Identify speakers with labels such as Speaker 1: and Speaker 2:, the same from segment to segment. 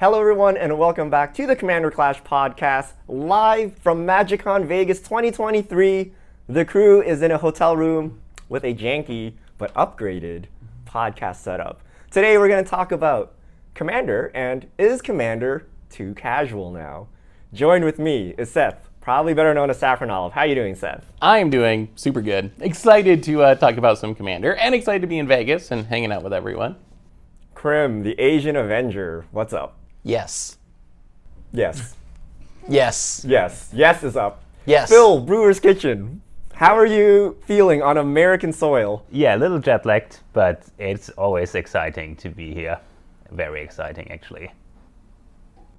Speaker 1: Hello, everyone, and welcome back to the Commander Clash podcast, live from MagicCon Vegas 2023. The crew is in a hotel room with a janky but upgraded podcast setup. Today, we're going to talk about Commander and is Commander too casual now? Joined with me is Seth, probably better known as Saffron Olive. How are you doing, Seth?
Speaker 2: I'm doing super good. Excited to uh, talk about some Commander and excited to be in Vegas and hanging out with everyone.
Speaker 1: Krim, the Asian Avenger. What's up?
Speaker 3: Yes.
Speaker 1: Yes.
Speaker 3: Yes.
Speaker 1: Yes. Yes is up.
Speaker 3: Yes.
Speaker 1: Phil, Brewer's Kitchen. How are you feeling on American soil?
Speaker 4: Yeah, a little jet lagged, but it's always exciting to be here. Very exciting, actually.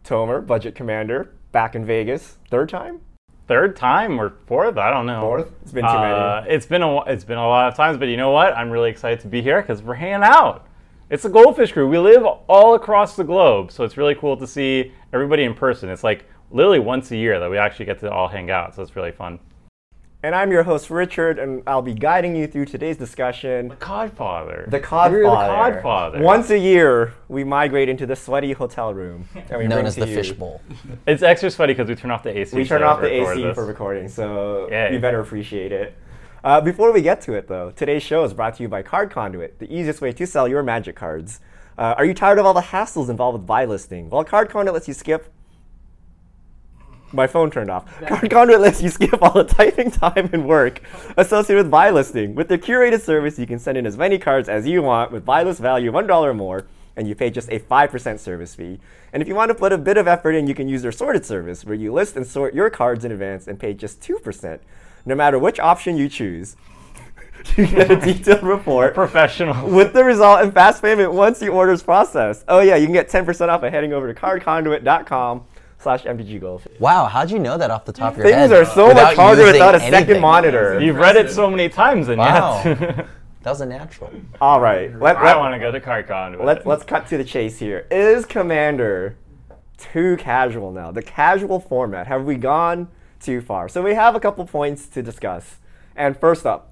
Speaker 1: Tomer, Budget Commander, back in Vegas. Third time?
Speaker 5: third time or fourth. I don't know.
Speaker 1: Fourth? It's been too
Speaker 5: Uh,
Speaker 1: many.
Speaker 5: It's been a it's been a lot of times, but you know what? I'm really excited to be here because we're hanging out. It's the Goldfish Crew. We live all across the globe, so it's really cool to see everybody in person. It's like literally once a year that we actually get to all hang out, so it's really fun.
Speaker 1: And I'm your host, Richard, and I'll be guiding you through today's discussion.
Speaker 5: The Codfather.
Speaker 1: The Codfather.
Speaker 5: You're the Codfather.
Speaker 1: Once a year, we migrate into the sweaty hotel room. And we
Speaker 3: Known
Speaker 1: bring
Speaker 3: as the fishbowl.
Speaker 5: It's extra sweaty because we turn off the AC.
Speaker 1: We turn off the AC
Speaker 5: this.
Speaker 1: for recording, so
Speaker 5: Yay.
Speaker 1: you better appreciate it. Uh, before we get to it, though, today's show is brought to you by Card Conduit, the easiest way to sell your magic cards. Uh, are you tired of all the hassles involved with buy listing? Well, Card Conduit lets you skip. My phone turned off. Card Conduit lets you skip all the typing time and work associated with buy listing. With their curated service, you can send in as many cards as you want with buy list value of $1 or more, and you pay just a 5% service fee. And if you want to put a bit of effort in, you can use their sorted service, where you list and sort your cards in advance and pay just 2%. No matter which option you choose, you get a detailed report
Speaker 5: Professional.
Speaker 1: with the result and fast payment once the order is processed. Oh yeah, you can get 10% off by heading over to cardconduit.com slash mtggold.
Speaker 3: Wow, how'd you know that off the top of your
Speaker 1: Things
Speaker 3: head?
Speaker 1: Things are so
Speaker 3: without
Speaker 1: much harder without a second monitor.
Speaker 5: You've read it so many times, and
Speaker 3: Wow.
Speaker 5: yet
Speaker 3: That was a natural.
Speaker 1: All right, let,
Speaker 5: I want to go to CardCon.
Speaker 1: let's, let's cut to the chase here. Is Commander too casual now? The casual format, have we gone too far? So we have a couple points to discuss. And first up,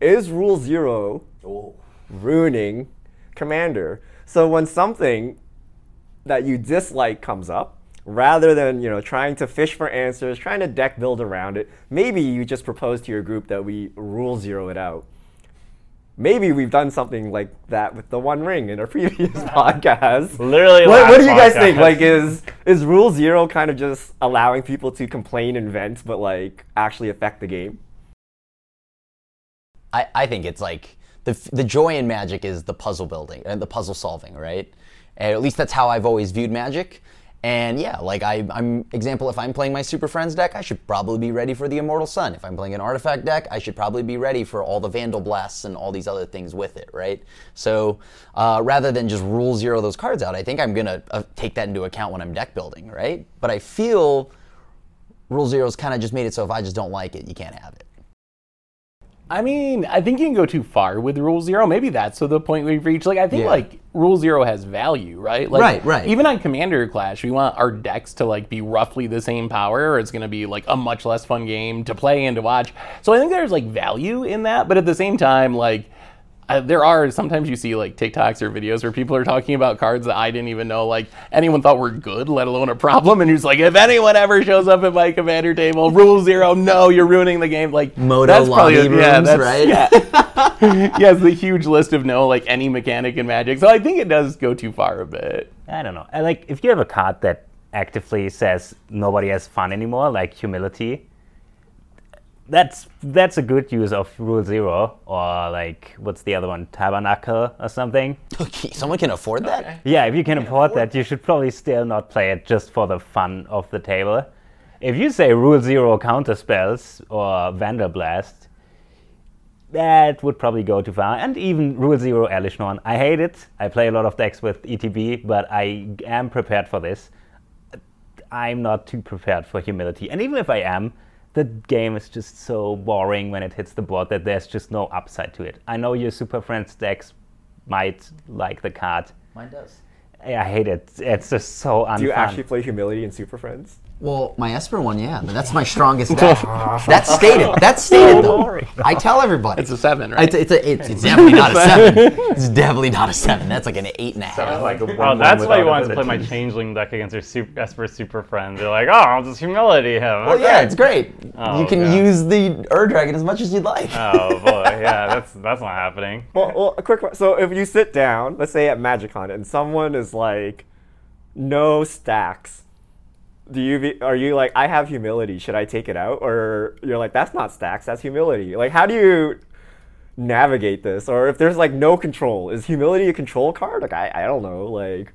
Speaker 1: is Rule Zero oh. ruining Commander? So when something that you dislike comes up, rather than you know trying to fish for answers, trying to deck build around it, maybe you just propose to your group that we rule zero it out. Maybe we've done something like that with the One Ring in a previous podcast.
Speaker 5: Literally
Speaker 1: What, what do you
Speaker 5: last
Speaker 1: guys think? Like, is is Rule Zero kind of just allowing people to complain and vent, but like actually affect the game?
Speaker 3: I, I think it's like the, the joy in magic is the puzzle building and the puzzle solving, right? And at least that's how I've always viewed magic. And yeah, like I, I'm example, if I'm playing my Super Friends deck, I should probably be ready for the Immortal Sun. If I'm playing an artifact deck, I should probably be ready for all the Vandal Blasts and all these other things with it, right? So uh, rather than just rule zero those cards out, I think I'm gonna uh, take that into account when I'm deck building, right? But I feel Rule Zero's kind of just made it so if I just don't like it, you can't have it.
Speaker 2: I mean, I think you can go too far with Rule Zero. Maybe that's the point we've reached. Like, I think
Speaker 3: Yeah.
Speaker 2: like Rule Zero has value, right? Like,
Speaker 3: Right, right.
Speaker 2: Even on Commander Clash, we want our decks to like be roughly the same power, or it's going to be like a much less fun game to play and to watch. So I think there's like value in that, but at the same time, like. Uh, there are sometimes you see like TikToks or videos where people are talking about cards that I didn't even know like anyone thought were good, let alone a problem. And who's like, if anyone ever shows up at my commander table, rule zero, no, you're ruining the game. Like
Speaker 3: Moto
Speaker 2: that's probably
Speaker 3: lobby
Speaker 2: yeah, that's,
Speaker 3: right?
Speaker 2: Yeah, he has the huge list of no like any mechanic in Magic. So I think it does go too far a bit.
Speaker 4: I don't know. I like if you have a card that actively says nobody has fun anymore, like humility. That's that's a good use of Rule Zero, or like what's the other one, Tabernacle or something.
Speaker 3: okay, Someone can afford that?
Speaker 4: Yeah, if you can afford that, you should probably still not play it just for the fun of the table. If you say Rule Zero counter spells or Vandal Blast, that would probably go too far. And even Rule Zero Elesh Norn. I hate it. I play a lot of decks with ETB, but I am prepared for this. I'm not too prepared for humility. And even if I am, the game is just so boring when it hits the board that there's just no upside to it. I know your Super Friends decks might like the card.
Speaker 3: Mine does.
Speaker 4: I hate it. It's just so unfun.
Speaker 1: Do you actually play Humility in Super Friends?
Speaker 3: Well, my Esper one, yeah, but that's my strongest deck. that's stated. That's stated though. I tell everybody.
Speaker 2: It's a seven, right?
Speaker 3: It's, it's, a, it's, it's definitely not a seven. It's definitely not a seven. That's like an eight and a half.
Speaker 4: Like a
Speaker 5: Oh,
Speaker 4: one-one
Speaker 5: that's why you
Speaker 4: without
Speaker 5: wanted to play my changeling deck against your super, Esper super friends. You're like, oh, I'll just humility him.
Speaker 3: Well, yeah, it's great.
Speaker 5: Oh,
Speaker 3: you can
Speaker 5: God.
Speaker 3: use the Ur Dragon as much as you'd like.
Speaker 5: Oh boy, yeah, that's that's not happening.
Speaker 1: Well, well, a quick. So if you sit down, let's say at MagicCon, and someone is like, no stacks. Do you be, are you like I have humility? Should I take it out, or you're like that's not stacks, that's humility? Like how do you navigate this? Or if there's like no control, is humility a control card? Like I, I don't know. Like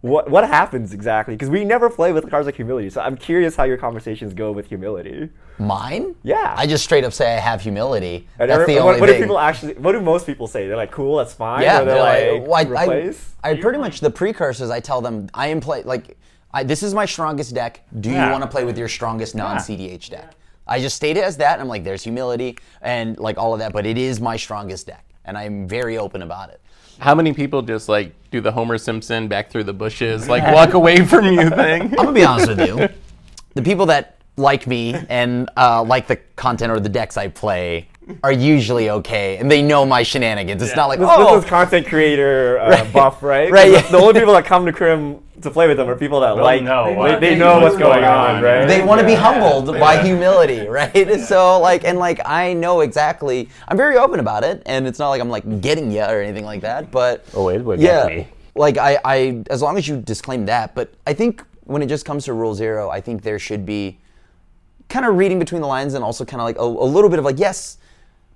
Speaker 1: what what happens exactly? Because we never play with cards like humility, so I'm curious how your conversations go with humility.
Speaker 3: Mine?
Speaker 1: Yeah.
Speaker 3: I just straight up say I have humility.
Speaker 1: And
Speaker 3: That's
Speaker 1: every-
Speaker 3: the
Speaker 1: what,
Speaker 3: only
Speaker 1: what do people actually? What do most people say? They're like, "Cool, that's fine."
Speaker 3: Yeah,
Speaker 1: or they're,
Speaker 3: they're
Speaker 1: like,
Speaker 3: well, I. I, I pretty much the precursors. I tell them I am play like I, this is my strongest deck. Do you
Speaker 5: Yeah.
Speaker 3: want to play with your strongest non-CDH deck? I just state it as that. And I'm like, there's humility and like all of that, but it is my strongest deck, and I'm very open about it.
Speaker 2: How many people just like do the Homer Simpson back through the bushes, like walk away from you thing?
Speaker 3: I'm gonna be honest with you. The people that like me and uh, like the content or the decks I play are usually okay, and they know my shenanigans. It's not like
Speaker 1: This,
Speaker 3: oh,
Speaker 1: this is content creator uh, buff, right?
Speaker 3: Right,
Speaker 1: 'Cause
Speaker 3: yeah.
Speaker 1: The only people that come to Crim to play with them are people that like.
Speaker 5: know
Speaker 1: they, they
Speaker 5: they
Speaker 1: know
Speaker 5: know
Speaker 1: what's going on, right?
Speaker 3: they want to be
Speaker 1: Yeah.
Speaker 3: humbled by humility, right? So like, and like, I know exactly. I'm very open about it, and it's not like I'm like getting you or anything like that. But
Speaker 4: Oh, it will
Speaker 3: yeah,
Speaker 4: get me.
Speaker 3: like I, I, as long as you disclaim that. But I think when it just comes to Rule Zero, I think there should be kind of reading between the lines and also kind of like a, a little bit of like, yes,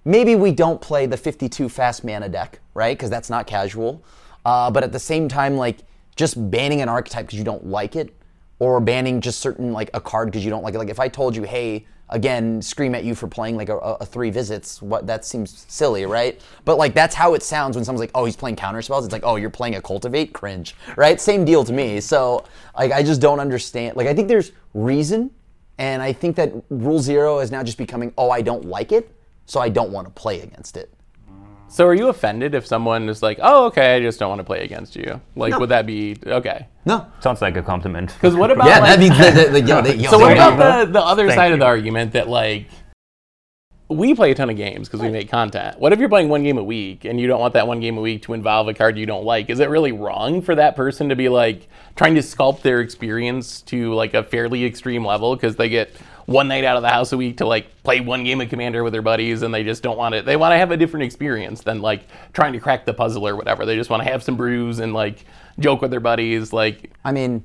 Speaker 3: maybe we don't play the 52 fast mana deck, right? Because that's not casual. Uh, but at the same time, like just banning an archetype because you don't like it, or banning just certain like a card because you don't like it. Like if I told you, hey, again, scream at you for playing like a, a, three visits, what that seems silly, right? But like that's how it sounds when someone's like, oh, he's playing counter spells. It's like, oh, you're playing a cultivate, cringe, right? Same deal to me. So like I just don't understand. Like I think there's reason and I think that Rule Zero is now just becoming, oh, I don't like it, so I don't want to play against it.
Speaker 2: So are you offended if someone is like, "Oh, okay, I just don't want to play against you"? Like, would that be okay?
Speaker 3: No.
Speaker 4: Sounds like a compliment.
Speaker 2: Because what about
Speaker 3: Yeah,
Speaker 2: like,
Speaker 3: that means the, the, the, yo, the, yo,
Speaker 2: so what about the, the other
Speaker 4: Thank
Speaker 2: side of the argument that like we play a ton of games because we make content. What if you're playing one game a week and you don't want that one game a week to involve a card you don't like? Is it really wrong for that person to be like trying to sculpt their experience to like a fairly extreme level because they get one night out of the house a week to like play one game of commander with their buddies and they just don't want it they want to have a different experience than like trying to crack the puzzle or whatever they just want to have some brews and like joke with their buddies like
Speaker 3: I mean,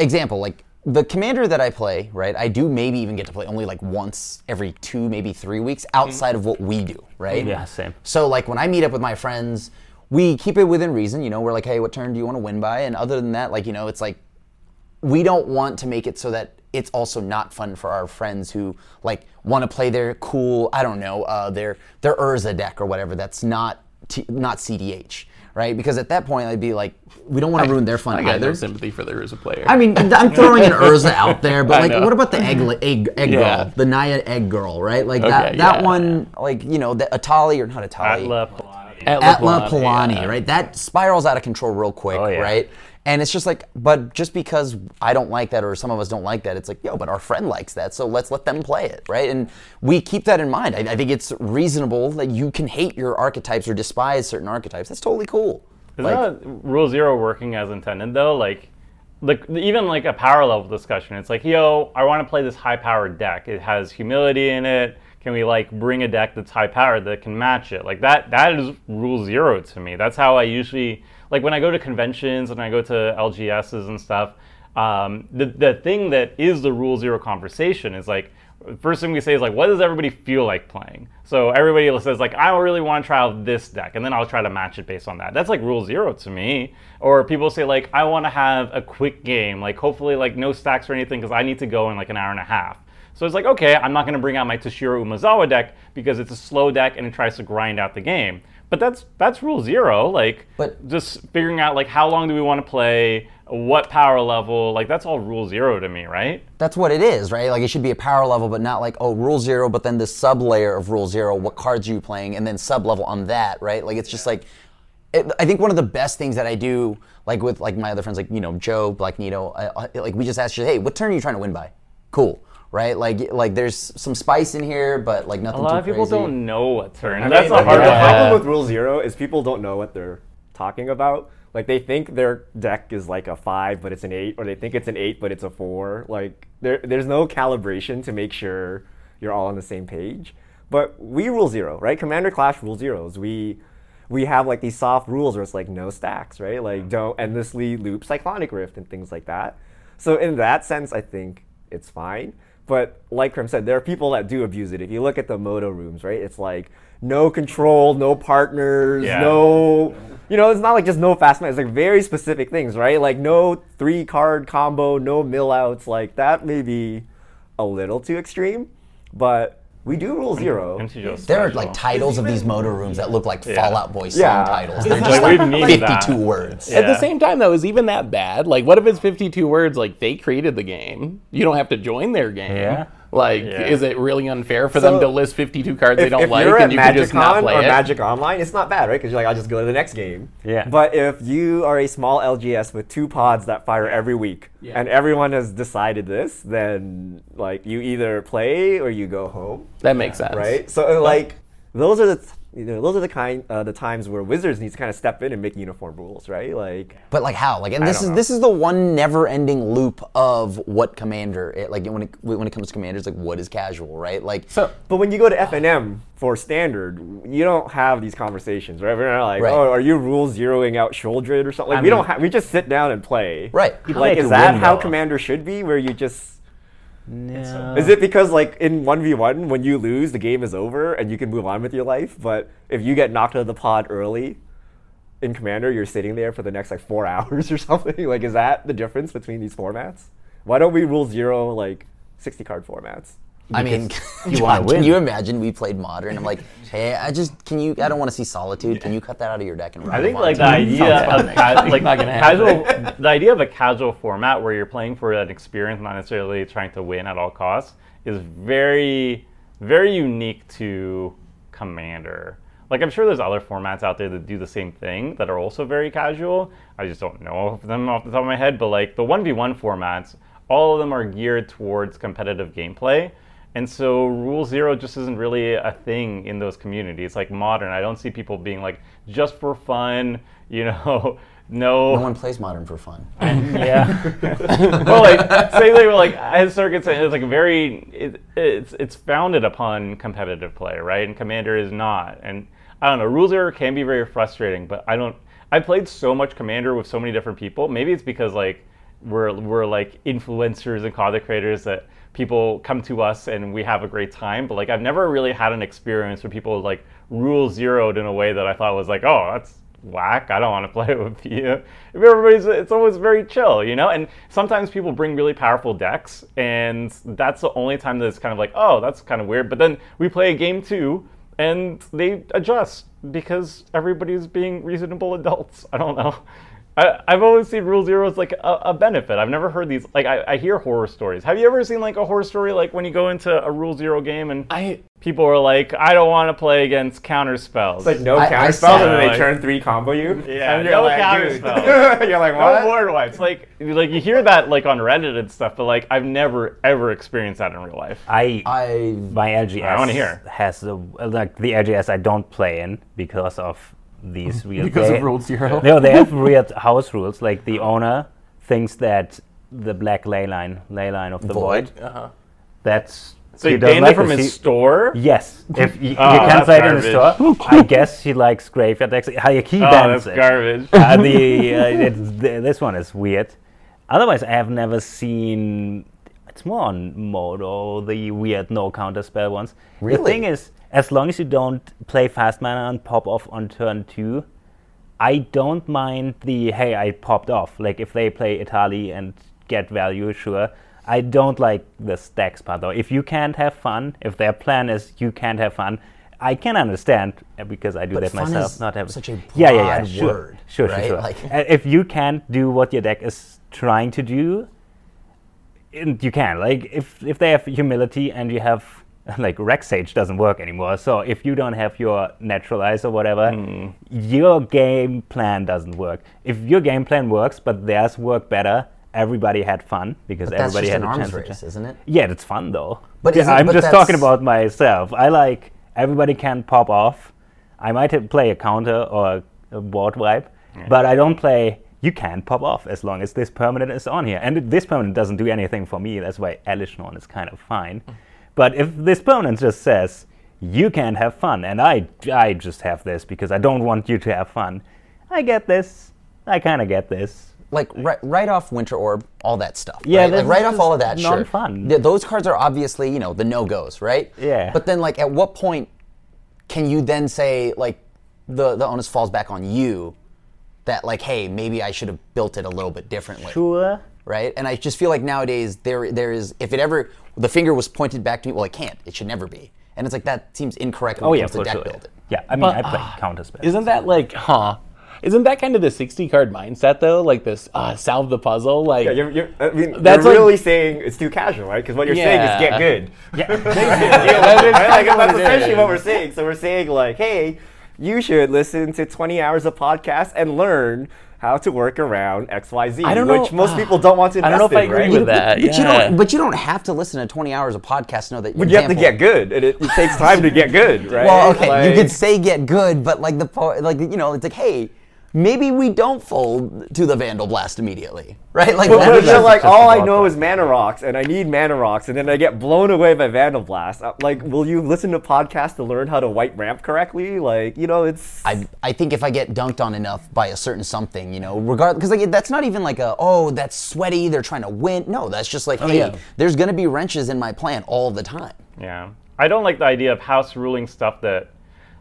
Speaker 3: example, like the commander that I play, right? I do maybe even get to play only like once every two, maybe three weeks outside of what we do, right?
Speaker 4: Yeah, same.
Speaker 3: So like when I meet up with my friends, we keep it within reason. You know, we're like, hey, what turn do you want to win by? And other than that, like you know, it's like we don't want to make it so that it's also not fun for our friends who like want to play their cool, I don't know, uh, their their Urza deck or whatever. That's not t- not CDH, right? Because at that point, I'd be like, we don't want to ruin their fun
Speaker 2: i got
Speaker 3: either.
Speaker 2: no sympathy for there as a player
Speaker 3: I mean, I'm throwing an Urza out there, but
Speaker 2: I
Speaker 3: like,
Speaker 2: know.
Speaker 3: what about the egg egg, egg
Speaker 2: Yeah.
Speaker 3: girl, the Naya egg girl, right? Like that
Speaker 2: Okay,
Speaker 3: that
Speaker 2: yeah,
Speaker 3: one, like you know, the Atali or not Atali,
Speaker 5: Atla Palani.
Speaker 3: Atla
Speaker 2: Polani,
Speaker 3: Palani,
Speaker 2: yeah.
Speaker 3: right? That spirals out of control real quick,
Speaker 4: Oh, yeah.
Speaker 3: right? And it's just like, but just because I don't like that or some of us don't like that, it's like, yo, but our friend likes that, so let's let them play it, right? And we keep that in mind. I, I think it's reasonable that you can hate your archetypes or despise certain archetypes. That's totally cool.
Speaker 5: Is
Speaker 3: Like-
Speaker 5: that Rule Zero working as intended though? Like, like even like a power level discussion. It's like, yo, I want to play this high powered deck. It has humility in it. Can we like bring a deck that's high powered that can match it? Like that. That is Rule Zero to me. That's how I usually like when I go to conventions and I go to LGSs and stuff. Um, the the thing that is the Rule Zero conversation is like first thing we say is like, what does everybody feel like playing? So everybody says like, I don't really want to try out this deck, and then I'll try to match it based on that. That's like rule zero to me. Or people say like, I want to have a quick game, like hopefully like no stacks or anything, because I need to go in like an hour and a half. So it's like, okay, I'm not going to bring out my Toshiro Umezawa deck because it's a slow deck and it tries to grind out the game. But that's that's rule zero. Like,
Speaker 3: But-
Speaker 5: just figuring out like how long do we want to play, what power level, like that's all rule zero to me, right?
Speaker 3: That's what it is, right? Like it should be a power level, but not like oh rule zero, but then this sub layer of rule zero. What cards are you playing, and then sub level on that, right? Like it's just like it, I think one of the best things that I do, like with like my other friends, like you know Joe, Black Nito, I, I, like we just ask you, hey, what turn are you trying to win by? Cool, right? Like like there's some spice in here, but like nothing
Speaker 5: A lot
Speaker 3: too
Speaker 5: of people
Speaker 3: crazy.
Speaker 5: don't know what turn.
Speaker 1: I
Speaker 5: That's
Speaker 1: mean,
Speaker 5: a hard
Speaker 1: the
Speaker 5: one.
Speaker 1: problem with Rule Zero is people don't know what they're talking about. Like they think their deck is like a five, but it's an eight, or they think it's an eight, but it's a four. Like there, there's no calibration to make sure you're all on the same page. But we rule zero, right? Commander Clash rule zeros. We we have like these soft rules where it's like no stacks, right? Like don't endlessly loop Cyclonic Rift and things like that. So in that sense, I think it's fine. But like Krim said, there are people that do abuse it. If you look at the Modo rooms, right, it's like no control, no partners,
Speaker 5: Yeah.
Speaker 1: no, you know, it's not like just no fast man. It's like very specific things, right? Like no three card combo, no mill outs. Like that may be a little too extreme, but we do rule zero.
Speaker 5: MTGO
Speaker 3: There are like titles of these motor rooms that look like
Speaker 5: Yeah.
Speaker 3: Fall Out Boy song
Speaker 1: Yeah.
Speaker 3: titles. They're just
Speaker 5: we've
Speaker 3: like 52
Speaker 5: that.
Speaker 3: words.
Speaker 2: At the same time, though, is even that bad? Like, what if it's 52 words? Like, they created the game. You don't have to join their game.
Speaker 4: Yeah.
Speaker 2: Like,
Speaker 5: Yeah.
Speaker 2: is it really unfair for
Speaker 1: So,
Speaker 2: them to list 52 cards they don't
Speaker 1: if
Speaker 2: like
Speaker 1: you're
Speaker 2: and
Speaker 1: at
Speaker 2: you can just not
Speaker 1: MagicCon
Speaker 2: play
Speaker 1: or
Speaker 2: it?
Speaker 1: Magic Online, it's not bad, right? Because you're like, I'll just go to the next game.
Speaker 4: Yeah.
Speaker 1: But if you are a small LGS with two pods that fire every week,
Speaker 2: Yeah.
Speaker 1: and everyone has decided this, then like you either play or you go home,
Speaker 2: that makes sense.
Speaker 1: right? So like those are the th- you know those are the kind uh, the times where Wizards need to kind of step in and make uniform rules, right? Like
Speaker 3: But like how? Like, and this is
Speaker 1: know.
Speaker 3: this is the one never-ending loop of what commander. It, like when it when it comes to commanders, like what is casual, right? Like
Speaker 2: So,
Speaker 1: But when you go to FNM for standard, you don't have these conversations, right? We're not like,
Speaker 3: Right.
Speaker 1: oh, are you rule zeroing out Sheoldred or something? Like,
Speaker 4: I
Speaker 1: we
Speaker 4: mean-
Speaker 1: don't have. We just sit down and play.
Speaker 3: Right.
Speaker 1: Like, is that
Speaker 4: win,
Speaker 1: how. Commander should be? Where you just
Speaker 4: No.
Speaker 1: is it because like in one v one when you lose the game is over and you can move on with your life, but if you get knocked out of the pod early. In Commander, you're sitting there for the next like four hours or something. Like, is that the difference between these formats? Why don't we rule zero like sixty card formats?
Speaker 3: I mean,
Speaker 4: you wanna win.
Speaker 3: can you imagine we played modern? I'm like, hey, I just can you? I don't want to see solitude. Can you cut that out of your deck and run
Speaker 5: I think like the
Speaker 3: onto-
Speaker 5: idea of ca- like casual, the idea of a casual format where you're playing for an experience, not necessarily trying to win at all costs, is very, very unique to Commander. Like I'm sure there's other formats out there that do the same thing that are also very casual. I just don't know of them off the top of my head. But like the one v one formats, all of them are geared towards competitive gameplay. And so Rule Zero just isn't really a thing in those communities. Like modern, I don't see people being like just for fun, you know, no.
Speaker 3: no one plays modern for fun.
Speaker 4: yeah.
Speaker 5: well, like say they were like as circuits, it's like very it, it's it's founded upon competitive play, right? And Commander is not. And I don't know, Rule Zero can be very frustrating, but I don't. I played so much Commander with so many different people. Maybe it's because like we're we're like influencers and content creators that people come to us and we have a great time. But like I've never really had an experience where people like rule zeroed in a way that I thought was like, oh, that's whack. I don't want to play with you. Everybody's, it's always very chill, you know. And sometimes people bring really powerful decks, and that's the only time that it's kind of like, oh, that's kind of weird. But then we play a game too, and they adjust because everybody's being reasonable adults. I don't know. I, I've always seen Rule Zero as like a, a benefit. I've never heard these. Like I, I hear horror stories. Have you ever seen like a horror story like when you go into a Rule Zero game and
Speaker 2: I
Speaker 5: people are like, I don't want to play against counter spells.
Speaker 1: It's like no
Speaker 3: I- I
Speaker 1: counter
Speaker 3: saw
Speaker 1: spells, and then
Speaker 5: that.
Speaker 1: they turn three combo you.
Speaker 5: Yeah,
Speaker 1: and you're
Speaker 5: no
Speaker 1: like,
Speaker 5: counter
Speaker 1: dude.
Speaker 5: spells.
Speaker 1: you're like,
Speaker 5: No
Speaker 1: what?
Speaker 5: board wipes. Like, like you hear that like on Reddit and stuff, but like I've never ever experienced that in real life.
Speaker 4: I
Speaker 3: I
Speaker 4: my LGS
Speaker 5: I wanna hear.
Speaker 4: has the like the LGS I don't play in because of these weird
Speaker 2: because
Speaker 4: they-
Speaker 2: of Rule Zero.
Speaker 4: No, they have weird house rules. Like the owner thinks that the black ley line, ley line of the void,
Speaker 3: Void.
Speaker 2: Uh-huh.
Speaker 4: that's
Speaker 5: So
Speaker 4: he
Speaker 5: you
Speaker 4: doesn't
Speaker 5: gained
Speaker 4: like
Speaker 5: it from
Speaker 4: it.
Speaker 5: his
Speaker 4: He-
Speaker 5: store.
Speaker 4: Yes, if you, you
Speaker 5: Oh,
Speaker 4: can
Speaker 5: that's
Speaker 4: play it in the store. I guess he likes graveyard decks. How he
Speaker 5: Oh,
Speaker 4: bans
Speaker 5: that's
Speaker 4: it.
Speaker 5: garbage.
Speaker 4: uh, the, uh, it's, th- this one is weird. Otherwise, I have never seen. It's more on Modo, the weird no counter spell ones. The thing is, as long as you don't play fast mana and pop off on turn two, I don't mind the hey, I popped off. Like if they play Italy and get value, sure. I don't like the stacks part though. If you can't have fun, if their plan is you can't have fun, I can understand uh, because I do
Speaker 3: But
Speaker 4: that myself. Not have
Speaker 3: such a
Speaker 4: yeah, yeah, yeah, sure,
Speaker 3: word,
Speaker 4: sure, sure,
Speaker 3: right?
Speaker 4: sure.
Speaker 3: Like-
Speaker 4: Uh, if you can't do what your deck is trying to do, you can. Like if if they have humility and you have like Rec Sage doesn't work anymore. So if you don't have your naturalize or whatever,
Speaker 3: Hmm.
Speaker 4: your game plan doesn't work. If your game plan works, but theirs work better, everybody had fun because
Speaker 3: that's
Speaker 4: everybody had a chance.
Speaker 3: race, isn't it?
Speaker 4: Yeah, it's fun though.
Speaker 3: But
Speaker 4: Yeah, I'm
Speaker 3: but
Speaker 4: just talking about myself. I like everybody can pop off. I might play a counter or a board wipe, but I don't play. You can pop off as long as this permanent is on here, and this permanent doesn't do anything for me. That's why Elesh Norn is kind of fine. Mm. But if this permanent just says you can't have fun, and I I just have this because I don't want you to have fun, I get this. I kind of get this.
Speaker 3: like right, right off Winter Orb, all that stuff.
Speaker 4: Yeah,
Speaker 3: right? like right off all of that. Sure. Th- those cards are obviously you know the no goes, right?
Speaker 4: Yeah.
Speaker 3: But then like at what point can you then say like the the onus falls back on you that like hey maybe I should have built it a little bit differently.
Speaker 4: Sure.
Speaker 3: Right, and I just feel like nowadays there there is if it ever the finger was pointed back to me, well it can't, it should never be, and it's like that seems incorrect when
Speaker 4: Oh
Speaker 3: it
Speaker 4: yeah,
Speaker 3: comes
Speaker 4: for
Speaker 3: to deck
Speaker 4: sure.
Speaker 3: building.
Speaker 4: Yeah, I mean
Speaker 2: But,
Speaker 4: I play counter spells.
Speaker 2: Isn't that like, huh? Isn't that kind of the 60 card mindset though? Like this, uh, solve the puzzle. Like,
Speaker 1: Yeah, you're, you're, I mean,
Speaker 2: That's
Speaker 1: you're
Speaker 2: like-
Speaker 1: really saying it's too casual, right? Because what you're saying is get
Speaker 2: Yeah.
Speaker 1: good.
Speaker 2: That is
Speaker 1: Right? Like,
Speaker 2: kind of
Speaker 1: that's
Speaker 2: what it
Speaker 1: essentially what we're saying. So we're saying like, hey, you should listen to 20 hours of podcast and learn how to work around X, Y, Z,
Speaker 2: I don't know-
Speaker 1: which most
Speaker 2: ah,
Speaker 1: people don't want to
Speaker 2: I don't know if I agree
Speaker 1: right?
Speaker 2: with that.
Speaker 3: But you
Speaker 2: yeah.
Speaker 3: don't. But you don't have to listen to 20 hours of podcast to know that.
Speaker 1: But you have to get good, and it, it takes time to get good, right?
Speaker 3: Well, okay, you could say get good, but like the po- like you know, it's like hey, maybe we don't fold to the Vandal Blast immediately, right? Like
Speaker 1: But
Speaker 3: that-
Speaker 1: what if
Speaker 4: that's
Speaker 1: you're like,
Speaker 4: just
Speaker 1: all I know is mana rocks, and I need mana rocks, and then I get blown away by Vandal Blast. Uh, Like, will you listen to podcasts to learn how to white ramp correctly? Like, you know, it's.
Speaker 3: I, I think if I get dunked on enough by a certain something, you know, regardless, because like that's not even like a oh that's sweaty, they're trying to win. No, that's just like hey,
Speaker 2: yeah.
Speaker 3: there's gonna be wrenches in my plan all the time.
Speaker 5: Yeah. I don't like the idea of house ruling stuff that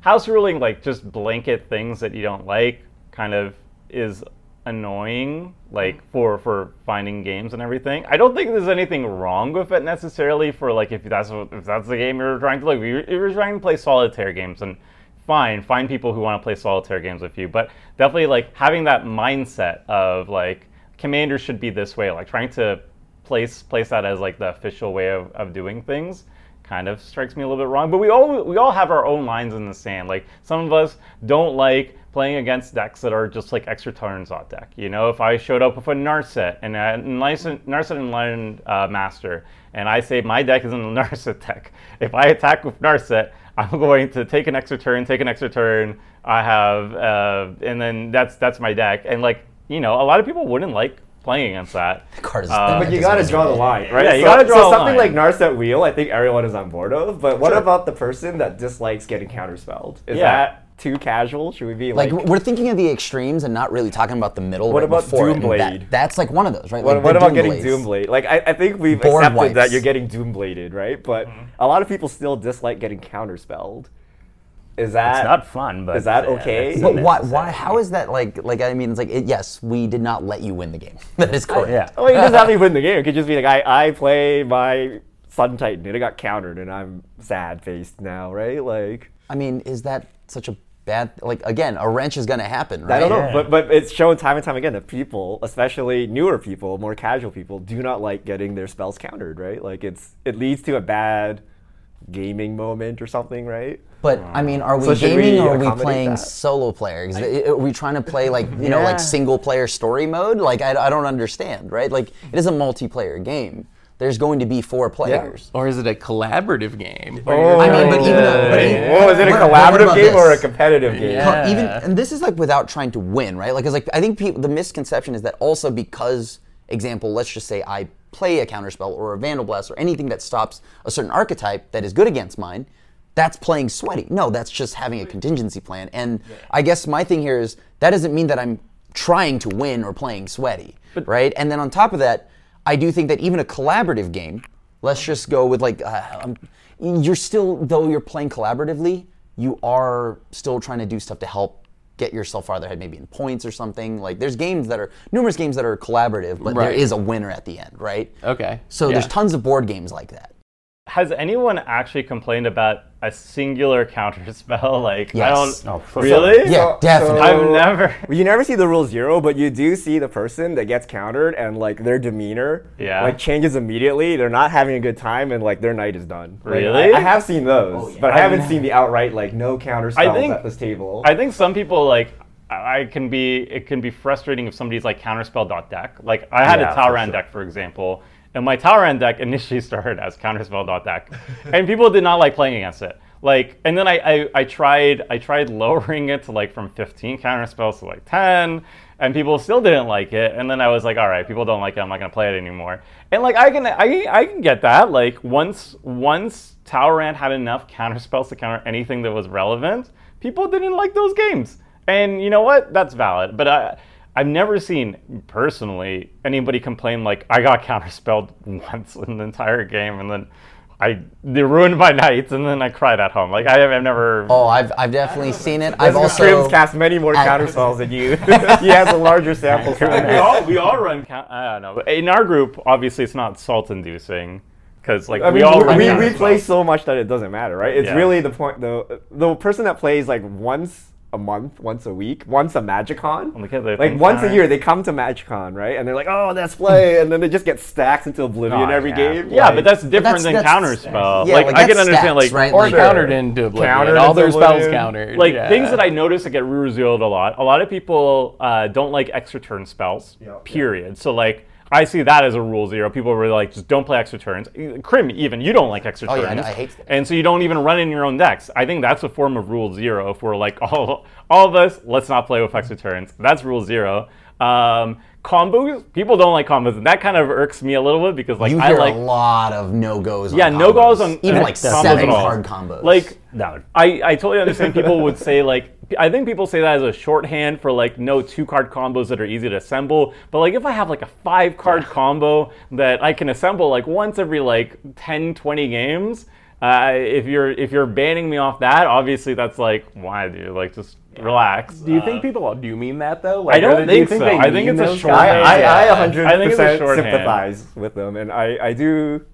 Speaker 5: house ruling like just blanket things that you don't like kind of is annoying like mm. for for finding games and everything. I don't think there's anything wrong with it necessarily for like if that's what, if that's the game you're trying to like if you're, if you're trying to play solitaire games and fine find people who want to play solitaire games with you but definitely like having that mindset of like commanders should be this way like trying to place place that as like the official way of, of doing things kind of strikes me a little bit wrong. But we all we all have our own lines in the sand. Like some of us don't like playing against decks that are just like extra turns on deck. You know, if I showed up with a Narset and a Narset, Narset and Lion uh, Master, and I say my deck is in the Narset deck, if I attack with Narset, I'm going to take an extra turn, take an extra turn. I have, uh, and then that's that's my deck. And like you know, a lot of people wouldn't like playing against that.
Speaker 3: Card is-
Speaker 5: Uh,
Speaker 1: But you gotta draw the line, right?
Speaker 5: Yeah, you
Speaker 1: so,
Speaker 5: gotta draw
Speaker 1: so
Speaker 5: a
Speaker 1: something
Speaker 5: line.
Speaker 1: like Narset Wheel, I think everyone is on board of. But what about the person that dislikes getting counterspelled? Is
Speaker 5: Yeah.
Speaker 1: that too casual? Should we be
Speaker 3: Like,
Speaker 1: like?
Speaker 3: we're thinking of the extremes and not really talking about the middle.
Speaker 1: What
Speaker 3: right
Speaker 1: about
Speaker 3: before it, and
Speaker 1: Doomblade?
Speaker 3: That, that's like one of those, right?
Speaker 1: what,
Speaker 3: Like
Speaker 1: what
Speaker 3: the
Speaker 1: about getting Doomblade? Like I, I think we've
Speaker 3: Board
Speaker 1: accepted that you're getting Doombladed, right? But a lot of people still dislike getting counterspelled. Is that
Speaker 4: It's not fun, but
Speaker 1: Is that
Speaker 4: uh,
Speaker 1: okay?
Speaker 3: But why? Why? How is that like? Like I mean, it's like it, yes, we did not let you win the game. That is correct.
Speaker 4: Yeah.
Speaker 1: Oh, you doesn't have to win the game. It could just be like I, I play my Sun Titan and it got countered and I'm sad faced now, right? Like
Speaker 3: I mean, is that such a bad? Like again, a wrench is going to happen, right?
Speaker 1: I don't know,
Speaker 4: Yeah.
Speaker 1: but but it's shown time and time again that people, especially newer people, more casual people, do not like getting their spells countered, right? Like it's it leads to a bad gaming moment or something, right?
Speaker 3: But I mean, are we
Speaker 1: So
Speaker 3: gaming
Speaker 1: we
Speaker 3: or are we playing
Speaker 1: that?
Speaker 3: solo player? Is it- Are we trying to play like you know like single player story mode? Like I, I don't understand, right? Like it is a multiplayer game. There's going to be four players.
Speaker 2: Or is it a collaborative game?
Speaker 1: Oh,
Speaker 3: I mean, but oh, even a- but even-
Speaker 1: Whoa, oh, is it a
Speaker 3: what- what
Speaker 1: collaborative
Speaker 3: about
Speaker 1: game or a competitive game?
Speaker 2: Yeah.
Speaker 3: Even and this is like without trying to win, right? Like, 'cause, like I think people, the misconception is that also because, example, let's just say I play a counterspell or a vandal blast or anything that stops a certain archetype that is good against mine, that's playing sweaty. No, that's just having a contingency plan. And I guess my thing here is that doesn't mean that I'm trying to win or playing sweaty, right? And then on top of that, I do think that even a collaborative game, let's just go with like, uh, um, you're still though you're playing collaboratively, you are still trying to do stuff to help get yourself farther ahead, maybe in points or something. Like there's games that are numerous games that are collaborative, but there
Speaker 2: Right.
Speaker 3: is a winner at the end, right?
Speaker 2: Okay.
Speaker 3: So there's tons of board games like that.
Speaker 5: Has anyone actually complained about a singular counter spell? Like I
Speaker 3: Yes.
Speaker 5: don't
Speaker 4: Oh, for
Speaker 5: really.
Speaker 3: Yeah, definitely.
Speaker 5: I've never.
Speaker 1: You never see the rule zero, but you do see the person that gets countered and like their demeanor
Speaker 5: Yeah.
Speaker 1: like changes immediately. They're not having a good time and like their night is done. Like,
Speaker 5: Really?
Speaker 1: I, I have seen those, oh, but I
Speaker 5: I've
Speaker 1: haven't
Speaker 5: n-
Speaker 1: seen the outright like no counter spells
Speaker 5: think-
Speaker 1: at this table.
Speaker 5: I think some people like. I I can be. It can be frustrating if somebody's like counterspell deck. Like I had
Speaker 4: Yeah,
Speaker 5: a
Speaker 4: for
Speaker 5: Talrand
Speaker 4: sure.
Speaker 5: deck, for example, and my Talrand deck initially started as counterspell.deck, and people did not like playing against it. Like, and then I, I, I tried I tried lowering it to like from 15 counterspells to like 10, and people still didn't like it. And then I was like, all right, people don't like it. I'm not gonna play it anymore. And like I can I, I can get that. Like once once Talrand had enough counterspells to counter anything that was relevant, people didn't like those games. And you know what? That's valid. But I I've never seen personally anybody complain like I got counterspelled once in the entire game and then I they ruined my nights and then I cried at home. Like I have I've never
Speaker 3: Oh, I've, I've definitely seen it. I've
Speaker 1: Trim's
Speaker 3: also
Speaker 1: cast many more
Speaker 3: I-
Speaker 1: counter spells than you. he has a larger sample
Speaker 5: we all we all run count, I don't know. But In our group, obviously it's not salt inducing because like
Speaker 1: I
Speaker 5: we
Speaker 1: mean,
Speaker 5: all
Speaker 1: we, we, we play so much that it doesn't matter, right? It's
Speaker 5: Yeah.
Speaker 1: really the point. The the person that plays like once a month, once a week, once a MagicCon,
Speaker 5: Look at the
Speaker 1: like
Speaker 5: things
Speaker 1: once a year they come to MagicCon, right? And they're like, oh, let's play, and then they just get stacked into oblivion
Speaker 5: Oh,
Speaker 1: every
Speaker 5: yeah.
Speaker 1: game.
Speaker 5: Yeah,
Speaker 1: like-
Speaker 5: but that's different
Speaker 3: that's-
Speaker 5: than
Speaker 3: that's-
Speaker 5: counterspell.
Speaker 3: yeah,
Speaker 5: like,
Speaker 3: like,
Speaker 5: I can
Speaker 3: that's
Speaker 5: understand
Speaker 3: stats,
Speaker 5: like
Speaker 3: right?
Speaker 2: Or
Speaker 3: Like-
Speaker 2: countered into oblivion.
Speaker 1: Countered
Speaker 2: All
Speaker 1: into
Speaker 2: their spells
Speaker 1: oblivion.
Speaker 2: countered.
Speaker 5: like
Speaker 2: yeah.
Speaker 5: things that I notice that get rule zeroed a lot. A lot of people uh, don't like extra turn spells.
Speaker 1: Yeah.
Speaker 5: Period. So like I see that as a rule zero. People are really like just don't play extra turns. Crim even you don't like extra
Speaker 3: Oh,
Speaker 5: turns.
Speaker 3: yeah, I know, I hate that.
Speaker 5: And so you don't even run in your own decks. I think that's a form of rule zero. If we're like all all of us, let's not play with extra turns. That's rule zero. Um, combos. People don't like combos, and that kind of irks me a little bit because like
Speaker 3: you
Speaker 5: I like
Speaker 3: a lot of no goes. On.
Speaker 5: Yeah no goes on
Speaker 3: even
Speaker 5: uh,
Speaker 3: like
Speaker 5: combos
Speaker 3: seven
Speaker 5: at all.
Speaker 3: card combos.
Speaker 5: Like
Speaker 4: No.
Speaker 5: I, I totally understand people would say like I think people say that as a shorthand for like no two card combos that are easy to assemble. But like if I have like a five card combo that I can assemble like once every like 10, 20 games, uh, if you're if you're banning me off that, obviously that's like why dude like just relax.
Speaker 2: Do you
Speaker 5: Uh,
Speaker 2: think people do you mean that though? Like,
Speaker 5: I don't
Speaker 2: they- do
Speaker 5: think so. I think it's a
Speaker 2: those
Speaker 5: short-
Speaker 2: guys?
Speaker 1: I, I,
Speaker 5: Yeah.
Speaker 1: I
Speaker 5: I think it's a
Speaker 1: 100%
Speaker 5: shorthand.
Speaker 1: sympathize with them, and I, I do.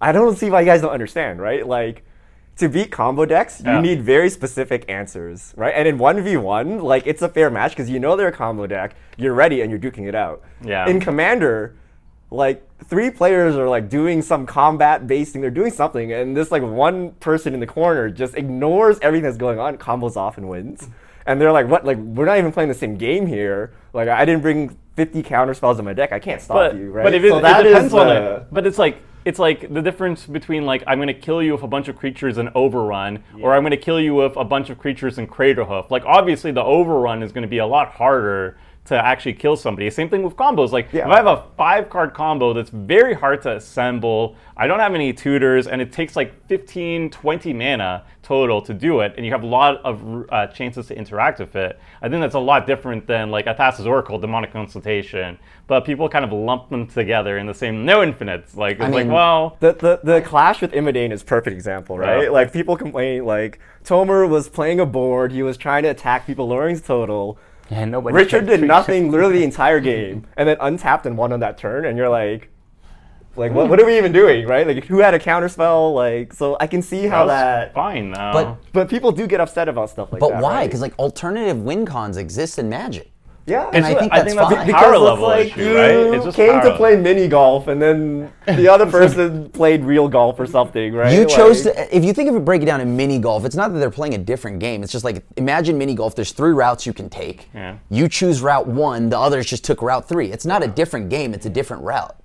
Speaker 1: I don't see why you guys don't understand, right? Like, to beat combo decks, you
Speaker 5: Yeah.
Speaker 1: need very specific answers, right? And in 1v1, like, it's a fair match because you know they're a combo deck, you're ready, and you're duking it out.
Speaker 5: Yeah.
Speaker 1: In Commander, like, three players are, like, doing some combat based basing, they're doing something, and this, like, one person in the corner just ignores everything that's going on, combos off and wins. And they're like, what? Like, we're not even playing the same game here. Like, I didn't bring 50 counter spells in my deck. I can't stop
Speaker 5: but,
Speaker 1: you, right?
Speaker 5: but if it,
Speaker 1: So
Speaker 5: it
Speaker 1: that is
Speaker 5: depends on
Speaker 1: the-
Speaker 5: it. But it's like it's like the difference between like I'm gonna kill you with a bunch of creatures in Overrun, or I'm gonna kill you with a bunch of creatures in Craterhoof. Like obviously the Overrun is gonna be a lot harder to actually kill somebody. Same thing with combos. Like
Speaker 1: Yeah.
Speaker 5: if I have a five card combo that's very hard to assemble, I don't have any tutors, and it takes like 15, 20 mana total to do it, and you have a lot of uh, chances to interact with it. I think that's a lot different than like Thassa's Oracle, Demonic Consultation. But people kind of lump them together in the same no infinites. Like it's
Speaker 3: I
Speaker 5: like,
Speaker 3: mean-
Speaker 5: well,
Speaker 1: The, the, the clash with Imodane is a perfect example, right?
Speaker 5: Yeah.
Speaker 1: Like people complain like Tomer was playing a board, he was trying to attack people, lowering his total.
Speaker 4: And nobody
Speaker 1: Richard did
Speaker 4: treat-
Speaker 1: nothing literally the entire game, and then untapped and won on that turn, and you're like, like what, what are we even doing, right? Like who had a counter spell? Like so I can see how
Speaker 5: that's
Speaker 1: that.
Speaker 5: fine though.
Speaker 3: But-
Speaker 1: But people do get upset about stuff like
Speaker 3: but
Speaker 1: that.
Speaker 3: But why?
Speaker 1: right?
Speaker 3: Because like alternative win cons exist in Magic.
Speaker 1: Yeah,
Speaker 3: And I
Speaker 5: It's-
Speaker 3: think
Speaker 5: I
Speaker 3: that's
Speaker 5: think that's
Speaker 3: fine.
Speaker 5: a
Speaker 1: because
Speaker 5: power
Speaker 1: it's
Speaker 5: level
Speaker 1: like
Speaker 5: issue,
Speaker 1: you
Speaker 5: right? It's just
Speaker 1: came to
Speaker 5: level.
Speaker 1: play mini golf, and then the other person played real golf or something, right?
Speaker 3: You chose
Speaker 1: Like-
Speaker 3: to. If you think of it, break it down in mini golf. It's not that they're playing a different game. It's just like imagine mini golf. There's three routes you can take.
Speaker 5: Yeah.
Speaker 3: You choose route one. The others just took route three. It's not a different game. It's a different route.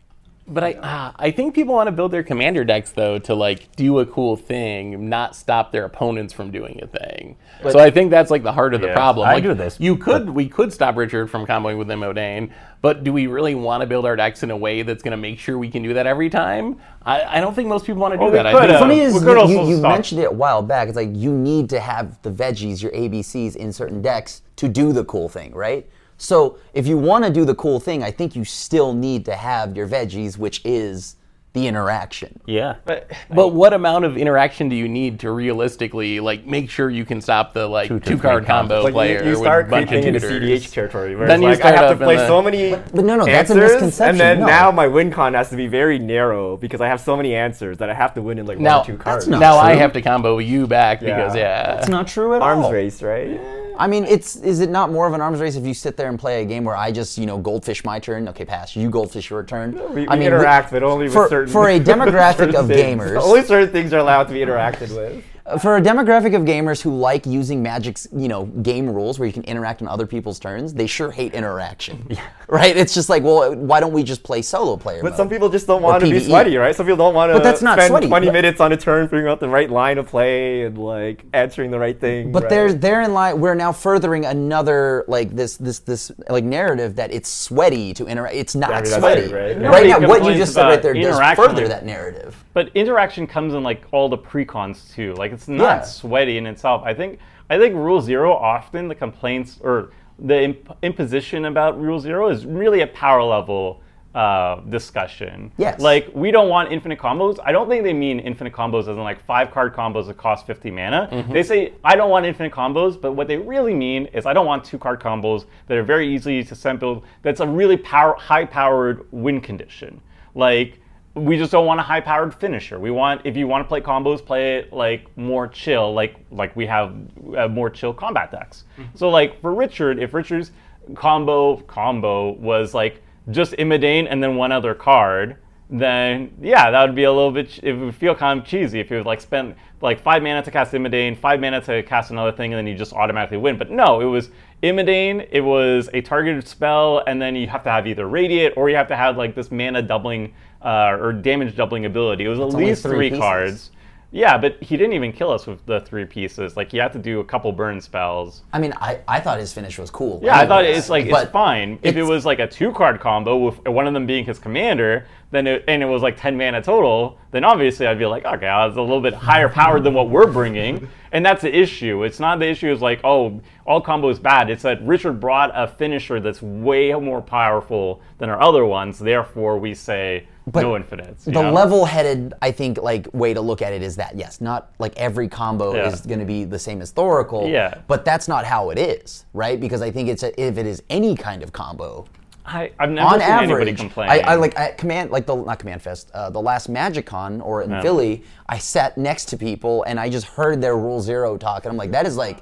Speaker 2: But I, uh, I think people want to build their commander decks though to like do a cool thing, not stop their opponents from doing a thing. so I think that's like the heart of the
Speaker 5: Yeah,
Speaker 2: problem.
Speaker 4: I
Speaker 2: like,
Speaker 4: do this,
Speaker 2: You could, we could stop Richard from comboing with Imodane, but do we really want to build our decks in a way that's going to make sure we can do that every time? I, I don't think most people want to do
Speaker 5: Well, we
Speaker 2: that. I think
Speaker 5: have.
Speaker 3: Funny is, you, you, you mentioned it a while back. It's like you need to have the veggies, your ABCs, in certain decks to do the cool thing, right? So if you want to do the cool thing, I think you still need to have your veggies, which is the interaction.
Speaker 4: Yeah.
Speaker 5: But
Speaker 2: But what amount of interaction do you need to realistically like make sure you can stop the like
Speaker 4: two,
Speaker 2: two card combo
Speaker 4: combos.
Speaker 1: Like
Speaker 2: player
Speaker 1: you, you
Speaker 2: with
Speaker 1: start
Speaker 2: a bunch
Speaker 1: creeping
Speaker 2: of
Speaker 1: into
Speaker 2: tutors?
Speaker 1: CDH territory. Where
Speaker 2: Then
Speaker 1: it's
Speaker 2: you
Speaker 1: like I have to play
Speaker 2: the-
Speaker 1: so many
Speaker 3: But no, no, that's a
Speaker 1: answers,
Speaker 3: misconception,
Speaker 1: and then
Speaker 3: no.
Speaker 1: now my win con has to be very narrow because I have so many answers that I have to win in like
Speaker 2: Now-
Speaker 1: one or two cards.
Speaker 3: not
Speaker 2: now I have to combo you back because
Speaker 1: Yeah.
Speaker 2: yeah.
Speaker 3: It's not true at
Speaker 1: Arms
Speaker 3: all.
Speaker 1: Arms race, right?
Speaker 3: I mean, it's is it not more of an arms race if you sit there and play a game where I just you know goldfish my turn, okay, pass. You goldfish your turn.
Speaker 1: We,
Speaker 3: I
Speaker 1: we interact, but only with
Speaker 3: for,
Speaker 1: certain
Speaker 3: for a demographic of
Speaker 1: things.
Speaker 3: gamers.
Speaker 1: Only certain things are allowed to be interacted with.
Speaker 3: Uh, for a demographic of gamers who like using Magic's, you know, game rules where you can interact on other people's turns, they sure hate interaction. Right? It's just like, well, why don't we just play solo player
Speaker 1: But
Speaker 3: mode?
Speaker 1: some people just don't want to be sweaty, right? Some people don't want to
Speaker 3: But that's not
Speaker 1: spend
Speaker 3: sweaty.
Speaker 1: 20
Speaker 3: But-
Speaker 1: minutes on a turn figuring out the right line of play and like answering the right thing.
Speaker 3: But
Speaker 1: right?
Speaker 3: there's therein lie we're now furthering another like this this this like narrative that it's sweaty to interact. It's not
Speaker 1: I mean,
Speaker 3: sweaty.
Speaker 1: it, right?
Speaker 3: Right now, what you just said right there does
Speaker 5: interaction
Speaker 3: further that narrative.
Speaker 5: But interaction comes in like all the precons too. Like it's not
Speaker 3: Yeah.
Speaker 5: sweaty in itself. I think I think Rule Zero often the complaints or the imp- imposition about Rule Zero is really a power level uh, discussion.
Speaker 3: Yes.
Speaker 5: Like we don't want infinite combos. I don't think they mean infinite combos as in like five card combos that cost 50 mana.
Speaker 3: Mm-hmm.
Speaker 5: They say I don't want infinite combos, but what they really mean is I don't want two card combos that are very easy to assemble. That's a really power high powered win condition. Like we just don't want a high powered finisher. We want if you want to play combos, play it like more chill, like like we have uh, more chill combat decks. So like for Richard, if Richard's combo combo was like just Imodane and then one other card, then yeah, that would be a little bit. It would feel kind of cheesy if you would like spend like five mana to cast Imodane, five mana to cast another thing, and then you just automatically win. But no, it was Imodane. It was a targeted spell, and then you have to have either Radiate or you have to have like this mana doubling uh, or damage doubling ability. It was at least
Speaker 3: three
Speaker 5: three, cards. Yeah, but he didn't even kill us with the three pieces. Like he had to do a couple burn spells.
Speaker 3: I mean, I, I thought his finish was cool.
Speaker 5: Yeah, I thought it's like
Speaker 3: but
Speaker 5: it's fine. If it was like a two card combo with one of them being his commander, then it, and it was like ten mana total, then obviously I'd be like, okay, I was a little bit higher powered than what we're bringing, and that's the issue. It's not the issue is like, oh, all combo is bad. It's that Richard brought a finisher that's way more powerful than our other ones. Therefore, we say no infinites.
Speaker 3: the
Speaker 5: know?
Speaker 3: level-headed, I think, like way to look at it is that yes, not like every combo
Speaker 5: Yeah.
Speaker 3: is going to be the same as Thoracle.
Speaker 5: Yeah.
Speaker 3: But that's not how it is, right? Because I think it's a, if it is any kind of combo,
Speaker 5: I, I've never
Speaker 3: on
Speaker 5: seen anybody
Speaker 3: average,
Speaker 5: complain.
Speaker 3: I, I like at command like the not command fest, uh, the last Magic Con or in Philly, I sat next to people and I just heard their Rule Zero talk, and I'm like, that is like.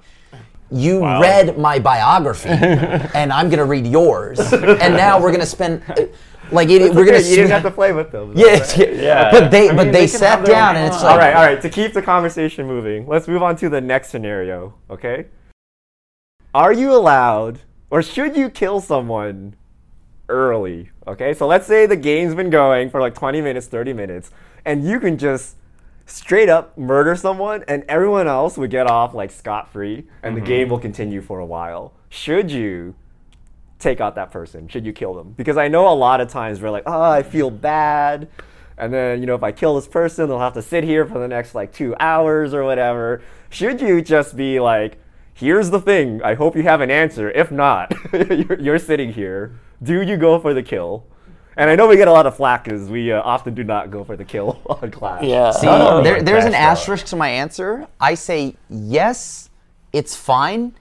Speaker 3: You
Speaker 5: Wow.
Speaker 3: read my biography, and I'm gonna read yours, and now we're gonna spend, uh, like, it, we're
Speaker 1: Okay,
Speaker 3: gonna.
Speaker 1: you didn't have to play with them.
Speaker 3: Yeah, yeah,
Speaker 5: Yeah.
Speaker 3: But they,
Speaker 5: I
Speaker 3: but
Speaker 5: mean,
Speaker 3: they,
Speaker 5: they
Speaker 3: sat down, and it's like,
Speaker 1: all right, all right. To keep the conversation moving, let's move on to the next scenario. Okay. Are you allowed, or should you kill someone early? Okay. So let's say the game's been going for like 20 minutes, 30 minutes, and you can just straight up murder someone, and everyone else would get off like scot free, and the mm-hmm. game will continue for a while. Should you? Take out that person? Should you kill them? Because I know a lot of times we're like, oh, I feel bad. And then, you know, if I kill this person, they'll have to sit here for the next like two hours or whatever. Should you just be like, here's the thing, I hope you have an answer. If not, you're, you're sitting here. Do you go for the kill? And I know we get a lot of flack because we uh, often do not go for the kill on Clash.
Speaker 2: Yeah.
Speaker 3: See,
Speaker 2: Oh,
Speaker 3: there, there's an
Speaker 1: out.
Speaker 3: asterisk to my answer. I say yes, it's fine,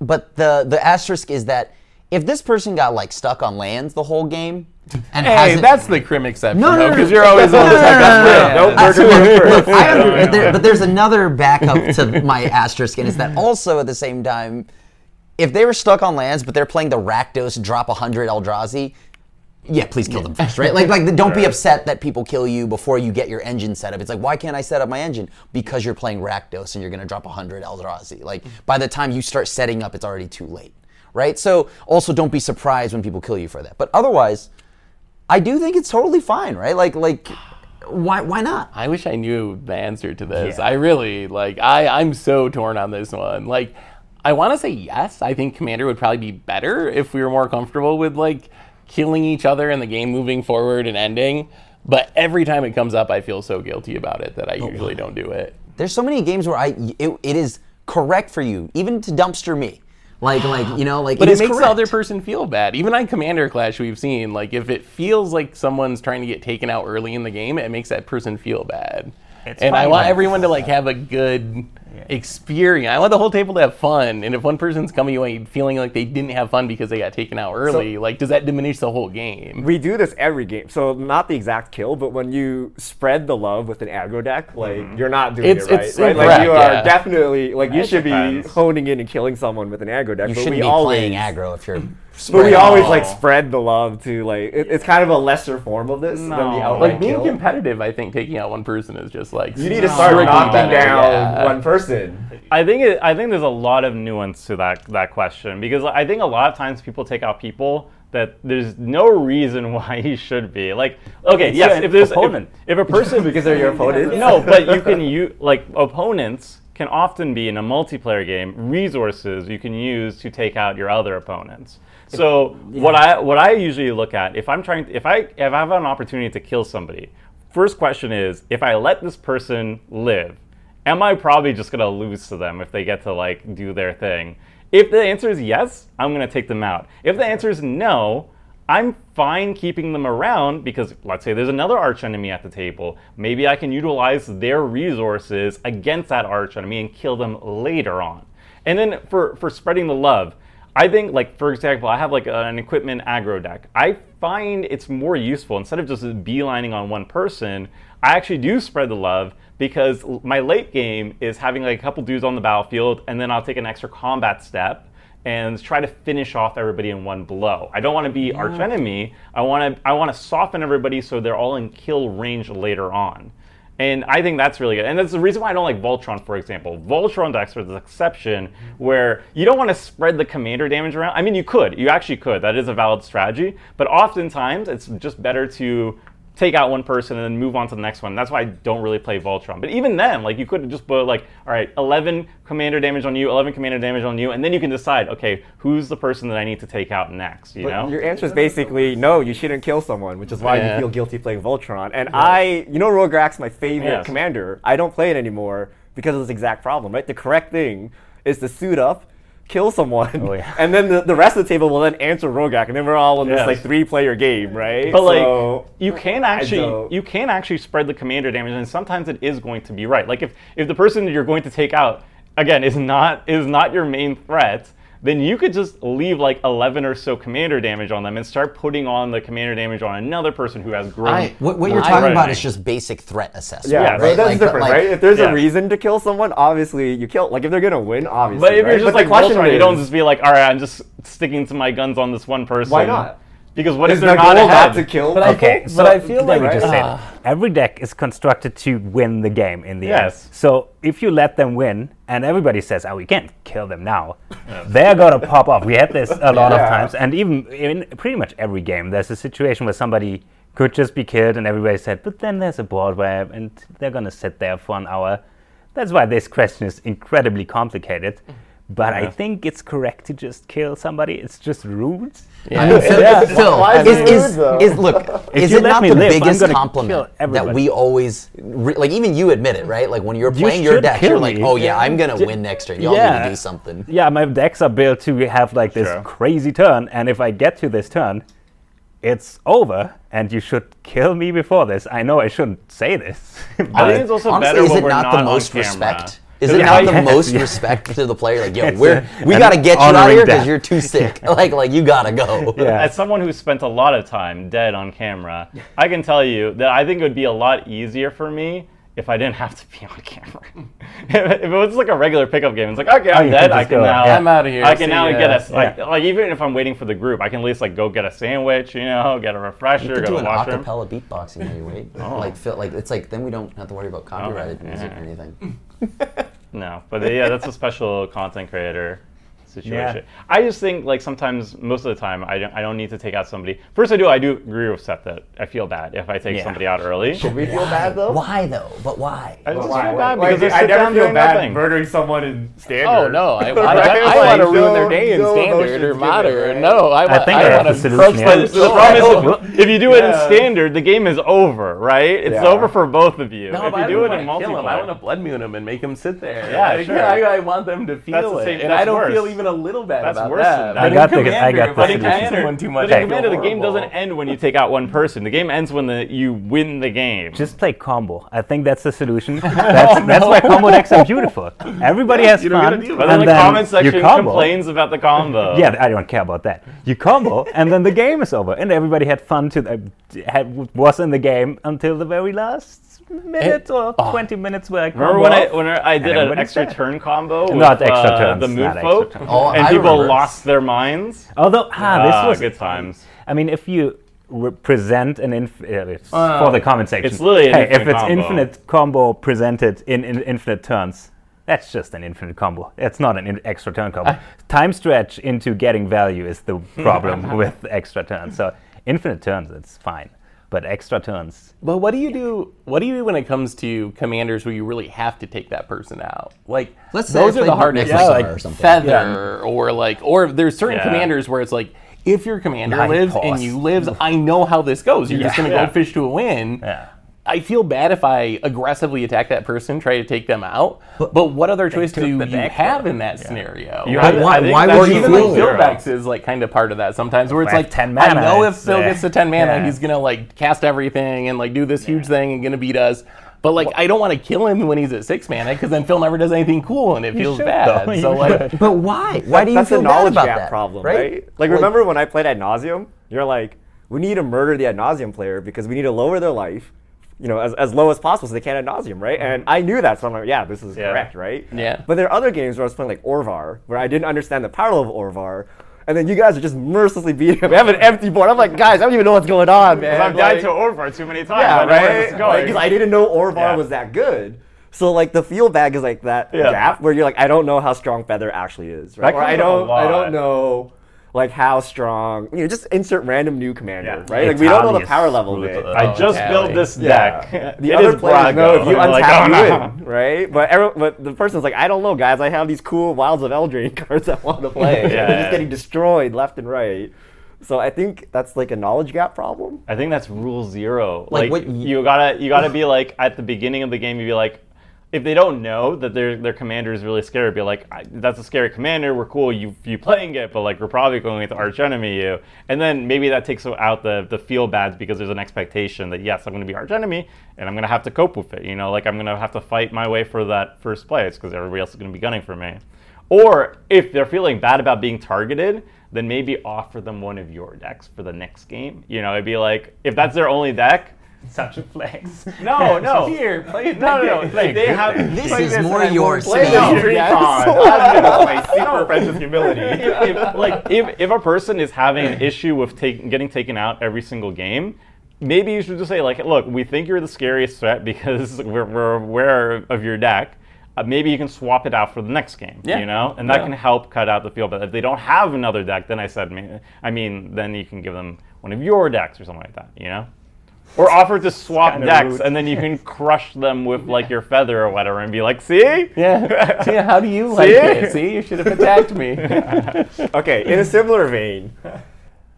Speaker 3: but the the asterisk is that if this person got like stuck on lands the whole game and
Speaker 2: Hey,
Speaker 3: hasn't,
Speaker 2: that's the Krim exception,
Speaker 3: No, no,
Speaker 2: though,
Speaker 3: no,
Speaker 2: because
Speaker 3: no.
Speaker 2: you're always on the
Speaker 3: no, no, no,
Speaker 2: second
Speaker 3: no, no.
Speaker 1: Don't murder one first.
Speaker 3: I agree, but, but there's another backup to my asterisk, and it's that also at the same time, if they were stuck on lands, but they're playing the Rakdos drop 100 Eldrazi, yeah, please kill them first, right? Like, like don't be upset that people kill you before you get your engine set up. It's like, why can't I set up my engine? Because you're playing Rakdos and you're gonna drop 100 Eldrazi. Like, by the time you start setting up, it's already too late, right? So, also don't be surprised when people kill you for that. But otherwise, I do think it's totally fine, right? Like, like, why, why not?
Speaker 2: I wish I knew the answer to this.
Speaker 3: Yeah.
Speaker 2: I really like. I I'm so torn on this one. Like, I want to say yes. I think Commander would probably be better if we were more comfortable with like killing each other and the game moving forward and ending. But every time it comes up, I feel so guilty about it that I usually don't do it.
Speaker 3: There's so many games where I it, it is correct for you even to dumpster me, Like, like you know, like
Speaker 2: But
Speaker 3: it
Speaker 2: it,
Speaker 3: is
Speaker 2: makes the other person feel bad. Even on Commander Clash, we've seen like if it feels like someone's trying to get taken out early in the game, it makes that person feel bad.
Speaker 4: It's
Speaker 2: and I want everyone to like have a good experience. I want the whole table to have fun. And if one person's coming away feeling like they didn't have fun because they got taken out early, like does that diminish the whole game?
Speaker 1: We do this every game, so not the exact kill, but when you spread the love with an aggro deck, like mm-hmm. you're not doing
Speaker 2: It's-
Speaker 1: it right.
Speaker 2: it's
Speaker 1: right? Like you are
Speaker 2: yeah.
Speaker 1: definitely like you should
Speaker 5: depends.
Speaker 1: be honing in and killing someone with an aggro deck.
Speaker 3: You
Speaker 1: but
Speaker 3: shouldn't
Speaker 1: we
Speaker 3: be
Speaker 1: always,
Speaker 3: playing aggro if you're.
Speaker 1: But we always
Speaker 3: all-
Speaker 1: like spread the love to like it, it's kind of a lesser form of this than the
Speaker 5: No.
Speaker 1: outright
Speaker 2: Like being
Speaker 1: kill.
Speaker 2: competitive, I think taking out one person is just like
Speaker 1: you need to start
Speaker 2: strictly
Speaker 1: knocking
Speaker 2: better,
Speaker 1: down
Speaker 2: yeah.
Speaker 1: one person.
Speaker 5: I think it, I think there's a lot of nuance to that that question because I think a lot of times people take out people that there's no reason why he should be like okay
Speaker 4: It's
Speaker 5: yes if there's if,
Speaker 4: opponent.
Speaker 5: if a person
Speaker 1: Because they're your opponent?
Speaker 5: no but you can use like opponents can often be in a multiplayer game resources you can use to take out your other opponents so what I what I usually look at if I'm trying if I if I have an opportunity to kill somebody first question is if I let this person live am I probably just gonna lose to them if they get to like do their thing? If the answer is yes, I'm gonna take them out. If the answer is no, I'm fine keeping them around because let's say there's another arch enemy at the table. Maybe I can utilize their resources against that arch enemy and kill them later on. And then for for spreading the love, I think like for example, I have like an equipment aggro deck. I find it's more useful instead of just beelining on one person. I actually do spread the love because my late game is having like a couple dudes on the battlefield, and then I'll take an extra combat step and try to finish off everybody in one blow. I don't want to be arch enemy. I want to I want to soften everybody so they're all in kill range later on. And I think that's really good. And that's the reason why I don't like Voltron, for example. Voltron decks are the exception where you don't want to spread the commander damage around. I mean, you could. You actually could. That is a valid strategy. But oftentimes, it's just better to take out one person and then move on to the next one. That's why I don't really play Voltron. But even then, like you could just put like, all right, 11 commander damage on you, 11 commander damage on you, and then you can decide, okay, who's the person that I need to take out next, you
Speaker 1: But
Speaker 5: know?
Speaker 1: your answer is basically no, you shouldn't kill someone, which is why
Speaker 2: Yeah.
Speaker 1: you feel guilty playing Voltron. And I, you know, Rograkh's my favorite
Speaker 5: Yes.
Speaker 1: commander. I don't play it anymore because of this exact problem, right? The correct thing is to suit up, kill someone,
Speaker 4: Oh, yeah.
Speaker 1: and then the, the rest of the table will then answer Rograkh, and then we're all in this like three-player game, right?
Speaker 5: But like you can actually you can actually spread the commander damage, and sometimes it is going to be right. Like if if the person you're going to take out again is not is not your main threat, then you could just leave like 11 or so commander damage on them and start putting on the commander damage on another person who has grown.
Speaker 2: I-
Speaker 3: What, what you're
Speaker 2: I-
Speaker 3: talking about is just basic threat assessment.
Speaker 1: yeah,
Speaker 5: Yeah,
Speaker 1: right?
Speaker 3: right?
Speaker 1: that's
Speaker 3: Like,
Speaker 1: different,
Speaker 3: like-
Speaker 1: right? If there's
Speaker 5: Yeah.
Speaker 1: a reason to kill someone, obviously you kill. Like if they're gonna win, obviously.
Speaker 5: but if
Speaker 1: right?
Speaker 5: you're just
Speaker 1: But
Speaker 5: like
Speaker 1: the question
Speaker 5: Voltron, you don't just be like, all right, I'm just sticking to my guns on this one person.
Speaker 1: Why not?
Speaker 5: Because what
Speaker 1: Is
Speaker 5: if
Speaker 1: the
Speaker 5: they're
Speaker 1: goal
Speaker 5: not ahead?
Speaker 1: not to kill?
Speaker 2: But I
Speaker 4: Okay,
Speaker 2: feel-
Speaker 4: so
Speaker 2: but I feel
Speaker 4: let me
Speaker 2: like-
Speaker 4: just say every deck is constructed to win the game in the
Speaker 5: Yes.
Speaker 4: end. So if you let them win, and everybody says, "Oh, we can't kill them now," they're gonna pop off. We had this a lot
Speaker 1: Yeah.
Speaker 4: of times, and even in pretty much every game, there's a situation where somebody could just be killed, and everybody said, "But then there's a board where, and they're gonna sit there for an hour." That's why this question is incredibly complicated. But I think it's correct to just kill somebody. It's just rules.
Speaker 3: I mean, Phil,
Speaker 2: Yeah.
Speaker 3: Phil,
Speaker 1: Why is
Speaker 3: is,
Speaker 1: it
Speaker 3: is,
Speaker 1: rude,
Speaker 3: is- look, is it not the
Speaker 4: live,
Speaker 3: biggest compliment that we always, re- like even you admit it, right? Like when you're
Speaker 4: You
Speaker 3: playing your deck, you're like, oh yeah, I'm gonna
Speaker 4: Ju-
Speaker 3: win next turn. Y'all need
Speaker 4: Yeah.
Speaker 3: to do something.
Speaker 4: Yeah, my decks are built to have like this
Speaker 5: Sure.
Speaker 4: crazy turn, and if I get to this turn, it's over, and you should kill me before this. I know I shouldn't say this.
Speaker 5: I
Speaker 4: but-
Speaker 5: think it's also
Speaker 3: Honestly,
Speaker 5: better
Speaker 3: is
Speaker 5: when
Speaker 3: it
Speaker 5: we're
Speaker 3: not,
Speaker 5: not
Speaker 3: the
Speaker 5: on
Speaker 3: most
Speaker 5: camera.
Speaker 3: respect? Is
Speaker 5: 'Cause
Speaker 3: it
Speaker 5: if
Speaker 3: not the
Speaker 4: Yes,
Speaker 3: most
Speaker 4: yeah.
Speaker 3: respect to the player? Like, yo, we're, we gotta get you out of here because you're too sick. like, like you gotta go.
Speaker 4: Yeah.
Speaker 5: As someone who spent a lot of time dead on camera, I can tell you that I think it would be a lot easier for me if I didn't have to be on camera. if it was like a regular pickup game, it's like okay, I'm
Speaker 4: you
Speaker 5: dead.
Speaker 4: can
Speaker 5: I can now.
Speaker 4: yeah.
Speaker 2: I'm outta here,
Speaker 5: I can
Speaker 2: see
Speaker 5: now
Speaker 2: ya.
Speaker 5: get a s- like,
Speaker 4: Yeah.
Speaker 5: like even if I'm waiting for the group, I can at least like go get a sandwich, you know, get a refresher,
Speaker 3: You could
Speaker 5: go
Speaker 3: do
Speaker 5: to
Speaker 3: an
Speaker 5: the washroom.
Speaker 3: acapella beatboxing while you wait. Like, Phil, like it's like then we don't have to worry about copyrighted music or anything.
Speaker 5: No, but yeah, that's a special content creator situation. I just think like sometimes, most of the time, I don't, I don't need to take out somebody. First, I do. I do agree with Seth that I feel bad if I take
Speaker 4: Yeah.
Speaker 5: somebody out early.
Speaker 1: Should we feel bad though?
Speaker 3: Why though? But why?
Speaker 5: I just
Speaker 1: Why-
Speaker 5: feel bad
Speaker 1: why-
Speaker 5: because
Speaker 1: I
Speaker 5: I sit
Speaker 1: never feel
Speaker 5: doing
Speaker 1: bad
Speaker 5: nothing.
Speaker 1: murdering someone in standard.
Speaker 2: Oh no! I, I,
Speaker 1: Right?
Speaker 2: I, I
Speaker 1: Like,
Speaker 2: want to ruin
Speaker 1: no-
Speaker 2: their day in
Speaker 1: no
Speaker 2: standard or
Speaker 1: given,
Speaker 2: modern.
Speaker 1: right?
Speaker 2: No, I, want,
Speaker 4: think
Speaker 2: I,
Speaker 4: I
Speaker 2: want to
Speaker 4: the solution
Speaker 2: approach
Speaker 4: here.
Speaker 2: the,
Speaker 5: The problem is, if, if you do it in standard, the game is over, right? It's over for both of you.
Speaker 2: No,
Speaker 5: if you
Speaker 2: I
Speaker 5: do it in
Speaker 2: wanna kill him. I want to blood moon him and make him sit there.
Speaker 5: Yeah, sure.
Speaker 2: I, I want them to feel it, and I don't feel even even a little bad
Speaker 5: That's
Speaker 2: about
Speaker 5: worse
Speaker 2: that.
Speaker 5: than that. I
Speaker 2: in
Speaker 4: got the- I
Speaker 2: Commander,
Speaker 4: got the
Speaker 2: I
Speaker 4: solution.
Speaker 2: too much,
Speaker 5: But in
Speaker 2: I
Speaker 5: Commander, the game doesn't end when you take out one person. The game ends when the, you win the game.
Speaker 4: Just play combo. I think that's the solution. That's, that's why combo decks are beautiful. Everybody has
Speaker 2: You don't
Speaker 4: fun.
Speaker 2: gotta deal with
Speaker 5: but
Speaker 2: it.
Speaker 5: then
Speaker 4: and
Speaker 5: the
Speaker 4: then
Speaker 5: comment section
Speaker 4: combo.
Speaker 5: complains about the combo.
Speaker 4: Yeah, I don't care about that. You combo, and then the game is over, and everybody had fun to uh, had, was in the game until the very last minute or 20 minutes where I
Speaker 5: Remember
Speaker 4: combo
Speaker 5: when I when I did an extra
Speaker 4: dead.
Speaker 5: turn combo?
Speaker 4: Not
Speaker 5: with,
Speaker 4: extra
Speaker 5: uh,
Speaker 4: turns,
Speaker 5: The
Speaker 4: not
Speaker 5: moon
Speaker 4: extra
Speaker 5: folk.
Speaker 3: Oh,
Speaker 5: and
Speaker 3: I
Speaker 5: people
Speaker 3: remember.
Speaker 5: lost their minds.
Speaker 4: Although ah,
Speaker 5: Ah,
Speaker 4: this was
Speaker 5: good times.
Speaker 4: I mean, if you re- present an infinite uh, for the comment section,
Speaker 5: it's literally an
Speaker 4: hey, if it's
Speaker 5: combo.
Speaker 4: infinite combo presented in, in infinite turns, that's just an infinite combo. It's not an in- extra turn combo. Time stretch into getting value is the problem with extra turns. So infinite turns, it's fine, but extra turns,
Speaker 2: But what do you do? What do you do when it comes to commanders where you really have to take that person out? Like
Speaker 3: Let's say
Speaker 2: those are the hardest. Yeah, like
Speaker 3: or something.
Speaker 2: feather or like or there's certain
Speaker 5: Yeah.
Speaker 2: commanders where it's like if your commander
Speaker 4: Nine
Speaker 2: lives and you lives, I know how this goes. You're just gonna
Speaker 5: Yeah.
Speaker 2: go fish to a win.
Speaker 4: Yeah.
Speaker 2: I feel bad if I aggressively attack that person, try to take them out. But, what other choice do
Speaker 4: took
Speaker 2: you have
Speaker 4: though.
Speaker 2: in that scenario?
Speaker 5: You
Speaker 2: Right?
Speaker 5: have-
Speaker 3: why-
Speaker 5: I
Speaker 3: why would you
Speaker 2: even
Speaker 5: the
Speaker 2: like
Speaker 3: feel.
Speaker 2: Philbex is like kind of part of that sometimes, where it's like
Speaker 4: 10 mana.
Speaker 2: I
Speaker 4: mana,
Speaker 2: know if Phil gets to ten mana,
Speaker 4: yeah.
Speaker 2: he's gonna like cast everything and like do this huge thing and gonna beat us. But like I don't want to kill him when he's at six mana because then Phil never does anything cool and it feels
Speaker 4: should,
Speaker 2: bad.
Speaker 4: though.
Speaker 2: So like.
Speaker 3: But why? Why do you
Speaker 1: That's
Speaker 3: feel
Speaker 1: a
Speaker 3: bad
Speaker 1: knowledge
Speaker 3: about
Speaker 1: gap
Speaker 3: that?
Speaker 1: problem, right? Like, remember when I played ad nauseam? You're like, we need to murder the ad nauseam player because we need to lower their life, you know, as, as low as possible so they can't ad nauseam, right? Mm-hmm. And I knew that, so I'm like, yeah, this is
Speaker 5: Yeah.
Speaker 1: correct, right?
Speaker 2: Yeah.
Speaker 1: But there are other games where I was playing like Orvar, where I didn't understand the power level of Orvar. And then you guys are just mercilessly beating him. I have an empty board. I'm like, guys, I don't even know what's going on, man.
Speaker 5: I've died
Speaker 1: Like-
Speaker 5: to Orvar too many times.
Speaker 1: yeah,
Speaker 5: I know where this
Speaker 1: right.
Speaker 5: is going.
Speaker 1: Because I didn't know Orvar
Speaker 5: Yeah.
Speaker 1: was that good. So like the feel bag is like that
Speaker 5: Yeah.
Speaker 1: gap where you're like, I don't know how strong Feather actually is, right?
Speaker 5: That
Speaker 1: Or I
Speaker 5: comes up a
Speaker 1: don't, I don't know like how strong. You know, just insert random new commander,
Speaker 5: Yeah.
Speaker 1: right? Like we don't know the power level of it.
Speaker 4: brutal.
Speaker 5: I just
Speaker 2: Tally.
Speaker 5: built this
Speaker 1: Yeah.
Speaker 5: deck.
Speaker 1: The
Speaker 5: It
Speaker 1: other
Speaker 5: is
Speaker 1: players know if you
Speaker 5: Brago. I'm like,
Speaker 1: untap,
Speaker 5: oh,
Speaker 1: you win, right? But every, but the person's like, I don't know, guys. I have these cool Wilds of Eldraine cards I want to play. and They're
Speaker 5: Yeah.
Speaker 1: just getting destroyed left and right. So I think that's like a knowledge gap problem.
Speaker 5: I think that's rule zero.
Speaker 3: Like,
Speaker 5: Like,
Speaker 3: what y-
Speaker 5: you gotta you gotta be like at the beginning of the game. You be like, if they don't know that their their commander is really scary, be like, that's a scary commander. We're cool. You you playing it, but like we're probably going to arch enemy you. And then maybe that takes out the the feel bads because there's an expectation that yes, I'm going to be arch enemy and I'm going to have to cope with it. You know, like I'm going to have to fight my way for that first place because everybody else is going to be gunning for me. Or if they're feeling bad about being targeted, then maybe offer them one of your decks for the next game. You know, it'd be like if that's their only deck.
Speaker 4: Such a flex.
Speaker 5: No, no.
Speaker 2: here, play it.
Speaker 5: No, no, no.
Speaker 2: Play
Speaker 5: Like, they have
Speaker 3: This
Speaker 5: like
Speaker 3: is more
Speaker 5: and I
Speaker 3: your
Speaker 5: won't play
Speaker 3: speed.
Speaker 5: them.
Speaker 1: Yes.
Speaker 5: Yes.
Speaker 1: super friends with humility.
Speaker 5: if, if- like if, if a person is having an issue with take, getting taken out every single game, maybe you should just say like, look, we think you're the scariest threat because we're, we're aware of your deck. Uh, maybe you can swap it out for the next game,
Speaker 2: Yeah.
Speaker 5: you know, and that
Speaker 2: Yeah.
Speaker 5: can help cut out the field. But if they don't have another deck, then I said, I mean, then you can give them one of your decks or something like that, you know, or offer to swap decks,
Speaker 1: rude.
Speaker 5: and then you can crush them with like your feather or whatever, and be like, see,
Speaker 2: Yeah. See, how do you like
Speaker 5: See?
Speaker 2: it? See, you should have attacked me.
Speaker 1: Okay, in a similar vein,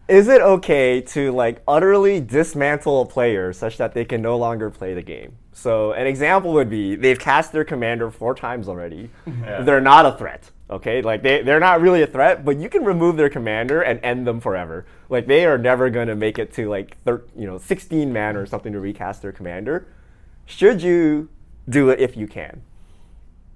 Speaker 1: is it okay to like utterly dismantle a player such that they can no longer play the game? So an example would be they've cast their commander four times already. They're not a threat. Okay, like they, they're not really a threat, but you can remove their commander and end them forever. Like they are never gonna make it to like thir- you know 16 man or something to recast their commander. Should you do it if you can?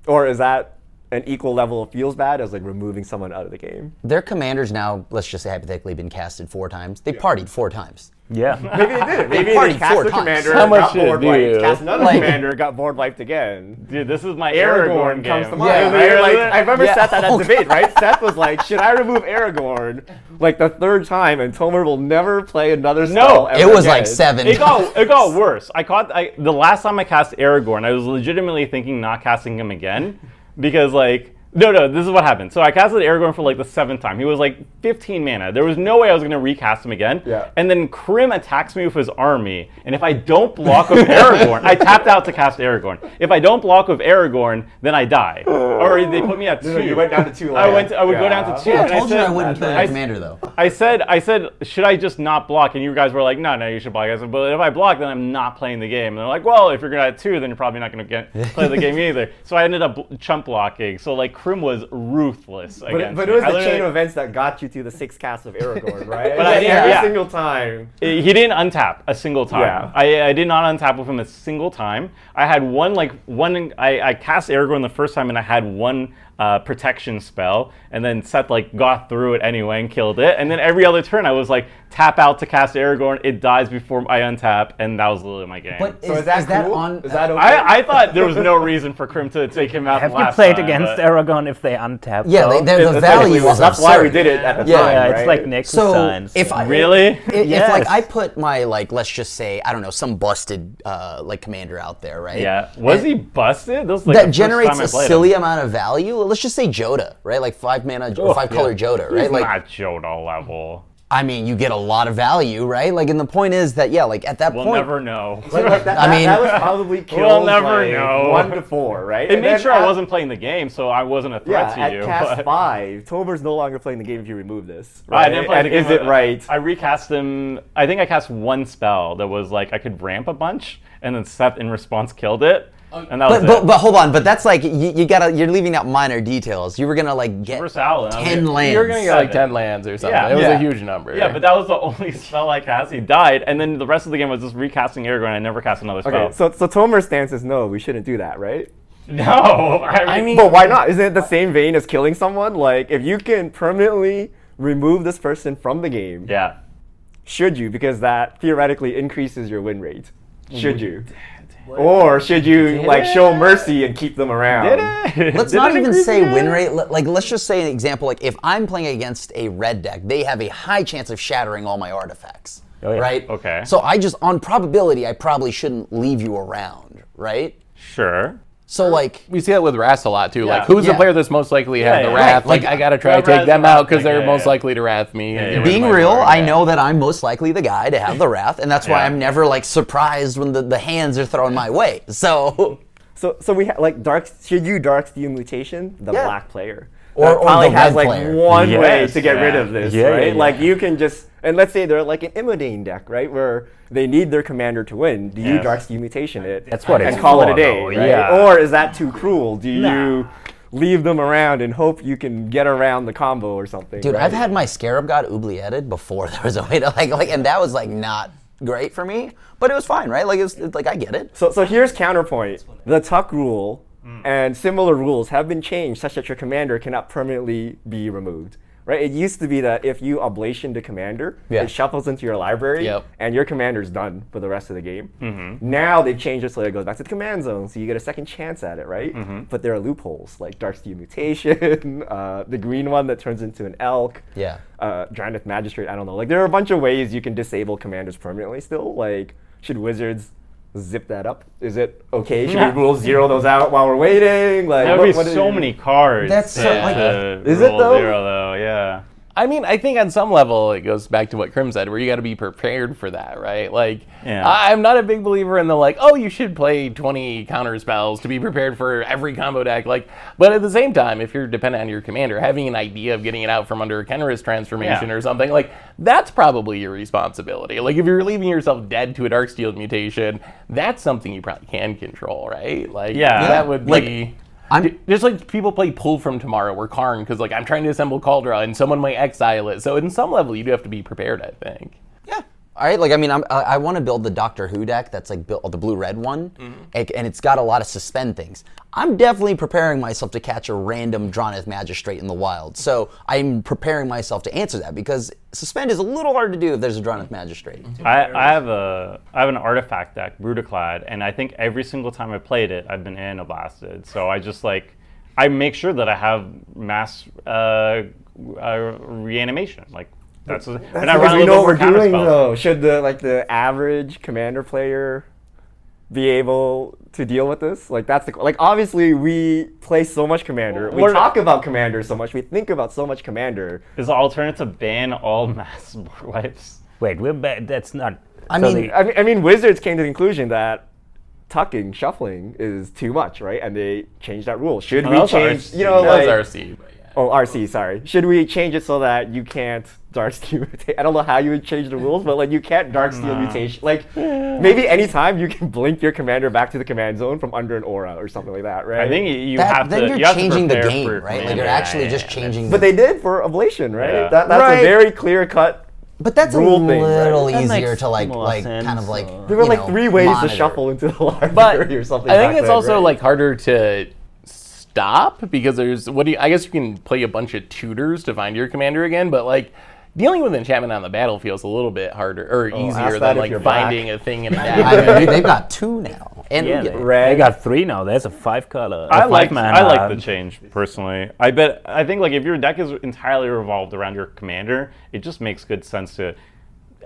Speaker 1: Or is that an equal level of feels bad as like removing someone out of the game?
Speaker 3: Their commanders now, let's just say hypothetically, been casted four times. They partied four times.
Speaker 4: Yeah.
Speaker 1: Maybe they did it. Maybe
Speaker 3: partied
Speaker 1: they cast
Speaker 3: four
Speaker 1: their
Speaker 3: times.
Speaker 1: commander,
Speaker 2: How much
Speaker 1: got
Speaker 2: did it
Speaker 1: board
Speaker 2: do?
Speaker 1: wiped, cast another
Speaker 3: Like-
Speaker 1: commander, got board wiped again.
Speaker 5: dude, this is my
Speaker 1: Aragorn,
Speaker 5: Aragorn,
Speaker 1: comes
Speaker 5: game.
Speaker 1: to mind.
Speaker 3: Yeah.
Speaker 1: right? Like, I remember
Speaker 3: Yeah.
Speaker 1: Seth had that
Speaker 3: Oh,
Speaker 1: debate, right? Seth was like, "Should I remove Aragorn like the third time, and Tomer will never play another spell?"
Speaker 5: No,
Speaker 1: ever
Speaker 3: It was like
Speaker 1: again?"
Speaker 3: seven.
Speaker 5: It got it got worse. I caught I, the last time I cast Aragorn, I was legitimately thinking not casting him again because like no no this is what happened. So I casted Aragorn for like the seventh time. He was like 15 mana. There was no way I was gonna recast him again.
Speaker 1: Yeah.
Speaker 5: And then Krim attacks me with his army, and if I don't block with Aragorn, I tapped out to cast Aragorn. If I don't block with Aragorn, then I die. Or they put me at two.
Speaker 1: No, you went down to two
Speaker 5: I
Speaker 1: land.
Speaker 5: went. I would go down to two.
Speaker 3: I told you
Speaker 5: said-
Speaker 3: I wouldn't kill your
Speaker 5: I-
Speaker 3: commander though.
Speaker 5: I said, I said, should I just not block? And you guys were like, no, no, you should block. I said, but if I block, then I'm not playing the game. And they're like, well, if you're gonna have two, then you're probably not gonna get play the game either. So I ended up chump blocking. So like Krim was ruthless.
Speaker 1: But, it- but it was
Speaker 5: I
Speaker 1: the chain of events that got you to the six cast of Aragorn, right?
Speaker 5: But I- yeah,
Speaker 1: every
Speaker 5: yeah.
Speaker 1: single time.
Speaker 5: He didn't untap a single time.
Speaker 1: Yeah.
Speaker 5: I, I did not untap with him a single time. I had one like one. I, I cast Aragorn the first time and I had one uh, protection spell, and then Seth like got through it anyway and killed it. And then every other turn I was like tap out to cast Aragorn. It dies before I untap, and that was literally my game.
Speaker 3: But
Speaker 1: So
Speaker 3: is,
Speaker 1: is that
Speaker 3: is that on?
Speaker 1: Is that okay?
Speaker 5: I, I thought there was no reason for Krim to take him out.
Speaker 4: Have you
Speaker 5: last
Speaker 4: played
Speaker 5: time,
Speaker 4: against
Speaker 5: but-
Speaker 4: Aragorn if they untap?
Speaker 3: yeah,
Speaker 4: though?
Speaker 3: they, they're- the value
Speaker 1: actually-
Speaker 3: is
Speaker 1: That's why we did it at the
Speaker 3: Yeah,
Speaker 1: time.
Speaker 4: yeah, it's like Nexus
Speaker 3: So
Speaker 4: signs.
Speaker 3: if I
Speaker 5: Really?
Speaker 3: if, if, like I put my like let's just say I don't know some busted uh, like commander out there, right?
Speaker 5: Yeah. Was
Speaker 3: And
Speaker 5: he busted? That was like
Speaker 3: that generates
Speaker 5: time I
Speaker 3: a
Speaker 5: played
Speaker 3: silly
Speaker 5: him.
Speaker 3: amount of value. Let's just say Jodah, right? Like five mana or five color Jodah, right?
Speaker 5: He's
Speaker 3: like
Speaker 5: not Jodah level.
Speaker 3: I mean, you get a lot of value, right? Like, and the point is that yeah, like at that point.
Speaker 5: We'll never know.
Speaker 1: Like, like that,
Speaker 3: I mean-
Speaker 1: that was probably kills
Speaker 5: never
Speaker 1: like
Speaker 5: know.
Speaker 1: one to four, right?
Speaker 5: It
Speaker 1: And
Speaker 5: made
Speaker 1: then
Speaker 5: sure I wasn't playing the game, so I wasn't a threat
Speaker 1: Yeah,
Speaker 5: to
Speaker 1: at
Speaker 5: you.
Speaker 1: cast
Speaker 5: but-
Speaker 1: five, Tomer's no longer playing the game if you remove this.
Speaker 5: I
Speaker 1: Right?
Speaker 5: didn't play
Speaker 1: and
Speaker 5: the game.
Speaker 1: is it right?
Speaker 5: I recast him. I think I cast one spell that was like I could ramp a bunch, and then Seth in response killed it, Oh, and that was
Speaker 3: but, but
Speaker 5: it.
Speaker 3: but hold on, but that's like you, you gotta you're leaving out minor details. You were gonna like get
Speaker 5: Versus Alan, I was
Speaker 3: ten
Speaker 5: like,
Speaker 3: lands.
Speaker 2: You're gonna get like 10 lands or something.
Speaker 5: Yeah.
Speaker 2: it was
Speaker 1: Yeah.
Speaker 2: a huge number.
Speaker 5: yeah, but that was the only spell I cast. He died, and then the rest of the game was just recasting Aragorn. I never cast another spell.
Speaker 1: Okay, so so Tomer's stance is no, we shouldn't do that, right?
Speaker 5: no, I mean,
Speaker 1: But why not? Isn't it the same vein as killing someone? Like if you can permanently remove this person from the game,
Speaker 5: yeah.
Speaker 1: should you? Because that theoretically increases your win rate. Should you? Or should you like show mercy and keep them around?
Speaker 5: Did it?
Speaker 3: Let's
Speaker 5: Did
Speaker 3: not
Speaker 5: it
Speaker 3: even say
Speaker 5: again?
Speaker 3: win rate. Like, let's just say an example. Like, if I'm playing against a red deck, they have a high chance of shattering all my artifacts.
Speaker 4: Oh, yeah.
Speaker 3: Right.
Speaker 5: Okay.
Speaker 3: So I just, on probability, I probably shouldn't leave you around. Right.
Speaker 5: Sure.
Speaker 3: So like,
Speaker 2: we see that with Wrath a lot too.
Speaker 5: Yeah.
Speaker 2: Like, who's
Speaker 3: Yeah.
Speaker 2: the player that's most likely to have
Speaker 5: Yeah,
Speaker 2: the. Wrath?
Speaker 3: Right,
Speaker 2: Like,
Speaker 3: like,
Speaker 2: I gotta try to take them out
Speaker 5: Wrath,
Speaker 2: because they're
Speaker 5: yeah,
Speaker 2: most
Speaker 5: yeah.
Speaker 2: likely to Wrath me.
Speaker 5: Yeah, yeah.
Speaker 3: being real,
Speaker 2: board.
Speaker 3: I
Speaker 2: Yeah.
Speaker 3: know that I'm most likely the guy to have the wrath, and that's why
Speaker 5: Yeah.
Speaker 3: I'm never like surprised when the, the hands are thrown my way. So.
Speaker 1: So so we ha- like dark. Should you Darksteel mutation the
Speaker 3: Yeah.
Speaker 1: black player?
Speaker 3: Or-
Speaker 1: That
Speaker 3: or
Speaker 1: probably has like
Speaker 3: player.
Speaker 1: one way to get rid of this,
Speaker 4: Yeah, yeah,
Speaker 1: right?
Speaker 4: yeah.
Speaker 1: Like you can just and let's say they're like an Imodane deck, right, where they need their commander to win. Do you
Speaker 5: Yes.
Speaker 1: Darksteel mutation it?
Speaker 4: That's what
Speaker 1: and call it a day, right?
Speaker 4: yeah.
Speaker 1: Or is that too cruel? Do
Speaker 4: Nah.
Speaker 1: you leave them around and hope you can get around the combo or something?
Speaker 3: Dude,
Speaker 1: right?
Speaker 3: I've had my Scarab God oublieted before there was a way to like like, and that was like not great for me, but it was fine, right? Like it was it's like I get it.
Speaker 1: So, so here's counterpoint. The tuck rule
Speaker 5: Mm.
Speaker 1: and similar rules have been changed such that your commander cannot permanently be removed. Right? It used to be that if you Oblation the commander,
Speaker 3: Yeah.
Speaker 1: it shuffles into your library,
Speaker 2: Yep.
Speaker 1: and your commander's done for the rest of the game.
Speaker 5: Mm-hmm.
Speaker 1: Now they've changed it so it goes back to the command zone, so you get a second chance at it, right?
Speaker 5: Mm-hmm.
Speaker 1: But there are loopholes like Darksteel Mutation, uh, the green one that turns into an elk,
Speaker 3: Yeah.
Speaker 1: uh, Magistrate. I don't know. Like there are a bunch of ways you can disable commanders permanently. Still, like should wizards zip that up? Is it okay? Should we rule zero those out while we're waiting? Like
Speaker 5: There
Speaker 1: what-
Speaker 5: would
Speaker 1: what
Speaker 5: be
Speaker 1: do
Speaker 5: so
Speaker 1: you-
Speaker 5: many cards.
Speaker 3: That's so, like-
Speaker 5: to
Speaker 1: Is it
Speaker 5: roll
Speaker 1: though?
Speaker 5: Zero though, yeah.
Speaker 2: I mean, I think on some level it goes back to what Krim said, where you got to be prepared for that, right? Like,
Speaker 5: Yeah.
Speaker 2: I- I'm not a big believer in the like, oh, you should play 20 counter spells to be prepared for every combo deck. Like, but at the same time, if you're dependent on your commander, having an idea of getting it out from under a Kenrith's transformation
Speaker 5: Yeah.
Speaker 2: or something, like that's probably your responsibility. Like, if you're leaving yourself dead to a Darksteel mutation, that's something you probably can control, right? Like,
Speaker 5: Yeah.
Speaker 2: that would
Speaker 3: Like,
Speaker 2: be.
Speaker 3: I'm-
Speaker 2: just like people play Pull from Tomorrow or Karn because like I'm trying to assemble Kaldra and someone might exile it. So in some level you do have to be prepared. I think.
Speaker 3: Yeah. All right. Like I mean, I'm, I, I want to build the Doctor Who deck that's like built the blue red one, and, and it's got a lot of suspend things. I'm definitely preparing myself to catch a random Drannith Magistrate in the wild. So I'm preparing myself to answer that because suspend is a little hard to do if there's a Drannith Magistrate.
Speaker 5: I, I have a I have an artifact deck, Brudiclad, and I think every single time I played it, I've been anablasted. So I just like I make sure that I have mass uh, uh, reanimation. Like that's, and
Speaker 1: That's
Speaker 5: I
Speaker 1: because
Speaker 5: run a
Speaker 1: we know what we're
Speaker 5: counter
Speaker 1: doing
Speaker 5: spells.
Speaker 1: though. Should the like the average commander player be able to deal with this? Like that's the like obviously we play so much commander. We
Speaker 5: We're-
Speaker 1: talk about commander so much. We think about so much commander.
Speaker 5: Is the alternative ban all mass board wipes?
Speaker 4: Wait, we're ba- that's not.
Speaker 3: I
Speaker 4: so
Speaker 3: mean,
Speaker 4: the-
Speaker 1: I mean, I mean, Wizards came to the conclusion that tucking, shuffling is too much, right? And they changed that rule. Should we change?
Speaker 5: RC.
Speaker 1: You know, like
Speaker 2: was RC, but yeah.
Speaker 1: Oh, RC, sorry. Should we change it so that you can't Darksteel mutation? I don't know how you would change the rules, but like you can't Darksteel mutation. Like maybe anytime you can blink your commander back to the command zone from under an aura or something like that, right?
Speaker 5: I think you- you
Speaker 3: That-
Speaker 5: have
Speaker 3: then
Speaker 5: to.
Speaker 3: you're
Speaker 5: you
Speaker 3: changing the game,
Speaker 5: for
Speaker 3: right? Like you're actually
Speaker 2: Yeah,
Speaker 3: just
Speaker 2: yeah,
Speaker 3: changing.
Speaker 1: But
Speaker 3: the,
Speaker 1: they did for Oblation, right?
Speaker 5: Yeah.
Speaker 1: That, that's
Speaker 2: Right.
Speaker 1: a very clear cut.
Speaker 3: but that's a
Speaker 1: rule thing, right?
Speaker 3: little easier to like, like
Speaker 4: sense,
Speaker 3: kind of like.
Speaker 4: uh,
Speaker 1: There were like
Speaker 3: know,
Speaker 1: three ways
Speaker 3: monitor.
Speaker 1: to shuffle into the library
Speaker 2: but
Speaker 1: or something.
Speaker 2: I think
Speaker 1: back
Speaker 2: it's
Speaker 1: then,
Speaker 2: also
Speaker 1: right?
Speaker 2: like harder to stop because there's what do you, I guess you can play a bunch of tutors to find your commander again, but like dealing with enchantment on the battlefield is a little bit harder or
Speaker 1: Oh,
Speaker 2: easier than like
Speaker 1: you're black.
Speaker 2: finding a thing in a deck.
Speaker 3: I mean, they've got two now, and
Speaker 4: Yeah, they,
Speaker 1: Red.
Speaker 4: they got three now. There's a five color. a
Speaker 5: I like
Speaker 4: mana.
Speaker 5: I like the change personally. I bet I think like if your deck is entirely revolved around your commander, it just makes good sense to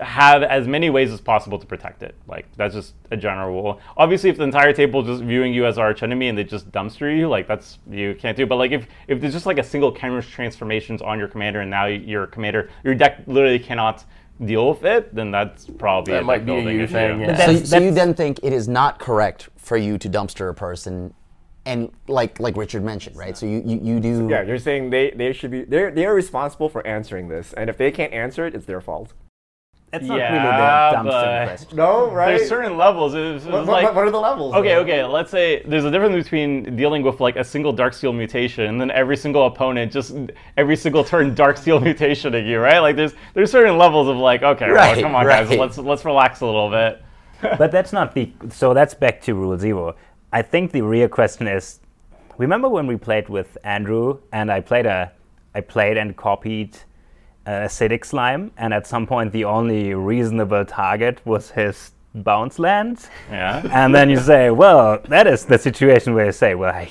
Speaker 5: have as many ways as possible to protect it. Like that's just a general rule. Obviously, if the entire table is just viewing you as arch enemy and they just dumpster you, like that's you can't do. But like if if there's just like a single Kenrith transformations on your commander and now your commander your deck literally cannot deal with it, then that's probably
Speaker 2: That
Speaker 5: a
Speaker 2: might be a
Speaker 5: building
Speaker 2: you
Speaker 5: issue.
Speaker 2: thing, yeah.
Speaker 3: So, so you then think it is not correct for you to dumpster a person, and like like Richard mentioned, right? So you you, you do.
Speaker 1: Yeah, you're saying they, they should be they're they are responsible for answering this, and if they can't answer it, it's their fault.
Speaker 4: That's not
Speaker 5: Yeah,
Speaker 4: really the dumpster question.
Speaker 1: No, right?
Speaker 5: There's certain levels. It's, it's
Speaker 1: what,
Speaker 5: like,
Speaker 1: what, what are the levels?
Speaker 5: Okay,
Speaker 1: though?
Speaker 5: okay. Let's say there's a difference between dealing with like a single dark Darksteel mutation and then every single opponent just every single turn dark Darksteel mutationing you, right? Like there's there's certain levels of like, okay, well, come on guys, let's let's relax a little bit.
Speaker 4: but that's not the. So that's back to rule zero. I think the real question is, remember when we played with Andrew and I played a, I played and copied an acidic slime, and at some point the only reasonable target was his bounce land.
Speaker 5: Yeah.
Speaker 4: and then you say, well, that is the situation where you say, well, I,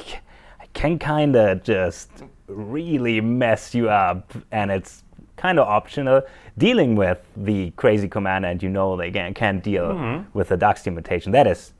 Speaker 4: I can kind of just really mess you up, and it's kind of optional dealing with the crazy commander, and you know they can, can't deal mm-hmm. with the Darksteel mutation. That is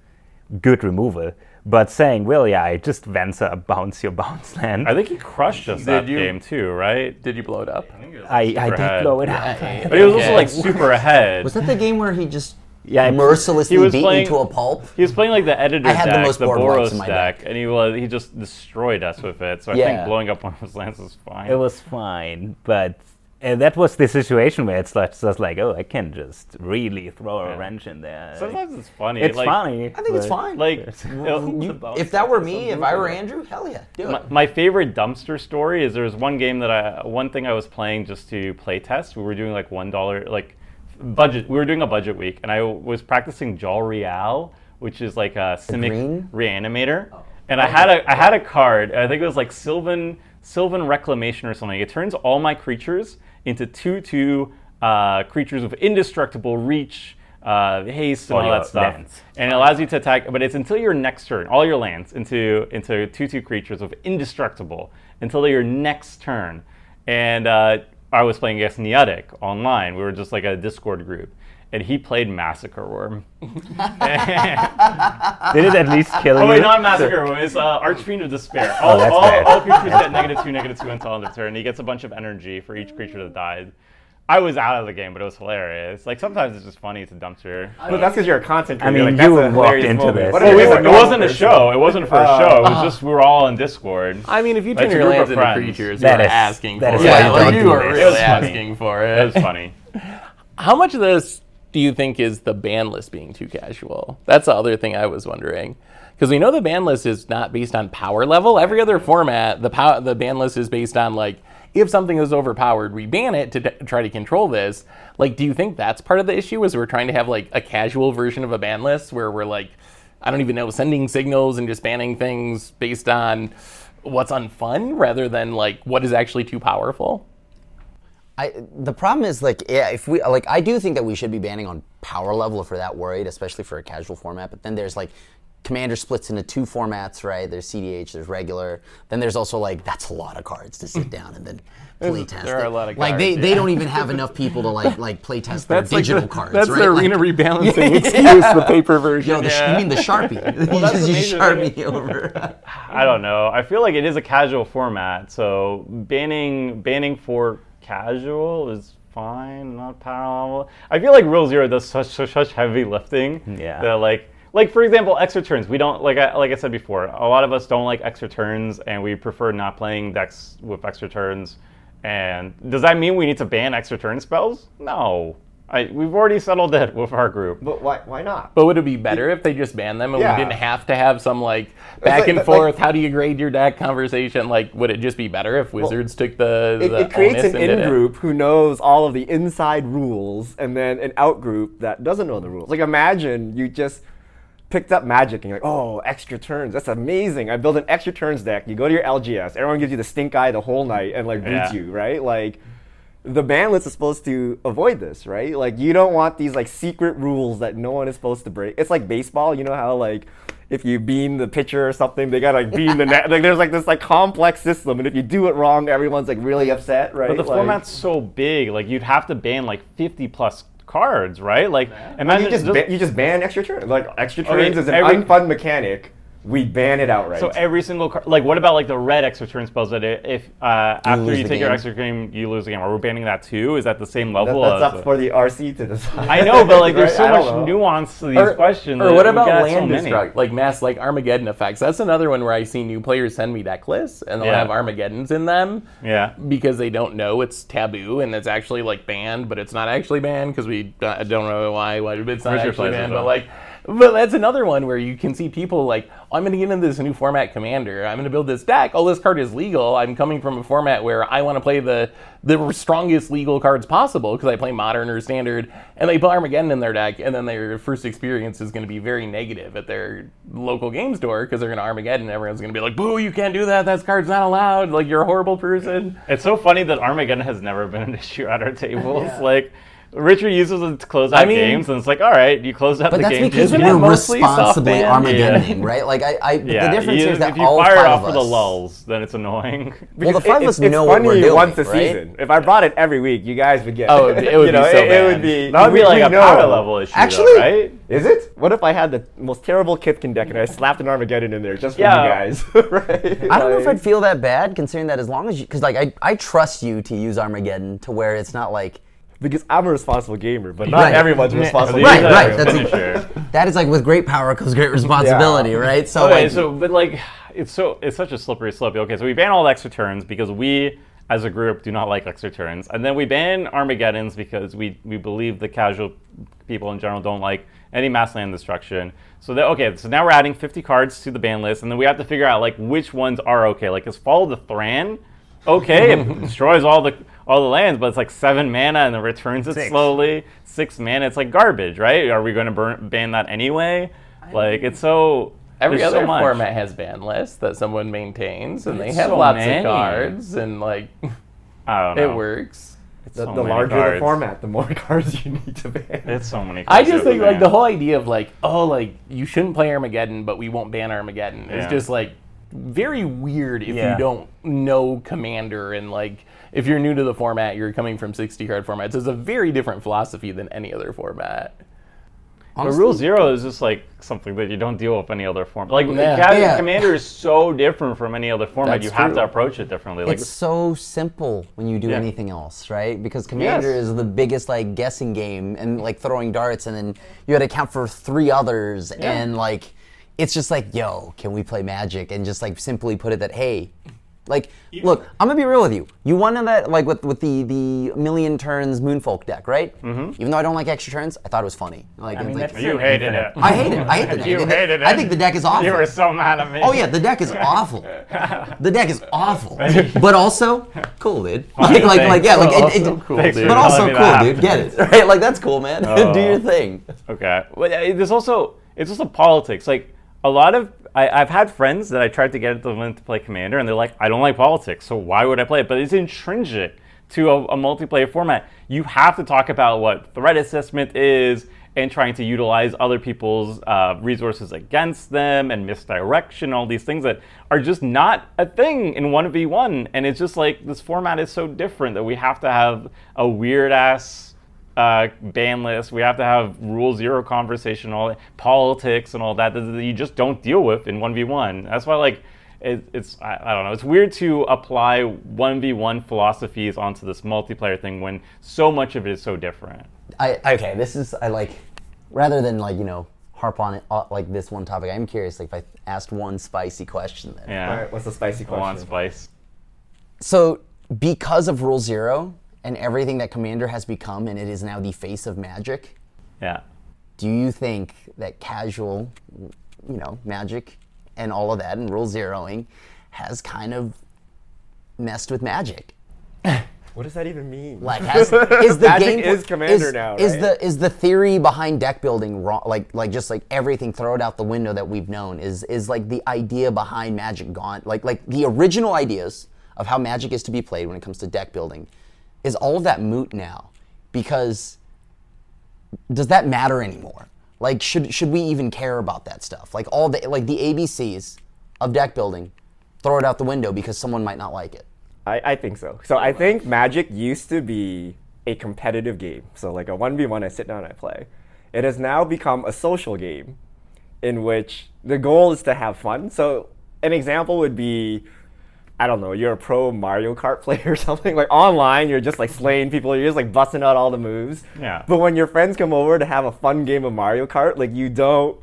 Speaker 4: good removal. But saying, "Will yeah, I just Venser bounce your bounce land.
Speaker 5: I think he crushed us that
Speaker 2: you?
Speaker 5: game too, right?
Speaker 2: Did you blow it up?
Speaker 4: I, I
Speaker 5: super
Speaker 4: did
Speaker 5: ahead.
Speaker 4: blow it up.
Speaker 5: But he was also like super ahead.
Speaker 3: Was that the game where he just
Speaker 4: Yeah,
Speaker 3: mercilessly
Speaker 5: He was
Speaker 3: beat
Speaker 5: playing-
Speaker 3: to a pulp?
Speaker 5: He was playing like the editor
Speaker 3: I had the most
Speaker 5: the,
Speaker 3: board in
Speaker 5: Boros
Speaker 3: my
Speaker 5: deck,
Speaker 3: deck.
Speaker 5: and he was he just destroyed us with it. So I
Speaker 3: Yeah.
Speaker 5: think blowing up one of his lands is fine.
Speaker 4: It was fine, but uh, that was the situation where it's like, just like, oh, I can just really throw a
Speaker 5: Yeah.
Speaker 4: wrench in there.
Speaker 5: Sometimes it's funny.
Speaker 4: it's
Speaker 5: like,
Speaker 4: funny.
Speaker 3: I think it's fine.
Speaker 5: Like you
Speaker 3: if that were me, if I were Andrew, hell yeah, do
Speaker 5: my,
Speaker 3: it.
Speaker 5: my favorite dumpster story is there was one game that I one thing I was playing just to play test. We were doing like one dollar like budget. We were doing a budget week, and I was practicing Jolrael, which is like a Simic
Speaker 3: green?
Speaker 5: reanimator. And I had a I had a card. I think it was like Sylvan Sylvan Reclamation or something. It turns all my creatures into two two uh, creatures with indestructible reach. Uh, haste and
Speaker 4: All
Speaker 5: all that stuff,
Speaker 4: lands.
Speaker 5: and it allows you to attack. But it's until your next turn, all your lands into into two two creatures with indestructible until your next turn. And uh, I was playing against Neotic online. We were just like a Discord group, and he played Massacre Wurm.
Speaker 4: Did it at least kill
Speaker 5: Oh
Speaker 4: you?
Speaker 5: wait, not Massacre Wurm. It's uh, Archfiend of Despair. All,
Speaker 4: that's
Speaker 5: all,
Speaker 4: bad.
Speaker 5: all creatures get negative two, negative two until end of turn. He gets a bunch of energy for each creature that died. I was out of the game, but it was hilarious. Like sometimes it's just funny It's a dumpster.
Speaker 1: But that's because you're a content creator.
Speaker 4: I mean,
Speaker 1: like,
Speaker 4: you
Speaker 1: a
Speaker 4: walked into
Speaker 1: moment.
Speaker 4: this.
Speaker 1: What
Speaker 5: Well,
Speaker 1: if
Speaker 5: we,
Speaker 1: it's
Speaker 5: were-
Speaker 1: a
Speaker 5: it wasn't a show. It wasn't for a
Speaker 1: Oh.
Speaker 5: show. It was just we were all in Discord.
Speaker 2: I mean, if you
Speaker 5: That's
Speaker 2: turn
Speaker 5: a
Speaker 2: your
Speaker 5: group
Speaker 2: lands
Speaker 5: of
Speaker 2: into
Speaker 5: friends.
Speaker 2: creatures,
Speaker 4: That
Speaker 2: you're
Speaker 4: is-
Speaker 2: asking
Speaker 4: that
Speaker 2: for
Speaker 4: is
Speaker 2: it.
Speaker 3: why
Speaker 2: Yeah,
Speaker 3: you
Speaker 2: like
Speaker 3: don't
Speaker 2: you
Speaker 3: do
Speaker 2: are
Speaker 3: it.
Speaker 2: really
Speaker 5: It was funny.
Speaker 2: asking for
Speaker 5: It was funny.
Speaker 2: How much of this do you think is the ban list being too casual? That's the other thing I was wondering. Because we know the ban list is not based on power level. Every other format, the pow- the ban list is based on like if something is overpowered, we ban it to t- try to control this. Like, do you think that's part of the issue? Is we're trying to have like a casual version of a ban list where we're like, I don't even know, sending signals and just banning things based on what's unfun rather than like what is actually too powerful?
Speaker 3: I, the problem is like yeah, if we like I do think that we should be banning on power level if we're that worried, especially for a casual format. But then there's like commander splits into two formats, right? There's CDH, there's regular. Then there's also like that's a lot of cards to sit down and then play test.
Speaker 2: there are a lot of cards,
Speaker 3: like they,
Speaker 2: cards,
Speaker 3: they don't even have enough people to like like play test their digital
Speaker 2: the,
Speaker 3: cards.
Speaker 2: That's
Speaker 3: right?
Speaker 2: the
Speaker 3: Like,
Speaker 2: arena rebalancing excuse, the paper version.
Speaker 3: Yo, the, sh- you mean the sharpie? you
Speaker 5: that's
Speaker 3: just
Speaker 5: the
Speaker 3: sharpie
Speaker 5: thing.
Speaker 3: over.
Speaker 5: I don't know. I feel like it is a casual format, so banning banning for casual is fine, not power level. I feel like Rule Zero does such such, such heavy lifting
Speaker 4: Yeah.
Speaker 5: that like like for example, extra turns. We don't like I, like I said before. A lot of us don't like extra turns, and we prefer not playing decks with extra turns. And does that mean we need to ban extra turn spells? No, I, we've already settled it with our group.
Speaker 1: But why? Why not?
Speaker 2: But would it be better if they just banned them and
Speaker 1: Yeah.
Speaker 2: we didn't have to have some like back
Speaker 1: like-
Speaker 2: and
Speaker 1: like-
Speaker 2: forth? how do you grade your deck conversation? Like, would it just be better if Wizards took the,
Speaker 1: It,
Speaker 2: the
Speaker 1: it creates
Speaker 2: onus
Speaker 1: an
Speaker 2: and did
Speaker 1: in
Speaker 2: it?
Speaker 1: group who knows all of the inside rules, and then an out group that doesn't know the rules. Like imagine you just picked up Magic and you're like, oh, extra turns. That's amazing. I built an extra turns deck. You go to your LGS. Everyone gives you the stink eye the whole night and like boots
Speaker 5: Yeah.
Speaker 1: you, right? Like the ban list is supposed to avoid this, right? Like you don't want these like secret rules that no one is supposed to break. It's like baseball. You know how like if you beam the pitcher or something, they gotta like beam the net. Like there's like this like complex system, and if you do it wrong, everyone's like really upset, right?
Speaker 5: But the
Speaker 1: Like-
Speaker 5: format's so big, like you'd have to ban like 50 plus cards, right? Like imagine oh,
Speaker 1: you just
Speaker 5: just-
Speaker 1: ban, you just ban extra turns. Like extra
Speaker 5: Okay,
Speaker 1: turns is an
Speaker 5: every-
Speaker 1: unfun mechanic. We ban it outright.
Speaker 5: So every single card, like what about like the red extra turn spells that i- if uh, after
Speaker 3: lose
Speaker 5: you
Speaker 3: the
Speaker 5: take your
Speaker 3: game.
Speaker 5: extra game, you lose the game? Are we banning that too? Is that the same
Speaker 1: That-
Speaker 5: level?
Speaker 1: that's
Speaker 5: as
Speaker 1: up for the RC to decide.
Speaker 5: I know, but like there's
Speaker 1: Right?
Speaker 5: so much
Speaker 1: know.
Speaker 5: nuance to these
Speaker 2: Or,
Speaker 5: questions.
Speaker 2: or what about
Speaker 5: got so
Speaker 2: land
Speaker 5: many.
Speaker 2: destruct, like mass, like Armageddon effects? That's another one where I see new players send me deck lists and they'll
Speaker 5: Yeah.
Speaker 2: have Armageddons in them
Speaker 5: Yeah.
Speaker 2: because they don't know it's taboo and it's actually like banned, but it's not actually banned because we uh, don't know why. Why it's not
Speaker 5: Richard
Speaker 2: actually banned, but like. But that's another one where you can see people like, I'm going to get into this new format commander. I'm going to build this deck. Oh, this card is legal. I'm coming from a format where I want to play the the strongest legal cards possible because I play modern or standard. And they put Armageddon in their deck, and then their first experience is going to be very negative at their local game store because they're going to Armageddon. And everyone's going to be like, "Boo! You can't do that. That card's not allowed. Like you're a horrible person."
Speaker 5: It's so funny that Armageddon has never been an issue at our tables. Like Richard uses it to close out
Speaker 2: I mean-
Speaker 5: games, and it's like, all right, you close out
Speaker 3: But
Speaker 5: the
Speaker 3: that's
Speaker 5: game.
Speaker 3: because we're
Speaker 2: mostly
Speaker 3: responsibly
Speaker 2: soft-banned?
Speaker 3: Armageddoning, right? Like I, I
Speaker 5: yeah,
Speaker 3: the difference
Speaker 5: you,
Speaker 3: here is that
Speaker 5: if you
Speaker 3: all
Speaker 5: fire
Speaker 3: five
Speaker 5: it off
Speaker 3: of
Speaker 5: for the lulls, then it's annoying.
Speaker 3: Well, the
Speaker 1: It-
Speaker 3: five of
Speaker 1: it's,
Speaker 3: us
Speaker 1: it's
Speaker 3: know what
Speaker 1: funny
Speaker 3: we're doing,
Speaker 1: once a
Speaker 3: right?
Speaker 1: season. If I brought it every week, you guys would get.
Speaker 2: Oh, it would
Speaker 1: you
Speaker 2: be
Speaker 1: know,
Speaker 2: so
Speaker 1: it, it would
Speaker 2: bad.
Speaker 1: be.
Speaker 5: that would be
Speaker 1: we-
Speaker 5: like
Speaker 1: we
Speaker 5: a
Speaker 1: know.
Speaker 5: power level issue,
Speaker 3: Actually-
Speaker 5: though, right?
Speaker 1: Is it? What if I had the most terrible Kithkin deck and I slapped an Armageddon in there just for
Speaker 5: Yeah.
Speaker 1: you guys? right?
Speaker 3: I don't know if I'd feel that bad, considering that as long as you, because like I, I trust you to use Armageddon to where it's not like
Speaker 1: because I'm a responsible gamer, but not
Speaker 3: Right.
Speaker 1: everyone's a responsible.
Speaker 3: Right,
Speaker 1: gamer.
Speaker 3: right, that's
Speaker 5: finisher.
Speaker 3: that is like with great power comes great responsibility,
Speaker 1: Yeah.
Speaker 3: right? So
Speaker 5: Okay,
Speaker 3: like,
Speaker 5: so but like it's so it's such a slippery slope. Okay, so we ban all extra turns because we as a group do not like extra turns, and then we ban Armageddons because we we believe the casual people in general don't like any mass land destruction. So that okay, so now we're adding 50 cards to the ban list, and then we have to figure out like which ones are okay. Like is Fall of the Thran okay? it destroys all the all the lands, but it's like seven mana and it returns it
Speaker 4: Six.
Speaker 5: slowly. Six mana, it's like garbage, right? Are we going to burn, ban that anyway? Like it's so.
Speaker 2: Every other
Speaker 5: so
Speaker 2: format has ban lists that someone maintains, and they have
Speaker 5: so
Speaker 2: lots
Speaker 5: many.
Speaker 2: of cards, and like
Speaker 5: I don't know.
Speaker 2: it works.
Speaker 5: It's
Speaker 1: The,
Speaker 5: so
Speaker 1: the larger
Speaker 5: cards.
Speaker 1: the format, the more cards you need to ban.
Speaker 5: It's so many. Cards.
Speaker 2: I just
Speaker 5: to
Speaker 2: think like
Speaker 5: ban.
Speaker 2: the whole idea of like, oh, like you shouldn't play Armageddon, but we won't ban Armageddon is
Speaker 5: Yeah.
Speaker 2: just like very weird if
Speaker 4: Yeah.
Speaker 2: you don't know Commander and like if you're new to the format, you're coming from 60 card formats. It's a very different philosophy than any other format.
Speaker 5: But Rule Zero is just like something that you don't deal with any other format. Like
Speaker 2: Yeah.
Speaker 5: Ca-
Speaker 3: Yeah.
Speaker 5: Commander is so different from any other format.
Speaker 2: That's
Speaker 5: you have
Speaker 2: true.
Speaker 5: to approach it differently. Like
Speaker 3: it's so simple when you do
Speaker 5: Yeah.
Speaker 3: anything else, right? Because Commander
Speaker 5: Yes.
Speaker 3: is the biggest like guessing game and like throwing darts, and then you got to count for three others, and like it's just like, yo, can we play Magic? And just like simply put it that hey. Like, look, I'm gonna be real with you. You wanted that, like, with with the the million turns Moonfolk deck, right? Mm-hmm. Even though I don't like extra turns, I thought it was funny. Like,
Speaker 4: I mean,
Speaker 3: like-
Speaker 5: you hated it.
Speaker 3: I hate it. I hate the deck.
Speaker 5: You
Speaker 3: I think
Speaker 5: hated it.
Speaker 3: I think the deck is awful.
Speaker 5: You were so mad at me.
Speaker 3: Oh yeah, the deck is awful. The deck is awful, but also cool, dude. Like, like, like, yeah, like, it, it,
Speaker 2: Also cool,
Speaker 5: Thanks
Speaker 2: dude.
Speaker 3: but also cool,
Speaker 5: that.
Speaker 3: dude. Get it right? Like that's cool, man. do your thing.
Speaker 5: Okay. But uh, there's also it's also politics. Like a lot of I, I've had friends that I tried to get them to play Commander, and they're like, I don't like politics, so why would I play it? But it's intrinsic to a, a multiplayer format. You have to talk about what threat assessment is and trying to utilize other people's uh, resources against them and misdirection, all these things that are just not a thing in 1v1. And it's just like this format is so different that we have to have a weird ass uh, ban list. We have to have rule zero conversation, all politics and all that that you just don't deal with in 1v1. That's why, like, it, it's, I, I don't know, it's weird to apply 1v1 philosophies onto this multiplayer thing when so much of it is so different.
Speaker 3: I okay. This is I like rather than like you know harp on it uh, like this one topic. I'm curious, like if I asked one spicy question then.
Speaker 5: Yeah.
Speaker 1: All right, what's the spicy
Speaker 5: Go on,
Speaker 1: question?
Speaker 5: Spice.
Speaker 3: So because of Rule Zero and everything that Commander has become, and it is now the face of Magic,
Speaker 5: Yeah.
Speaker 3: do you think that casual, you know, Magic and all of that and Rule Zeroing has kind of messed with Magic?
Speaker 1: What does that even mean?
Speaker 3: Like, has, is the
Speaker 1: Magic
Speaker 3: game
Speaker 1: is Commander now,
Speaker 3: Is
Speaker 1: right?
Speaker 3: the is the theory behind deck building wrong? Like like just like everything, throw it out the window that we've known. Is is like the idea behind Magic gone? Like like the original ideas of how Magic is to be played when it comes to deck building, is all of that moot now? Because does that matter anymore? Like should should we even care about that stuff? Like all the like the ABCs of deck building, throw it out the window because someone might not like it.
Speaker 1: I, I think so. So I think Magic used to be a competitive game. So like a 1v1, I sit down and I play. It has now become a social game in which the goal is to have fun. So an example would be I don't know, you're a pro Mario Kart player or something. Like online, you're just like slaying people, you're just like busting out all the moves.
Speaker 5: Yeah.
Speaker 1: But when your friends come over to have a fun game of Mario Kart, like you don't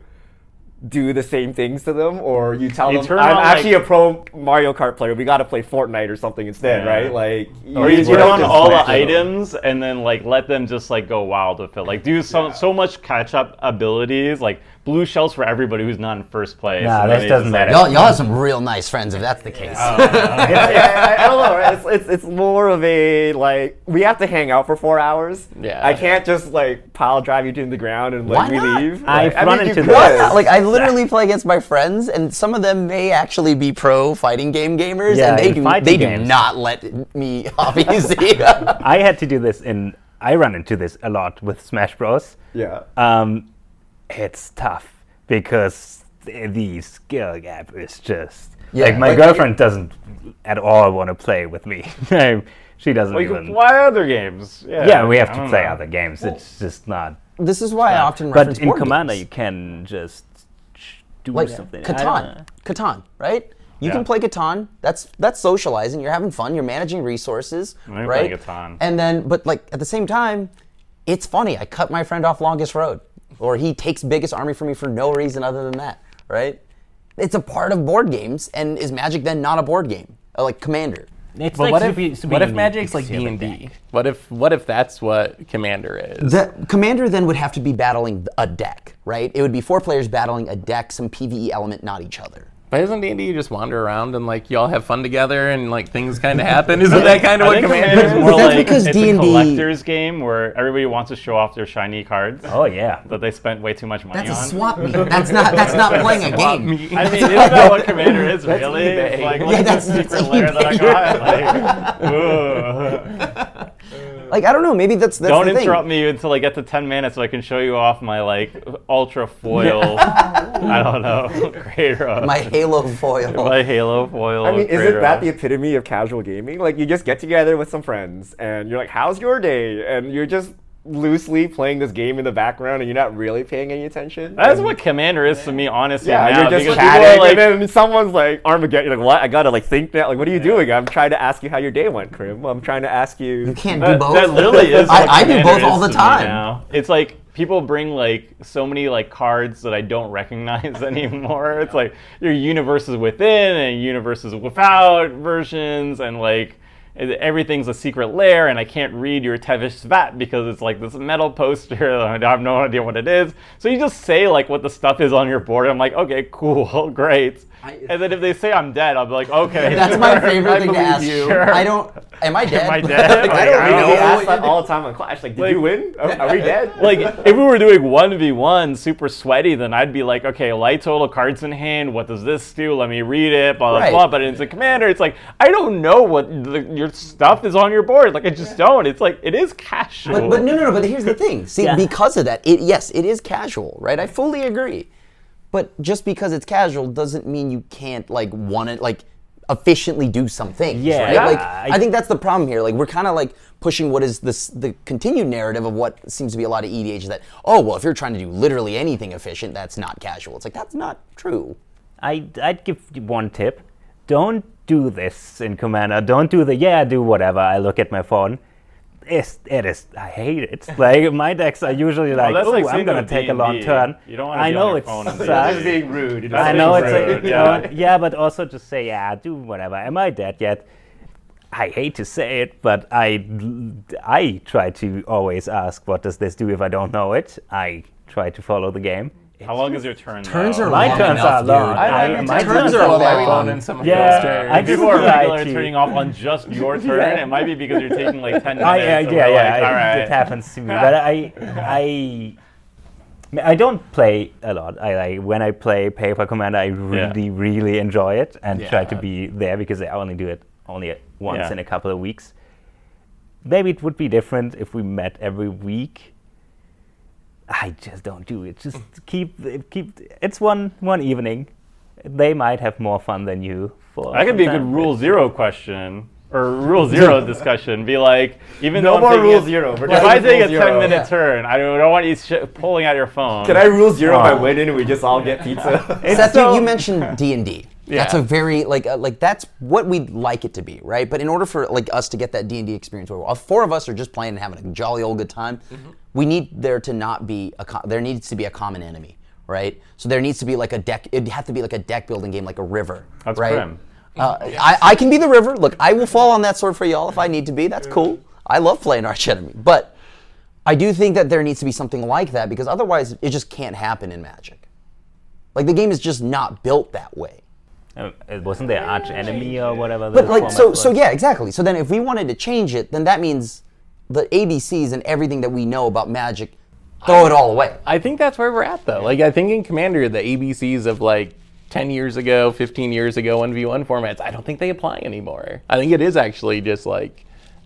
Speaker 1: do the same things to them or you tell
Speaker 5: You
Speaker 1: them I'm
Speaker 5: on,
Speaker 1: actually
Speaker 5: like-
Speaker 1: a pro Mario Kart player. We got to play Fortnite or something instead,
Speaker 5: Yeah.
Speaker 1: right? Like
Speaker 5: Or you
Speaker 1: you
Speaker 5: turn on all the items and then like let them just like go wild with it. Like do so
Speaker 1: Yeah.
Speaker 5: so much catch up abilities, like blue shells for everybody who's not in first place.
Speaker 4: Nah,
Speaker 5: and
Speaker 4: this doesn't matter.
Speaker 3: Y'all, y'all have some real nice friends if that's the case.
Speaker 1: yeah, I, I don't know. Right? It's, it's it's more of a like we have to hang out for four hours.
Speaker 2: Yeah.
Speaker 1: I can't just like pile drive you to the ground and
Speaker 3: Why
Speaker 1: like we
Speaker 3: not?
Speaker 1: leave.
Speaker 4: I've
Speaker 1: Like,
Speaker 4: run
Speaker 1: mean,
Speaker 4: into
Speaker 1: could.
Speaker 4: this.
Speaker 3: Like I literally play against my friends, and some of them may actually be pro fighting game gamers,
Speaker 4: Yeah,
Speaker 3: and they do
Speaker 4: fighting
Speaker 3: they do
Speaker 4: games.
Speaker 3: not let me off easy.
Speaker 4: I had to do this in. I run into this a lot with Smash Bros.
Speaker 1: Yeah.
Speaker 4: Um, it's tough because the, the skill gap is just
Speaker 3: Yeah,
Speaker 4: like my
Speaker 3: like-
Speaker 4: girlfriend doesn't at all want to play with me. she doesn't
Speaker 5: Like
Speaker 4: even.
Speaker 5: why other games? Yeah,
Speaker 4: yeah, we have
Speaker 5: I
Speaker 4: to play
Speaker 5: know.
Speaker 4: other games. It's just not.
Speaker 3: this is why I often reference
Speaker 4: But in
Speaker 3: board
Speaker 4: Commander,
Speaker 3: games.
Speaker 4: you can just do
Speaker 3: like
Speaker 4: something. I don't.
Speaker 3: Catan, Catan, right? You
Speaker 5: Yeah.
Speaker 3: can play Catan. That's that's socializing. You're having fun. You're managing resources,
Speaker 5: I'm
Speaker 3: right?
Speaker 5: playing Catan.
Speaker 3: And then, but like at the same time, it's funny. I cut my friend off longest road, or he takes biggest army from me for no reason other than that, right? It's a part of board games, and is Magic then not a board game? Uh, like Commander.
Speaker 4: It's
Speaker 2: But
Speaker 4: like
Speaker 2: what if
Speaker 4: super- super
Speaker 2: what if Magic's like D
Speaker 4: you
Speaker 2: and
Speaker 4: have a
Speaker 2: D?
Speaker 4: deck.
Speaker 2: What if what if that's what Commander is?
Speaker 3: The commander then would have to be battling a deck, right? It would be four players battling a deck, some PVE element, not each other.
Speaker 2: But isn't D and D you just wander around and like y'all have fun together and like things kind of happen? Isn't that kind of
Speaker 5: I
Speaker 2: what
Speaker 5: think
Speaker 2: Commander is?
Speaker 5: more
Speaker 3: that's
Speaker 5: like
Speaker 3: because
Speaker 5: it's
Speaker 3: D&D
Speaker 5: a collector's game where everybody wants to show off their shiny cards
Speaker 4: Oh yeah.
Speaker 5: that they spent way too much money
Speaker 3: That's a
Speaker 5: on.
Speaker 3: swap meet. That's not. That's not playing a game.
Speaker 5: I mean, isn't that what Commander is really?
Speaker 2: eBay.
Speaker 5: It's like,
Speaker 2: Yeah,
Speaker 5: look
Speaker 3: that's-
Speaker 5: the secret
Speaker 3: that's
Speaker 5: lair that I got. Like, ooh.
Speaker 3: Like I don't know. Maybe that's that's
Speaker 5: Don't
Speaker 3: the thing.
Speaker 5: interrupt me until I get to 10 minutes so I can show you off my like ultra foil. I don't know. Greater.
Speaker 3: My Halo foil.
Speaker 5: my Halo foil.
Speaker 1: I mean, isn't
Speaker 5: Greater.
Speaker 1: that the epitome of casual gaming? Like, you just get together with some friends, and you're like, "How's your day?" And you're just loosely playing this game in the background, and you're not really paying any attention.
Speaker 5: That's
Speaker 1: And-
Speaker 5: what Commander is to me, honestly.
Speaker 1: Yeah,
Speaker 5: now,
Speaker 1: you're just chatting,
Speaker 5: like,
Speaker 1: and then someone's like Armageddon. You're like, what? I gotta like think now. Like, what are you doing? I'm trying to ask you how your day went, Krim. I'm trying to ask you.
Speaker 3: You can't do
Speaker 5: that,
Speaker 3: both.
Speaker 5: that literally is.
Speaker 3: I, I do both all the time.
Speaker 5: now. It's like people bring like so many like cards that I don't recognize anymore. It's like your universes within and universes without versions, and like it- everything's a secret lair, and I can't read your Tevesh Szat because it's like this metal poster. and I have no idea what it is. So you just say like what the stuff is on your board. I'm like, okay, cool, great.
Speaker 3: I-
Speaker 5: and then if they say I'm dead, I'll be like, okay.
Speaker 3: That's my favorite
Speaker 5: I
Speaker 3: thing to
Speaker 5: believe
Speaker 3: ask.
Speaker 5: you.
Speaker 3: I don't. Am I dead?
Speaker 5: I dead?
Speaker 3: Like, I don't
Speaker 5: I
Speaker 3: know.
Speaker 5: don't
Speaker 1: we
Speaker 5: know
Speaker 1: ask that all the time on Clash. Like, did
Speaker 5: Like-
Speaker 1: you win? Are, are we dead?
Speaker 5: like if we were doing one v one super sweaty, then I'd be like, okay, light total cards in hand. What does this do? Let me read it. Blah blah
Speaker 3: Right.
Speaker 5: blah. But it's a commander. It's like I don't know what the, your stuff is on your board. Like I just don't. It's like it is casual.
Speaker 3: But, but no, no, no. But here's the thing. See,
Speaker 4: Yeah.
Speaker 3: because of that, it yes, it is casual, right? I fully agree. But just because it's casual doesn't mean you can't like want to like efficiently do some things.
Speaker 4: Yeah.
Speaker 3: right? Like
Speaker 4: I-
Speaker 3: I, think that's the problem here. Like we're kind of like pushing what is this the continued narrative of what seems to be a lot of EDH is that oh well if you're trying to do literally anything efficient that's not casual. It's like that's not true.
Speaker 4: I, I'd give you one tip. Don't do this in Commander. Don't do the, yeah, do whatever. I look at my phone. It's, it is. I hate it. Like my decks are usually like, oh,
Speaker 5: like
Speaker 4: I'm gonna take a long
Speaker 5: D&D,
Speaker 4: turn.
Speaker 5: you don't wanna
Speaker 4: I
Speaker 5: be on
Speaker 4: know
Speaker 5: your
Speaker 4: it
Speaker 5: phone and do
Speaker 4: sucks.
Speaker 1: being rude.
Speaker 5: That's
Speaker 4: I know it's
Speaker 5: rude,
Speaker 4: like,
Speaker 5: yeah.
Speaker 4: yeah. yeah, but also just say, yeah, do whatever. Am I dead yet? I hate to say it, but I, I try to always ask, what does this do if I don't know it? I try to follow the game.
Speaker 5: How long is your turn?
Speaker 3: Turns
Speaker 5: though?
Speaker 3: are
Speaker 4: My
Speaker 3: long
Speaker 4: turns
Speaker 3: enough,
Speaker 4: are
Speaker 3: dude.
Speaker 2: I,
Speaker 4: I-
Speaker 2: I,
Speaker 4: my
Speaker 2: my
Speaker 3: turns
Speaker 2: turns
Speaker 3: are
Speaker 2: are my
Speaker 3: long.
Speaker 2: phone in some of
Speaker 4: Yeah. I
Speaker 5: People are regularly turning off on just your turn.
Speaker 4: Yeah.
Speaker 5: It might be because you're taking like ten minutes.
Speaker 4: I, uh, yeah, yeah,
Speaker 5: like,
Speaker 4: it,
Speaker 5: all right.
Speaker 4: it happens to me. But I, I, I don't play a lot. I like when I play Paper Commander, I really, really enjoy it and try to be there because I only do it only once
Speaker 5: Yeah.
Speaker 4: in a couple of weeks. Maybe it would be different if we met every week. I just don't do it. Just keep keep. It's one one evening. They might have more fun than you. For
Speaker 5: That could be a good rule zero question or rule zero discussion. Be like, even
Speaker 1: No
Speaker 5: though I'm
Speaker 1: more
Speaker 5: taking
Speaker 1: rule
Speaker 5: a-
Speaker 1: zero. We're
Speaker 5: If I take a
Speaker 1: zero.
Speaker 5: ten minute
Speaker 3: Yeah.
Speaker 5: turn, I don't, I don't want you sh- pulling out your phone.
Speaker 1: Can I rule zero by
Speaker 5: Oh.
Speaker 1: winning and we just all get pizza?
Speaker 3: Seth,
Speaker 2: so-
Speaker 3: you, you mentioned D and D. That's a very like uh, like that's what we'd like it to be, right? But in order for like us to get that D and D experience, where all four of us are just playing and having a jolly old good time, we need there to not be a co- there needs to be a common enemy, right? So there needs to be like a deck. It'd have to be like a deck building game, like a river,
Speaker 5: That's
Speaker 3: right?
Speaker 5: Krim.
Speaker 3: Uh, I, I can be the river. Look, I will fall on that sword for y'all if I need to be. That's cool. I love playing arch enemy, but I do think that there needs to be something like that because otherwise it just can't happen in Magic. Like the game is just not built that way.
Speaker 4: Uh, it wasn't there arch enemy or whatever.
Speaker 3: But like so
Speaker 4: was?
Speaker 3: so yeah, exactly. So then if we wanted to change it, then that means the ABCs and everything that we know about Magic, throw it all away.
Speaker 2: I think that's where we're at though. Like I think in Commander, the ABCs of like 10 years ago, 15 years ago, 1v1 formats, I don't think they apply anymore. I think it is actually just like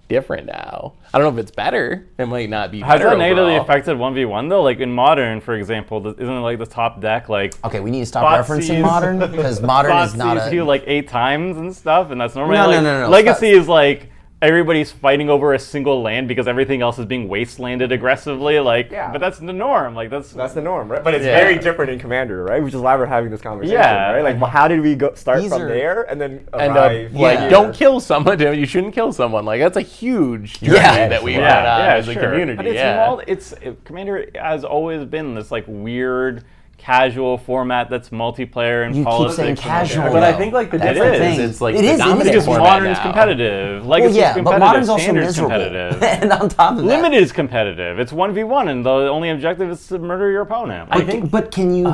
Speaker 2: different now. I don't know if it's better. It might not be
Speaker 5: Has
Speaker 2: better
Speaker 5: that negatively
Speaker 2: overall.
Speaker 5: affected one v one though? Like in modern, for example, isn't it like the top deck like
Speaker 3: Okay, we need to stop
Speaker 5: Thoughtseize-
Speaker 3: referencing modern because modern is not
Speaker 5: Thoughtseized
Speaker 3: a
Speaker 5: you like eight times and stuff, and that's normally
Speaker 3: No, no,
Speaker 5: like
Speaker 3: no, no,
Speaker 5: legacy
Speaker 3: stop.
Speaker 5: is like everybody's fighting over a single land because everything else is being wastelanded aggressively. Like,
Speaker 1: Yeah.
Speaker 5: but that's the norm. Like that's
Speaker 1: That's the norm, right? But it's
Speaker 2: Yeah.
Speaker 1: very different in Commander, right? Which is why we're having this conversation,
Speaker 5: Yeah.
Speaker 1: right? Like, well, how did we go start
Speaker 3: These
Speaker 1: from
Speaker 3: are-
Speaker 1: there and then
Speaker 2: and uh,
Speaker 1: arrive
Speaker 2: like don't kill someone. You shouldn't kill someone. Like that's a huge journey
Speaker 3: Yeah.
Speaker 2: that we
Speaker 5: yeah,
Speaker 2: went on
Speaker 5: yeah,
Speaker 2: as a
Speaker 5: sure.
Speaker 2: community.
Speaker 5: But it's
Speaker 2: yeah.
Speaker 5: mul- it's it, Commander has always been this like weird casual format that's multiplayer and
Speaker 3: You keep saying casual.
Speaker 2: but I think like the
Speaker 3: That's
Speaker 2: difference
Speaker 3: thing.
Speaker 2: is it's like
Speaker 3: It
Speaker 2: the
Speaker 3: is, it is
Speaker 2: dominant
Speaker 5: Because
Speaker 3: Format
Speaker 2: format
Speaker 5: modern is
Speaker 2: now.
Speaker 5: competitive,
Speaker 3: Well,
Speaker 5: legacy is
Speaker 3: yeah, but
Speaker 5: competitive,
Speaker 3: modern's also
Speaker 5: standard's
Speaker 3: miserable.
Speaker 5: competitive.
Speaker 3: and on top of that,
Speaker 5: Limited is competitive. It's one v one, and the only objective is to murder your opponent.
Speaker 2: I think
Speaker 3: But can you?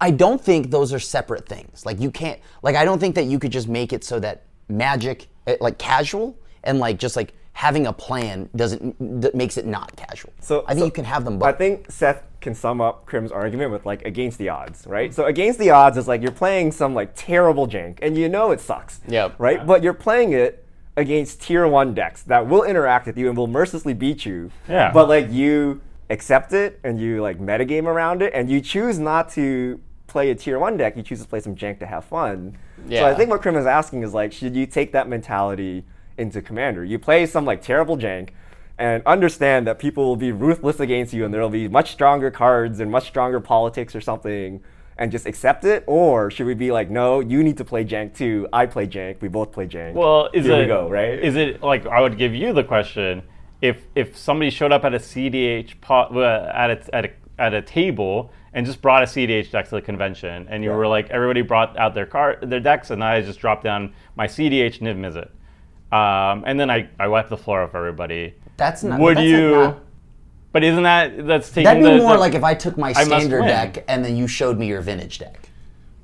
Speaker 3: I don't think those are separate things. Like you can't. Like I don't think that you could just make it so that magic, eh, like casual, and like just like having a plan doesn't that makes it not casual.
Speaker 1: So
Speaker 3: I think
Speaker 1: so
Speaker 3: you can have them both.
Speaker 1: I think Seth can sum up Krim's argument with like against the odds, right? So against the odds is like you're playing some like terrible jank, and you know it sucks,
Speaker 2: Yep.
Speaker 1: right? But you're playing it against tier one decks that will interact with you and will mercilessly beat you.
Speaker 5: Yeah.
Speaker 1: But like you accept it and you like metagame around it, and you choose not to play a tier one deck. You choose to play some jank to have fun. Yeah. So I think what Krim is asking is like, should you take that mentality into Commander? You play some like terrible jank and understand that people will be ruthless against you and there'll be much stronger cards and much stronger politics or something and just accept it? Or should we be like, no, you need to play jank too. I play jank. We both play jank.
Speaker 5: well, is
Speaker 1: Here
Speaker 5: it
Speaker 1: we go, right?
Speaker 5: Is it like I would give you the question if if somebody showed up at a CDH pot uh, at a, at a at a table and just brought a CDH deck to the convention, and you
Speaker 1: Yeah.
Speaker 5: were like everybody brought out their card their decks, and I just dropped down my CDH Niv Mizzet. Um, and then I, I wiped the floor off everybody.
Speaker 3: That's not.
Speaker 5: Would
Speaker 3: that's
Speaker 5: you?
Speaker 3: not-
Speaker 5: but isn't that that's taking
Speaker 3: that'd be
Speaker 5: the,
Speaker 3: more
Speaker 5: the-
Speaker 3: like if I took my
Speaker 5: I
Speaker 3: standard deck and then you showed me your vintage deck.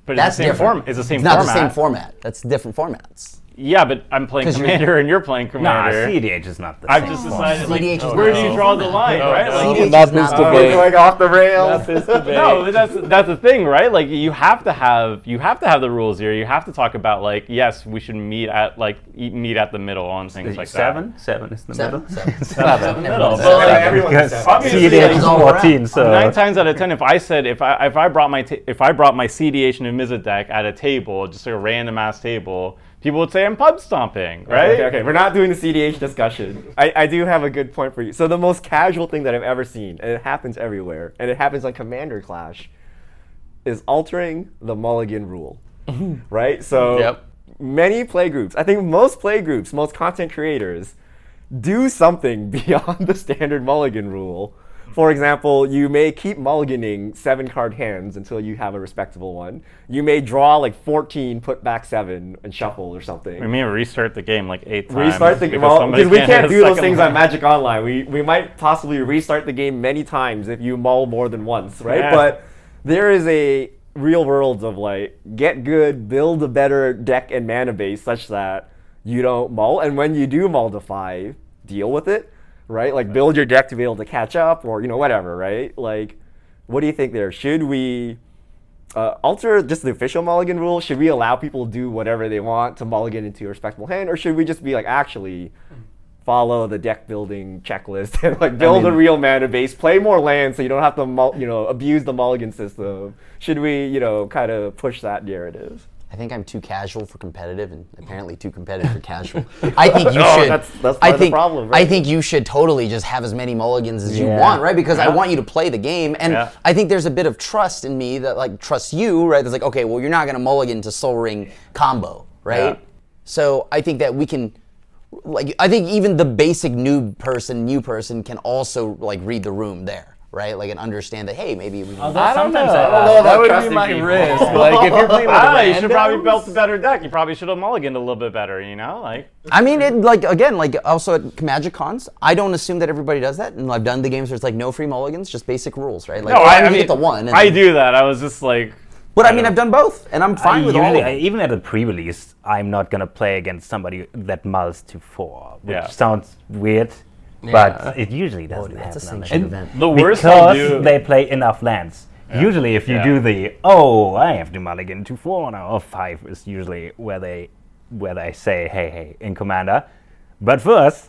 Speaker 5: But
Speaker 3: That's
Speaker 5: it's the same
Speaker 3: different.
Speaker 5: form. It's the same
Speaker 3: It's not
Speaker 5: format.
Speaker 3: the same format. That's different formats.
Speaker 5: Yeah, but I'm playing
Speaker 3: 'Cause you're-
Speaker 5: Commander and you're playing
Speaker 4: Nah,
Speaker 5: Commander.
Speaker 4: CDH is not the
Speaker 5: I've
Speaker 4: same
Speaker 5: just
Speaker 4: form.
Speaker 5: decided, like,
Speaker 3: CDH is oh,
Speaker 5: where
Speaker 3: not
Speaker 5: do you
Speaker 3: same
Speaker 5: draw the line,
Speaker 2: No,
Speaker 5: right?
Speaker 2: no.
Speaker 5: Like,
Speaker 3: CDH
Speaker 2: not
Speaker 3: is
Speaker 2: this
Speaker 3: not-
Speaker 2: debate.
Speaker 1: Going off the rails.
Speaker 5: no, but that's that's the thing, right? Like you have to have you have to have the rules here. You have to talk about like yes, we should meet at like eat, meet at the middle on things like
Speaker 4: seven? Seven is the
Speaker 3: Seven?
Speaker 4: middle.
Speaker 3: Seven.
Speaker 2: Seven.
Speaker 5: that. Middle,
Speaker 3: Seven.
Speaker 5: but like,
Speaker 1: Everyone's
Speaker 4: Because
Speaker 1: seven.
Speaker 5: Obviously,
Speaker 4: CDH is
Speaker 3: all around.
Speaker 4: 14, so
Speaker 5: Nine times out of ten, if I said if I if I brought my ta- if I brought my CDH and Mizzet deck at a table, just like a random ass table, people would say I'm pub stomping, right?
Speaker 1: Okay, okay, we're not doing the CDH discussion. I, I do have a good point for you. So the most casual thing that I've ever seen, and it happens everywhere, and it happens on Commander Clash, is altering the mulligan rule. right? So
Speaker 2: Yep.
Speaker 1: many play groups, I think most play groups, most content creators, do something beyond the standard mulligan rule. For example, you may keep mulliganing seven card hands until you have a respectable one. You may draw like 14, put back seven, and shuffle or something.
Speaker 5: We may restart the game like eight times.
Speaker 1: Restart the
Speaker 5: game.
Speaker 1: well, because we
Speaker 5: can't hit
Speaker 1: can't
Speaker 5: a
Speaker 1: do those things
Speaker 5: line.
Speaker 1: on Magic Online. We we might possibly restart the game many times if you mull more than once, right?
Speaker 5: Yeah.
Speaker 1: But there is a real world of like get good, build a better deck and mana base such that you don't mull, and when you do mull to five, deal with it, right? Like build your deck to be able to catch up, or you know whatever, right? Like, what do you think there? Should we? uh, alter just the official mulligan rule? Should we allow people to do whatever they want to mulligan into a respectable hand, or should we just be like actually follow the deck building checklist and like build a real mana base, play more lands so you don't have to mul- you know abuse the mulligan system? Should we you know kind of push that narrative?
Speaker 3: I think I'm too casual for competitive, and apparently too competitive for casual. I think you
Speaker 1: No,
Speaker 3: should.
Speaker 1: that's- that's part
Speaker 3: I
Speaker 1: of the
Speaker 3: think,
Speaker 1: problem,
Speaker 3: I think you should totally just have as many mulligans as you want, right? Because I want you to play the game, and
Speaker 5: Yeah.
Speaker 3: I think there's a bit of trust in me that like trust you, right? That's like, okay, well, you're not gonna mulligan to Sol Ring combo, right?
Speaker 5: Yeah.
Speaker 3: So I think that we can. Like I think even the basic new person, new person can also like read the room there, right? Like and understand that hey, maybe we.
Speaker 4: Although
Speaker 2: I don't know.
Speaker 4: sometimes I
Speaker 1: don't know
Speaker 2: that
Speaker 1: about
Speaker 2: would be
Speaker 1: trusting
Speaker 2: my
Speaker 1: people.
Speaker 2: risk. Like if you're playing with
Speaker 5: Ah, you should probably
Speaker 2: randoms-
Speaker 5: built a better deck. You probably should have mulliganed a little bit better, you know? Like
Speaker 3: I mean, it like again, like also at Magic Cons, I don't assume that everybody does that, and I've done the games where it's like no free mulligans, just basic rules, right? Like,
Speaker 5: No, I,
Speaker 3: I'm
Speaker 5: I mean,
Speaker 3: get the one. And
Speaker 5: I do that. I was just like
Speaker 3: but I
Speaker 5: I
Speaker 3: mean, I've done both, and I'm fine
Speaker 4: I
Speaker 3: with all
Speaker 4: usually,
Speaker 3: of
Speaker 4: I,
Speaker 3: them.
Speaker 4: even at a pre-release, I'm not gonna play against somebody that mulls to four, which
Speaker 5: Yeah.
Speaker 4: sounds weird, but it usually doesn't
Speaker 3: that's a
Speaker 4: happen.
Speaker 3: sanctioned
Speaker 4: unless-
Speaker 3: event.
Speaker 5: the worst I'll
Speaker 4: because
Speaker 5: do.
Speaker 4: they play enough lands. Usually, if you
Speaker 5: Yeah.
Speaker 4: do the oh, I have to mulligan to four now or five is usually where they where they say hey hey in commander. But first,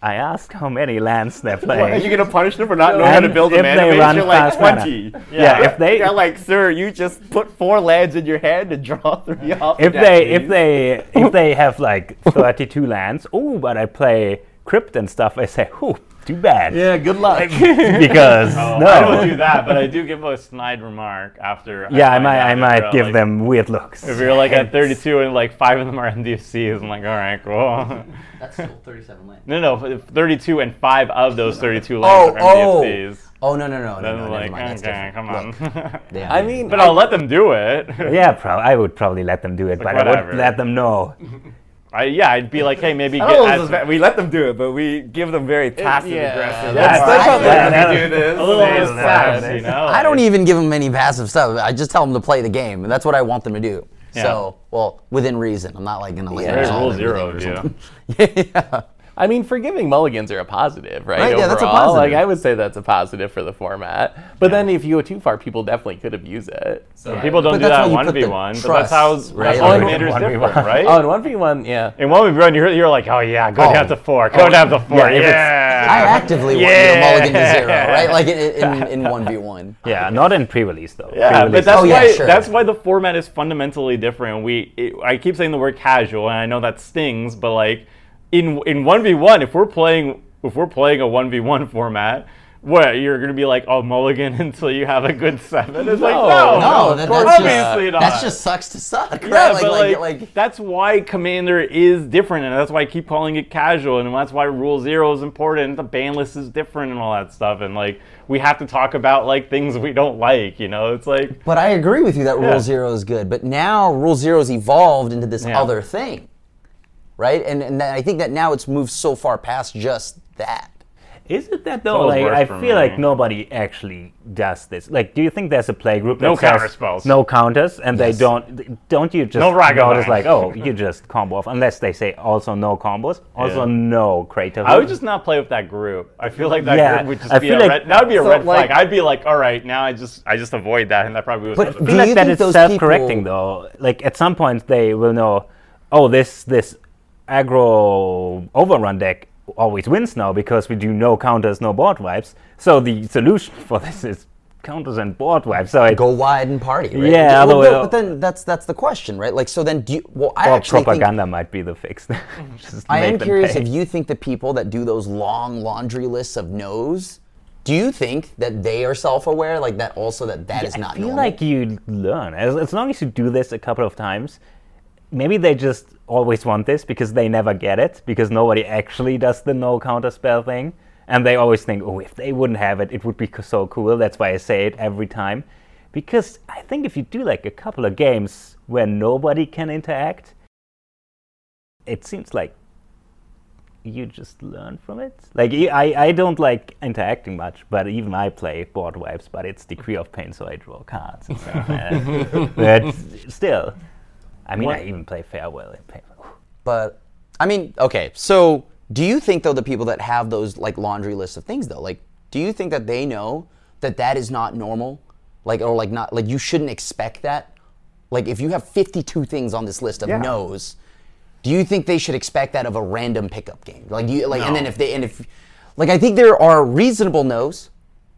Speaker 4: I ask how many lands they're playing.
Speaker 1: Are you gonna punish them for not knowing how to build a
Speaker 4: if
Speaker 1: mana
Speaker 4: they
Speaker 1: base?
Speaker 4: run
Speaker 1: You're like twenty.
Speaker 4: yeah, if they
Speaker 1: You're like, sir, you just put four lands in your hand and draw three off.
Speaker 4: if
Speaker 1: the
Speaker 4: they
Speaker 1: deck,
Speaker 4: if they if they have like 32 lands, oh, but I play crypt and stuff. I say, oh, too bad.
Speaker 2: Yeah, good luck.
Speaker 4: because
Speaker 5: Oh,
Speaker 4: no.
Speaker 5: I don't do that, but I do give a snide remark after.
Speaker 4: yeah, I
Speaker 5: find
Speaker 4: might I might
Speaker 5: they're,
Speaker 4: give
Speaker 5: like-
Speaker 4: them weird looks.
Speaker 5: If you're like at 32 and like five of them are MDFCs, I'm like, all right, cool.
Speaker 3: That's still 37 lands.
Speaker 5: no, no, 32 and five of those 32
Speaker 3: Oh,
Speaker 5: lands are
Speaker 3: oh,
Speaker 5: MDFCs.
Speaker 3: oh no no no no,
Speaker 5: Then
Speaker 3: no
Speaker 5: I'm
Speaker 3: never
Speaker 5: like,
Speaker 3: mind.
Speaker 5: Okay,
Speaker 3: different.
Speaker 5: come on.
Speaker 3: Look, yeah,
Speaker 2: I mean,
Speaker 5: but I'll let them do it.
Speaker 4: Yeah, pro- I would probably let them do it, but I would let them know.
Speaker 5: I, yeah, I'd be like, hey, maybe get.
Speaker 1: don't know if
Speaker 5: add
Speaker 1: this is
Speaker 5: some-
Speaker 1: bad. we let them do it, but we give them very passive
Speaker 2: yeah,
Speaker 1: aggressive.
Speaker 2: that's-
Speaker 1: Let's
Speaker 3: that's
Speaker 1: let
Speaker 3: probably-
Speaker 1: them do this.
Speaker 5: a little
Speaker 4: Yeah,
Speaker 5: less
Speaker 4: yeah,
Speaker 5: sass,
Speaker 4: yeah.
Speaker 5: you know?
Speaker 3: I don't even give them any passive stuff. I just tell them to play the game, and that's what I want them to do.
Speaker 5: Yeah.
Speaker 3: So, well, within reason. I'm not like gonna like
Speaker 2: Yeah.
Speaker 5: Very
Speaker 3: resolve
Speaker 5: rule zero
Speaker 3: or
Speaker 5: of you.
Speaker 3: something. yeah.
Speaker 2: I mean, forgiving mulligans are a positive, right?
Speaker 3: Right, yeah, that's a positive.
Speaker 2: Like, I would say that's a positive for the format. But then if you go too far, people definitely could abuse it. So.
Speaker 5: People don't
Speaker 3: But
Speaker 5: do that
Speaker 3: why you
Speaker 5: one v one. but that's how
Speaker 3: trusts, right?
Speaker 5: that's how
Speaker 3: Like,
Speaker 5: Commander's
Speaker 4: 1v1.
Speaker 5: different, right?
Speaker 2: Oh, and 1v1, yeah.
Speaker 5: In one v one, you're you're like, oh yeah, go
Speaker 3: Oh.
Speaker 5: down to four, go oh, down to four,
Speaker 4: Yeah,
Speaker 5: yeah.
Speaker 3: I actively want you to mulligan to zero, right? Like in in in one v one.
Speaker 4: Yeah, not in pre-release though.
Speaker 5: Yeah, but
Speaker 4: Pre-release
Speaker 5: that's
Speaker 3: Oh, yeah,
Speaker 5: why
Speaker 3: sure.
Speaker 5: that's why the format is fundamentally different. We it, I keep saying the word casual, and I know that stings, but like in in one v one, if we're playing if we're playing a one v one format. What you're gonna be like, oh, mulligan until you have a good seven? It's like,
Speaker 2: No.
Speaker 5: no,
Speaker 3: No, that, that's
Speaker 5: obviously
Speaker 3: just
Speaker 5: not.
Speaker 3: that's just sucks to suck, right?
Speaker 5: Yeah,
Speaker 3: like,
Speaker 5: but
Speaker 3: like,
Speaker 5: like,
Speaker 3: like,
Speaker 5: that's why Commander is different, and that's why I keep calling it casual, and that's why Rule Zero is important. The ban list is different, and all that stuff, and like we have to talk about like things we don't like. You know, it's like
Speaker 3: But I agree with you that
Speaker 5: Yeah.
Speaker 3: Rule Zero is good. But now Rule Zero has evolved into this
Speaker 5: Yeah.
Speaker 3: other thing, right? And and I think that now it's moved so far past just that.
Speaker 4: Is it that though? Like I
Speaker 5: for
Speaker 4: feel like nobody actually does this. Like, do you think there's a play group that
Speaker 5: No
Speaker 4: says
Speaker 5: counter spells.
Speaker 4: no counters, and
Speaker 3: Yes.
Speaker 4: they don't? Don't you just
Speaker 5: No Ragavan.
Speaker 4: notice like, oh, you just combo off? Unless they say also no combos, also
Speaker 5: Yeah.
Speaker 4: no crater.
Speaker 5: I would just not play with that group. I feel like that
Speaker 4: Yeah,
Speaker 5: group would just
Speaker 4: I
Speaker 5: be
Speaker 4: feel
Speaker 5: a
Speaker 4: like-
Speaker 5: red. That would be a
Speaker 1: So,
Speaker 5: red flag.
Speaker 1: like-
Speaker 5: I'd be like, all right, now I just I just avoid that, and that probably was.
Speaker 3: But
Speaker 5: something.
Speaker 3: do
Speaker 4: feel like
Speaker 3: you
Speaker 4: that
Speaker 3: think
Speaker 4: is
Speaker 3: those
Speaker 4: self-correcting
Speaker 3: people-
Speaker 4: though. Like at some point they will know, oh, this this aggro overrun deck always wins now because we do no counters, no board wipes. So the solution for this is counters and board wipes. So
Speaker 3: Go wide and party, right?
Speaker 4: Yeah,
Speaker 3: Well, no, but then that's that's the question, right? Like, so then do you? Well, I
Speaker 4: or
Speaker 3: actually think
Speaker 4: propaganda might be the fix.
Speaker 3: I am curious
Speaker 4: pay.
Speaker 3: if you think the people that do those long laundry lists of no's, do you think that they are self-aware, like that also that that is
Speaker 4: I
Speaker 3: not
Speaker 4: feel
Speaker 3: normal?
Speaker 4: like you learn as, as long as you do this a couple of times. Maybe they just always want this because they never get it because nobody actually does the no counter spell thing. And they always think oh if they wouldn't have it it would be so cool. That's why i say it every time. Because i think if you do like a couple of games where nobody can interact it seems like you just learn from it. Like i, I don't like interacting much but even i play board wipes but it's Decree of Pain so i draw cards and stuff but still I mean, I even play farewell in paper.
Speaker 3: But I mean, okay. So, do you think though the people that have those like laundry lists of things though, like, do you think that they know that that is not normal, like, or like not like you shouldn't expect that? Like, if you have 52 things on this list of
Speaker 1: Yeah.
Speaker 3: no's, do you think they should expect that of a random pickup game? Like, do you like, and then if they and if, like, I think there are reasonable no's,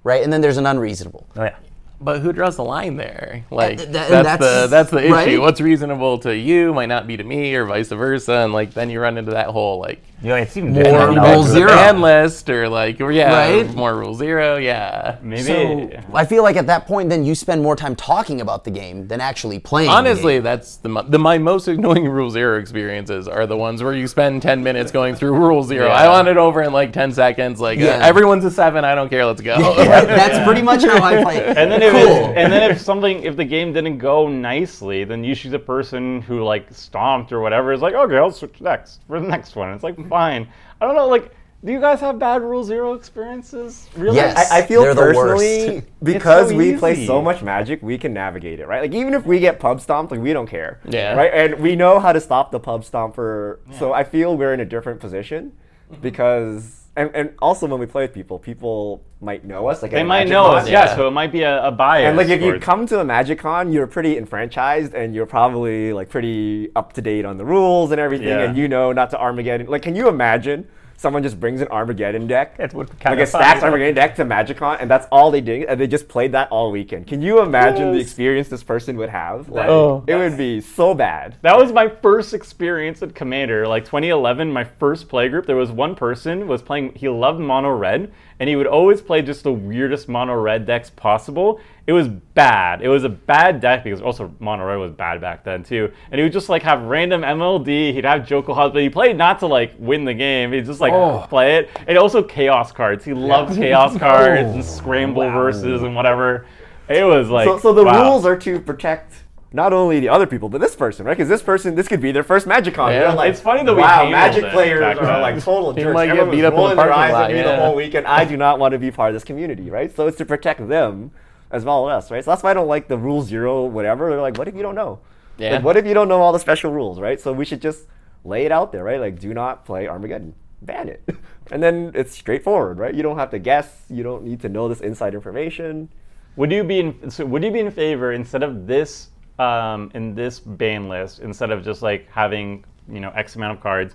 Speaker 3: right, and then there's an unreasonable.
Speaker 4: Oh yeah.
Speaker 2: But who draws the line there? Like
Speaker 3: th-
Speaker 2: that's,
Speaker 3: and
Speaker 2: the
Speaker 3: that's-
Speaker 2: that's the issue.
Speaker 3: right?
Speaker 2: What's reasonable to you might not be to me, or vice versa, and like then you run into that whole like
Speaker 4: Yeah, it's even
Speaker 3: More rule zero.
Speaker 2: ban list, or like or yeah,
Speaker 3: Right?
Speaker 2: more rule zero, yeah.
Speaker 5: Maybe.
Speaker 3: So I feel like at that point, then you spend more time talking about the game than actually playing.
Speaker 2: Honestly,
Speaker 3: game.
Speaker 2: that's the, the my most annoying Rule Zero experiences are the ones where you spend ten minutes going through Rule Zero. I want it over in like ten seconds. Like uh,
Speaker 3: Yeah.
Speaker 2: everyone's a seven. I don't care. Let's go.
Speaker 3: Right? that's pretty much how I play. it.
Speaker 5: And then if
Speaker 3: cool.
Speaker 5: and then if something if the game didn't go nicely, then usually the person who like stomped or whatever is like, okay, I'll switch next for the next one. It's like fine. I don't know, like. Do you guys have bad Rule Zero experiences? Really?
Speaker 3: Yes.
Speaker 1: I, I feel
Speaker 3: They're the
Speaker 1: personally
Speaker 3: worst.
Speaker 1: because
Speaker 5: so
Speaker 1: we play so much Magic, we can navigate it, right? Like even if we get pub stomped, like we don't care,
Speaker 2: Yeah.
Speaker 1: right? And we know how to stop the pub stomper. So I feel we're in a different position
Speaker 5: Mm-hmm.
Speaker 1: because, and, and also when we play with people, people might know us. Like
Speaker 5: They might
Speaker 1: Magic
Speaker 5: know
Speaker 1: Con.
Speaker 5: us, yeah. So it might be a, a bias.
Speaker 1: And like if you come to a Magic Con, you're pretty enfranchised and you're probably like pretty up to date on the rules and everything,
Speaker 5: Yeah.
Speaker 1: and you know not to Armageddon. Like, can you imagine someone just brings an Armageddon deck?
Speaker 4: Would be
Speaker 1: like
Speaker 4: kinda
Speaker 1: a stacked
Speaker 4: funny.
Speaker 1: Armageddon deck to MagicCon, and that's all they did, and they just played that all weekend. Can you imagine the
Speaker 5: Yes.
Speaker 1: experience this person would have? Like,
Speaker 2: Oh.
Speaker 1: it would be so bad.
Speaker 5: That was my first experience at Commander. Like 2011, my first play group. There was one person was playing. He loved mono red, and he would always play just the weirdest mono red decks possible. It was bad. It was a bad deck because also mono red was bad back then too. And he would just like have random MLD. He'd have Jokulhaups, but he played not to like win the game. He'd just like oh. play it. And also chaos cards. He loved chaos cards oh. and Scrambleverses and whatever. It was like
Speaker 1: So, so the
Speaker 5: wow.
Speaker 1: rules are to protect not only the other people, but this person, right? Because this person, this could be their first MagicCon.
Speaker 2: Yeah.
Speaker 1: They're like,
Speaker 5: It's funny that we
Speaker 1: wow, Magic
Speaker 5: it
Speaker 1: players are
Speaker 5: then.
Speaker 1: like total
Speaker 2: He
Speaker 1: jerks.
Speaker 2: might get beat
Speaker 1: was
Speaker 2: up in the
Speaker 1: rolling their
Speaker 2: parking
Speaker 1: eyes
Speaker 2: lot,
Speaker 1: at me the whole weekend. I do not want to be part of this community, right? So it's to protect them as well as us, right? So that's why I don't like the rule zero, whatever. They're like, what if you don't know?
Speaker 2: Yeah.
Speaker 1: Like, what if you don't know all the special rules, right? So we should just lay it out there, right? Like, do not play Armageddon. Ban it. and then it's straightforward, right? You don't have to guess. You don't need to know this inside information.
Speaker 5: Would you be in, so would you be in favor instead of this um, in this ban list instead of just like having you know X amount of cards?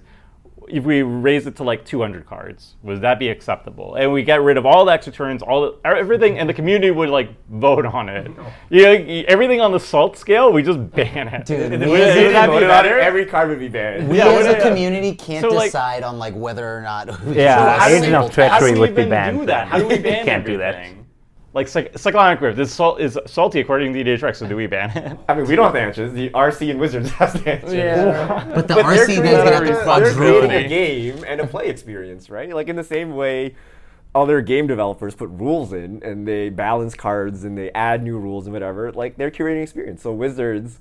Speaker 5: If we raise it to like 200 cards, would that be acceptable? And we get rid of all the extra turns, all the, everything, and the community would like vote on it. Yeah, y- everything on the salt scale, we just ban it.
Speaker 3: Dude,
Speaker 5: Would-
Speaker 3: we
Speaker 5: would
Speaker 3: as a
Speaker 5: that be
Speaker 1: it,
Speaker 5: better?
Speaker 1: Every card would be banned.
Speaker 3: we
Speaker 5: Yeah,
Speaker 3: as
Speaker 5: what-
Speaker 3: a community can't
Speaker 5: So, like-
Speaker 3: decide on like whether or not.
Speaker 4: Yeah,
Speaker 3: should
Speaker 5: how do
Speaker 3: have
Speaker 5: we-
Speaker 4: Agent
Speaker 3: single
Speaker 4: of Treachery
Speaker 5: we
Speaker 4: would be
Speaker 5: even
Speaker 4: banned.
Speaker 5: do that? How do we ban
Speaker 4: Can't do that.
Speaker 5: Everything? Like cyc- cyclonic rift is, salt, is salty according to the EDHREC, so do we ban it?
Speaker 1: I mean, we don't have the answers. The RC and Wizards have the answers.
Speaker 2: Yeah.
Speaker 3: But the
Speaker 1: But they're
Speaker 3: RC
Speaker 1: creating,
Speaker 3: then gonna have
Speaker 1: they're creating a game and a play experience, right? Like in the same way other game developers put rules in and they balance cards and they add new rules and whatever. Like they're curating experience. So Wizards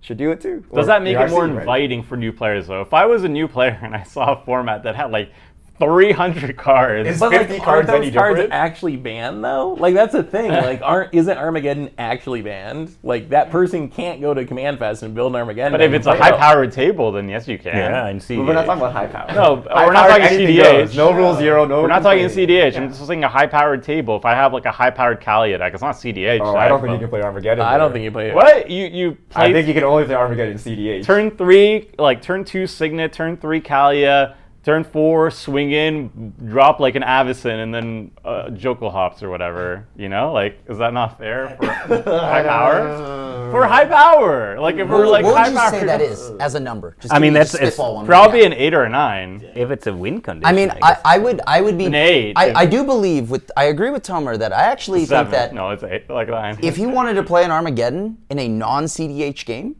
Speaker 1: should do it too.
Speaker 5: Does that make it more
Speaker 1: RC, right?
Speaker 5: inviting for new players though? If I was a new player and I saw a format that had like 300 cards,
Speaker 1: Is-
Speaker 2: But
Speaker 1: 50
Speaker 2: like,
Speaker 1: cards
Speaker 2: aren't
Speaker 1: any
Speaker 2: those cards
Speaker 1: different?
Speaker 2: actually banned though? Like that's the thing. Like, aren't isn't Armageddon actually banned? Like that person can't go to Command Fest and build an Armageddon.
Speaker 5: but if it's a high-powered table, then yes, you can.
Speaker 4: Yeah, and see.
Speaker 1: But we're not talking about high power.
Speaker 5: No, we're not talking
Speaker 1: anything
Speaker 5: CDH.
Speaker 1: goes. No rule zero. No.
Speaker 5: We're not talking
Speaker 1: complaining.
Speaker 5: CDH. I'm just saying a high-powered table. If I have like a high-powered Kaalia deck, it's not CDH.
Speaker 1: Oh, I don't think you can play Armageddon.
Speaker 2: I don't think you play it.
Speaker 5: What you you play?
Speaker 1: I think you can only play Armageddon in CDH.
Speaker 5: turn three, like turn two Signet, turn three Kaalia, turn four swing in, drop like an Avacyn, and then uh, Jokulhaups or whatever. You know, like is that not fair for high power? For high power, like if we're
Speaker 3: What,
Speaker 5: like
Speaker 3: what
Speaker 5: high
Speaker 3: would you
Speaker 5: power,
Speaker 3: say that is as a number? Just
Speaker 4: I mean, that's-
Speaker 3: just
Speaker 4: it's.
Speaker 5: Probably an eight or a nine.
Speaker 4: if it's a win condition.
Speaker 3: I mean, I,
Speaker 4: guess.
Speaker 3: I would I would be
Speaker 5: An eight.
Speaker 3: I, I do believe with I agree with Tomer that I actually
Speaker 5: Seven.
Speaker 3: think that
Speaker 5: no, it's eight, like nine.
Speaker 3: if he wanted to play an Armageddon in a non CDH game,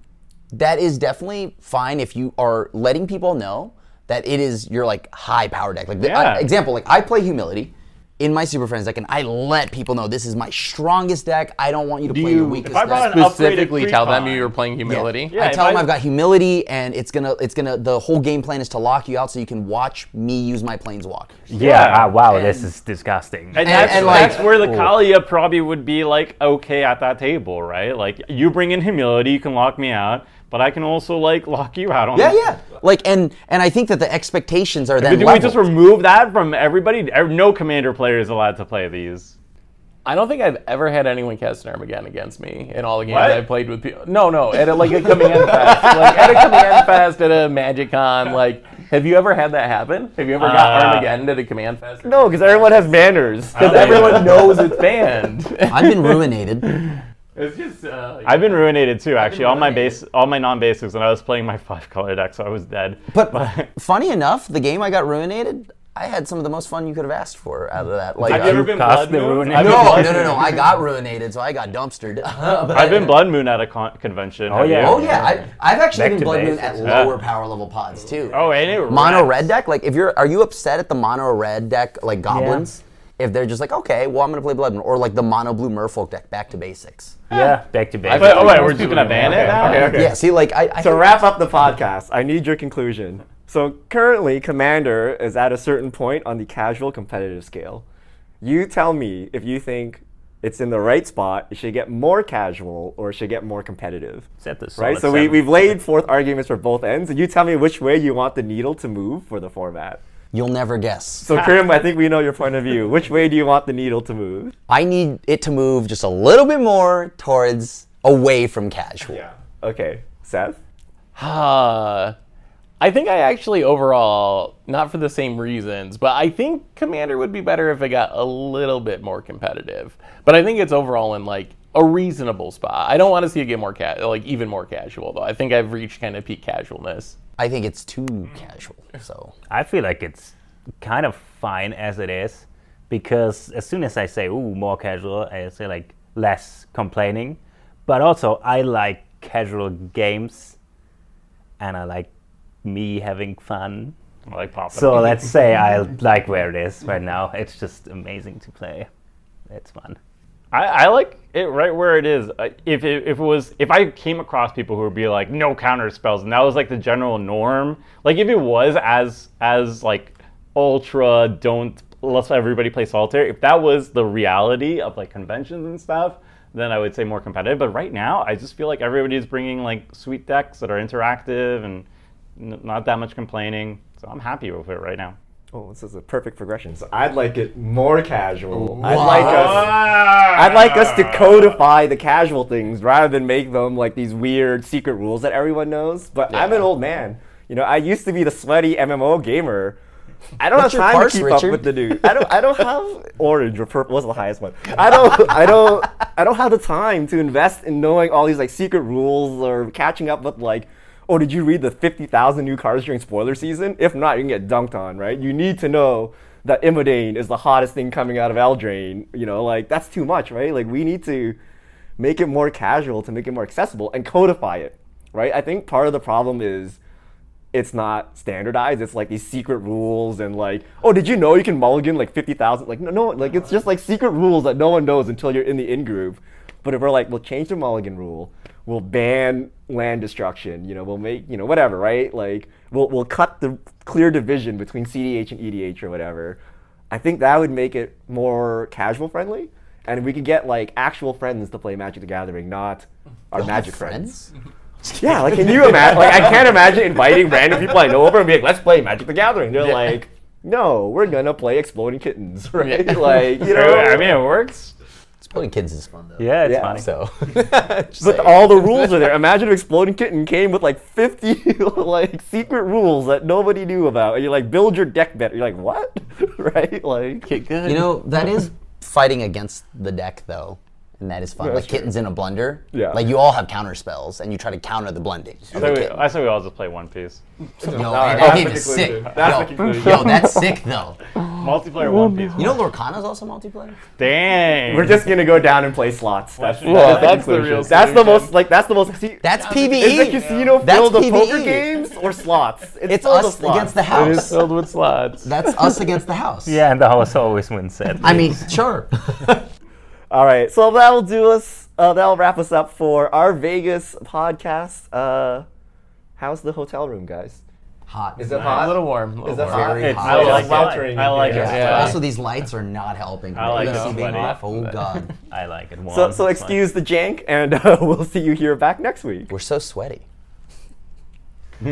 Speaker 3: that is definitely fine if you are letting people know that it is your like high power deck. Like the,
Speaker 5: Yeah.
Speaker 3: uh, example, like I play humility in my Super Friends deck, and I let people know this is my strongest deck. I don't want you to
Speaker 2: Do
Speaker 3: play your weakest
Speaker 5: If I
Speaker 3: deck.
Speaker 5: an upgraded
Speaker 2: specifically tell them you were playing humility?
Speaker 5: Yeah,
Speaker 3: I tell them
Speaker 5: I-
Speaker 3: I've got humility, and it's gonna, it's gonna. The whole game plan is to lock you out so you can watch me use my planeswalk.
Speaker 4: Yeah.
Speaker 5: Yeah.
Speaker 4: ah, wow, this is disgusting.
Speaker 5: And, that's,
Speaker 3: and, like-
Speaker 5: that's where the Kaalia probably would be like okay at that table, right? Like you bring in humility, you can lock me out, but I can also like lock you out on.
Speaker 3: Yeah, yeah. Like, and and I think that the expectations are then
Speaker 5: Do we just remove that from everybody? No commander player is allowed to play these.
Speaker 2: I don't think I've ever had anyone cast an Armageddon against me in all the games
Speaker 5: What?
Speaker 2: I've played with people. No, no, at a, like a command fest, like at a command fest at a Magic Con. Like, have you ever had that happen? Have you ever got
Speaker 5: Uh,
Speaker 2: Armageddon at a command fest?
Speaker 1: No, because everyone has manners.
Speaker 2: because everyone knows it's banned.
Speaker 3: I've been ruinated.
Speaker 2: it's just. Uh,
Speaker 5: I've been ruinated too, actually. All my base, all my non-basics, and I was playing my five color deck, so I was dead.
Speaker 3: But funny enough, the game I got ruinated, I had some of the most fun you could have asked for out of that. Like,
Speaker 5: have you ever been
Speaker 4: cast
Speaker 5: blood moon?
Speaker 4: ruin-
Speaker 5: I've been
Speaker 3: no,
Speaker 5: blood
Speaker 3: no, no, no. I got ruinated, so I got dumpstered. But-
Speaker 5: I've been blood moon at a con- convention.
Speaker 4: Oh, yeah.
Speaker 3: Oh yeah, I, I've actually
Speaker 4: Back
Speaker 3: been blood moon at
Speaker 5: Yeah.
Speaker 3: lower power level pods too.
Speaker 5: Oh, and it
Speaker 3: mono red deck. Like, if you're, are you upset at the mono red deck, like goblins? If they're just like, okay, well, I'm gonna play blood moon, or like the mono blue merfolk deck, back to basics.
Speaker 4: yeah, back to basics.
Speaker 5: Wait, oh wait, we're just
Speaker 2: people
Speaker 5: gonna ban it now?
Speaker 1: Okay, okay.
Speaker 3: Yeah, see, like, I, I
Speaker 1: To
Speaker 3: think
Speaker 1: wrap up the podcast, I need your conclusion. So currently, Commander is at a certain point on the casual competitive scale. You tell me if you think it's in the right spot. It should get more casual or it should get more competitive.
Speaker 4: Set the
Speaker 1: Right.
Speaker 4: solid
Speaker 1: So we, we've laid forth arguments for both ends, and you tell me which way you want the needle to move for the format.
Speaker 3: You'll never guess.
Speaker 1: So Krim, I think we know your point of view. Which way do you want the needle to move?
Speaker 3: I need it to move just a little bit more towards away from casual. Yeah.
Speaker 1: Okay, Seth.
Speaker 2: Uh, I think I actually overall, not for the same reasons, but I think Commander would be better if it got a little bit more competitive. But I think it's overall in like a reasonable spot. I don't want to see it get more ca- like even more casual though. I think I've reached kind of peak casualness.
Speaker 3: I think it's too casual. So
Speaker 4: I feel like it's kind of fine as it is because as soon as I say, ooh, more casual, I say like less complaining. But also, I like casual games and I like me having fun.
Speaker 5: I like popping.
Speaker 4: So let's say I like where it is right now. It's just amazing to play. It's fun.
Speaker 5: I, I like it right where it is. If it, if it was if I came across people who would be like no counter spells and that was like the general norm, like if it was as as like ultra don't let's everybody play solitaire. If that was the reality of like conventions and stuff, then I would say more competitive. But right now, I just feel like everybody's bringing like sweet decks that are interactive and not that much complaining. So I'm happy with it right now.
Speaker 1: Oh, this is a perfect progression. So I'd like it more casual. I'd like us. I'd like us to codify the casual things rather than make them like these weird secret rules that everyone knows. But I'm an old man. You know, I used to be the sweaty MMO gamer. I don't
Speaker 3: What's
Speaker 1: have time
Speaker 3: parse,
Speaker 1: to keep
Speaker 3: Richard?
Speaker 1: up with the dude. I don't. I don't have orange or purple. What's the highest one? I don't. I don't. I don't have the time to invest in knowing all these like secret rules or catching up with like. Oh, did you read the 50,000 new cards during spoiler season? If not, you can get dunked on, right? You need to know that Imodane is the hottest thing coming out of Eldraine. You know, like that's too much, right? Like we need to make it more casual to make it more accessible and codify it, right? I think part of the problem is it's not standardized. It's like these secret rules and like, oh, did you know you can mulligan like 50,000? Like, no, no, like it's just like secret rules that no one knows until you're in the in group. But if we're like, we'll change the mulligan rule, we'll ban land destruction, you know, we'll make, you know, whatever, right? Like, we'll, we'll cut the clear division between CDH and EDH or whatever. I think that would make it more casual friendly. And we could get like actual friends to play Magic the Gathering, not our Magic friends. Yeah, like can you imagine? Like I can't imagine inviting random people I know over and be like, "Let's play Magic the Gathering." They're like, "No, we're gonna play Exploding Kittens," right? like you know,
Speaker 5: I mean, it works.
Speaker 3: Exploding kids is fun though.
Speaker 4: Yeah, it's
Speaker 1: Yeah.
Speaker 4: funny.
Speaker 3: So,
Speaker 1: but all the rules are there. Imagine if Exploding Kitten came with like fifty like secret rules that nobody knew about, and you're like, "Build your deck better." You're like, "What?" right? Like,
Speaker 2: Get good.
Speaker 3: you know that is fighting against the deck though, and that is fun.
Speaker 1: Yeah,
Speaker 3: like
Speaker 1: that's true.
Speaker 3: kittens in a blender.
Speaker 1: Yeah.
Speaker 3: Like you all have counter spells, and you try to counter the blending. of
Speaker 5: I
Speaker 3: the
Speaker 5: we. I say we all just play One Piece.
Speaker 3: Yo,
Speaker 1: Alright,
Speaker 3: hey, that
Speaker 1: that's
Speaker 3: game is sick.
Speaker 1: That's
Speaker 3: yo, yo, that's sick though.
Speaker 5: Multiplayer One Piece.
Speaker 3: You know, Lorcana's also multiplayer.
Speaker 5: Dang.
Speaker 1: We're just gonna go down and play slots. That's,
Speaker 2: Well,
Speaker 1: that's,
Speaker 2: that's the
Speaker 1: conclusion.
Speaker 2: real
Speaker 1: That's the most like that's the most. See,
Speaker 3: That's
Speaker 1: is
Speaker 3: PVE.
Speaker 1: the casino
Speaker 3: That's
Speaker 1: filled with poker games or slots?
Speaker 3: It's
Speaker 1: filled with
Speaker 3: us
Speaker 1: slots.
Speaker 3: against the house.
Speaker 2: It is filled with slots.
Speaker 3: That's us against the house.
Speaker 4: Yeah, and the house always wins sadly.
Speaker 3: I mean, sure.
Speaker 1: All right, so that'll do us. Uh, that'll wrap us up for our Vegas podcast. Uh, how's the hotel room, guys?
Speaker 3: Hot.
Speaker 1: Is it
Speaker 2: a
Speaker 1: hot?
Speaker 2: little warm. a little
Speaker 1: Is it
Speaker 2: warm.
Speaker 1: hot?
Speaker 3: Very
Speaker 1: It's
Speaker 3: hot.
Speaker 5: I like
Speaker 1: sweltering
Speaker 5: it. I like
Speaker 1: in
Speaker 5: it.
Speaker 2: Yeah.
Speaker 3: Also, these lights are not helping.
Speaker 5: I like
Speaker 3: You
Speaker 5: it
Speaker 3: see being
Speaker 5: sweaty.
Speaker 3: off. Oh god,
Speaker 4: I like it warm.
Speaker 1: So, so
Speaker 4: it's fine.
Speaker 1: excuse the jank, and uh, we'll see you here back next week.
Speaker 3: we're so sweaty.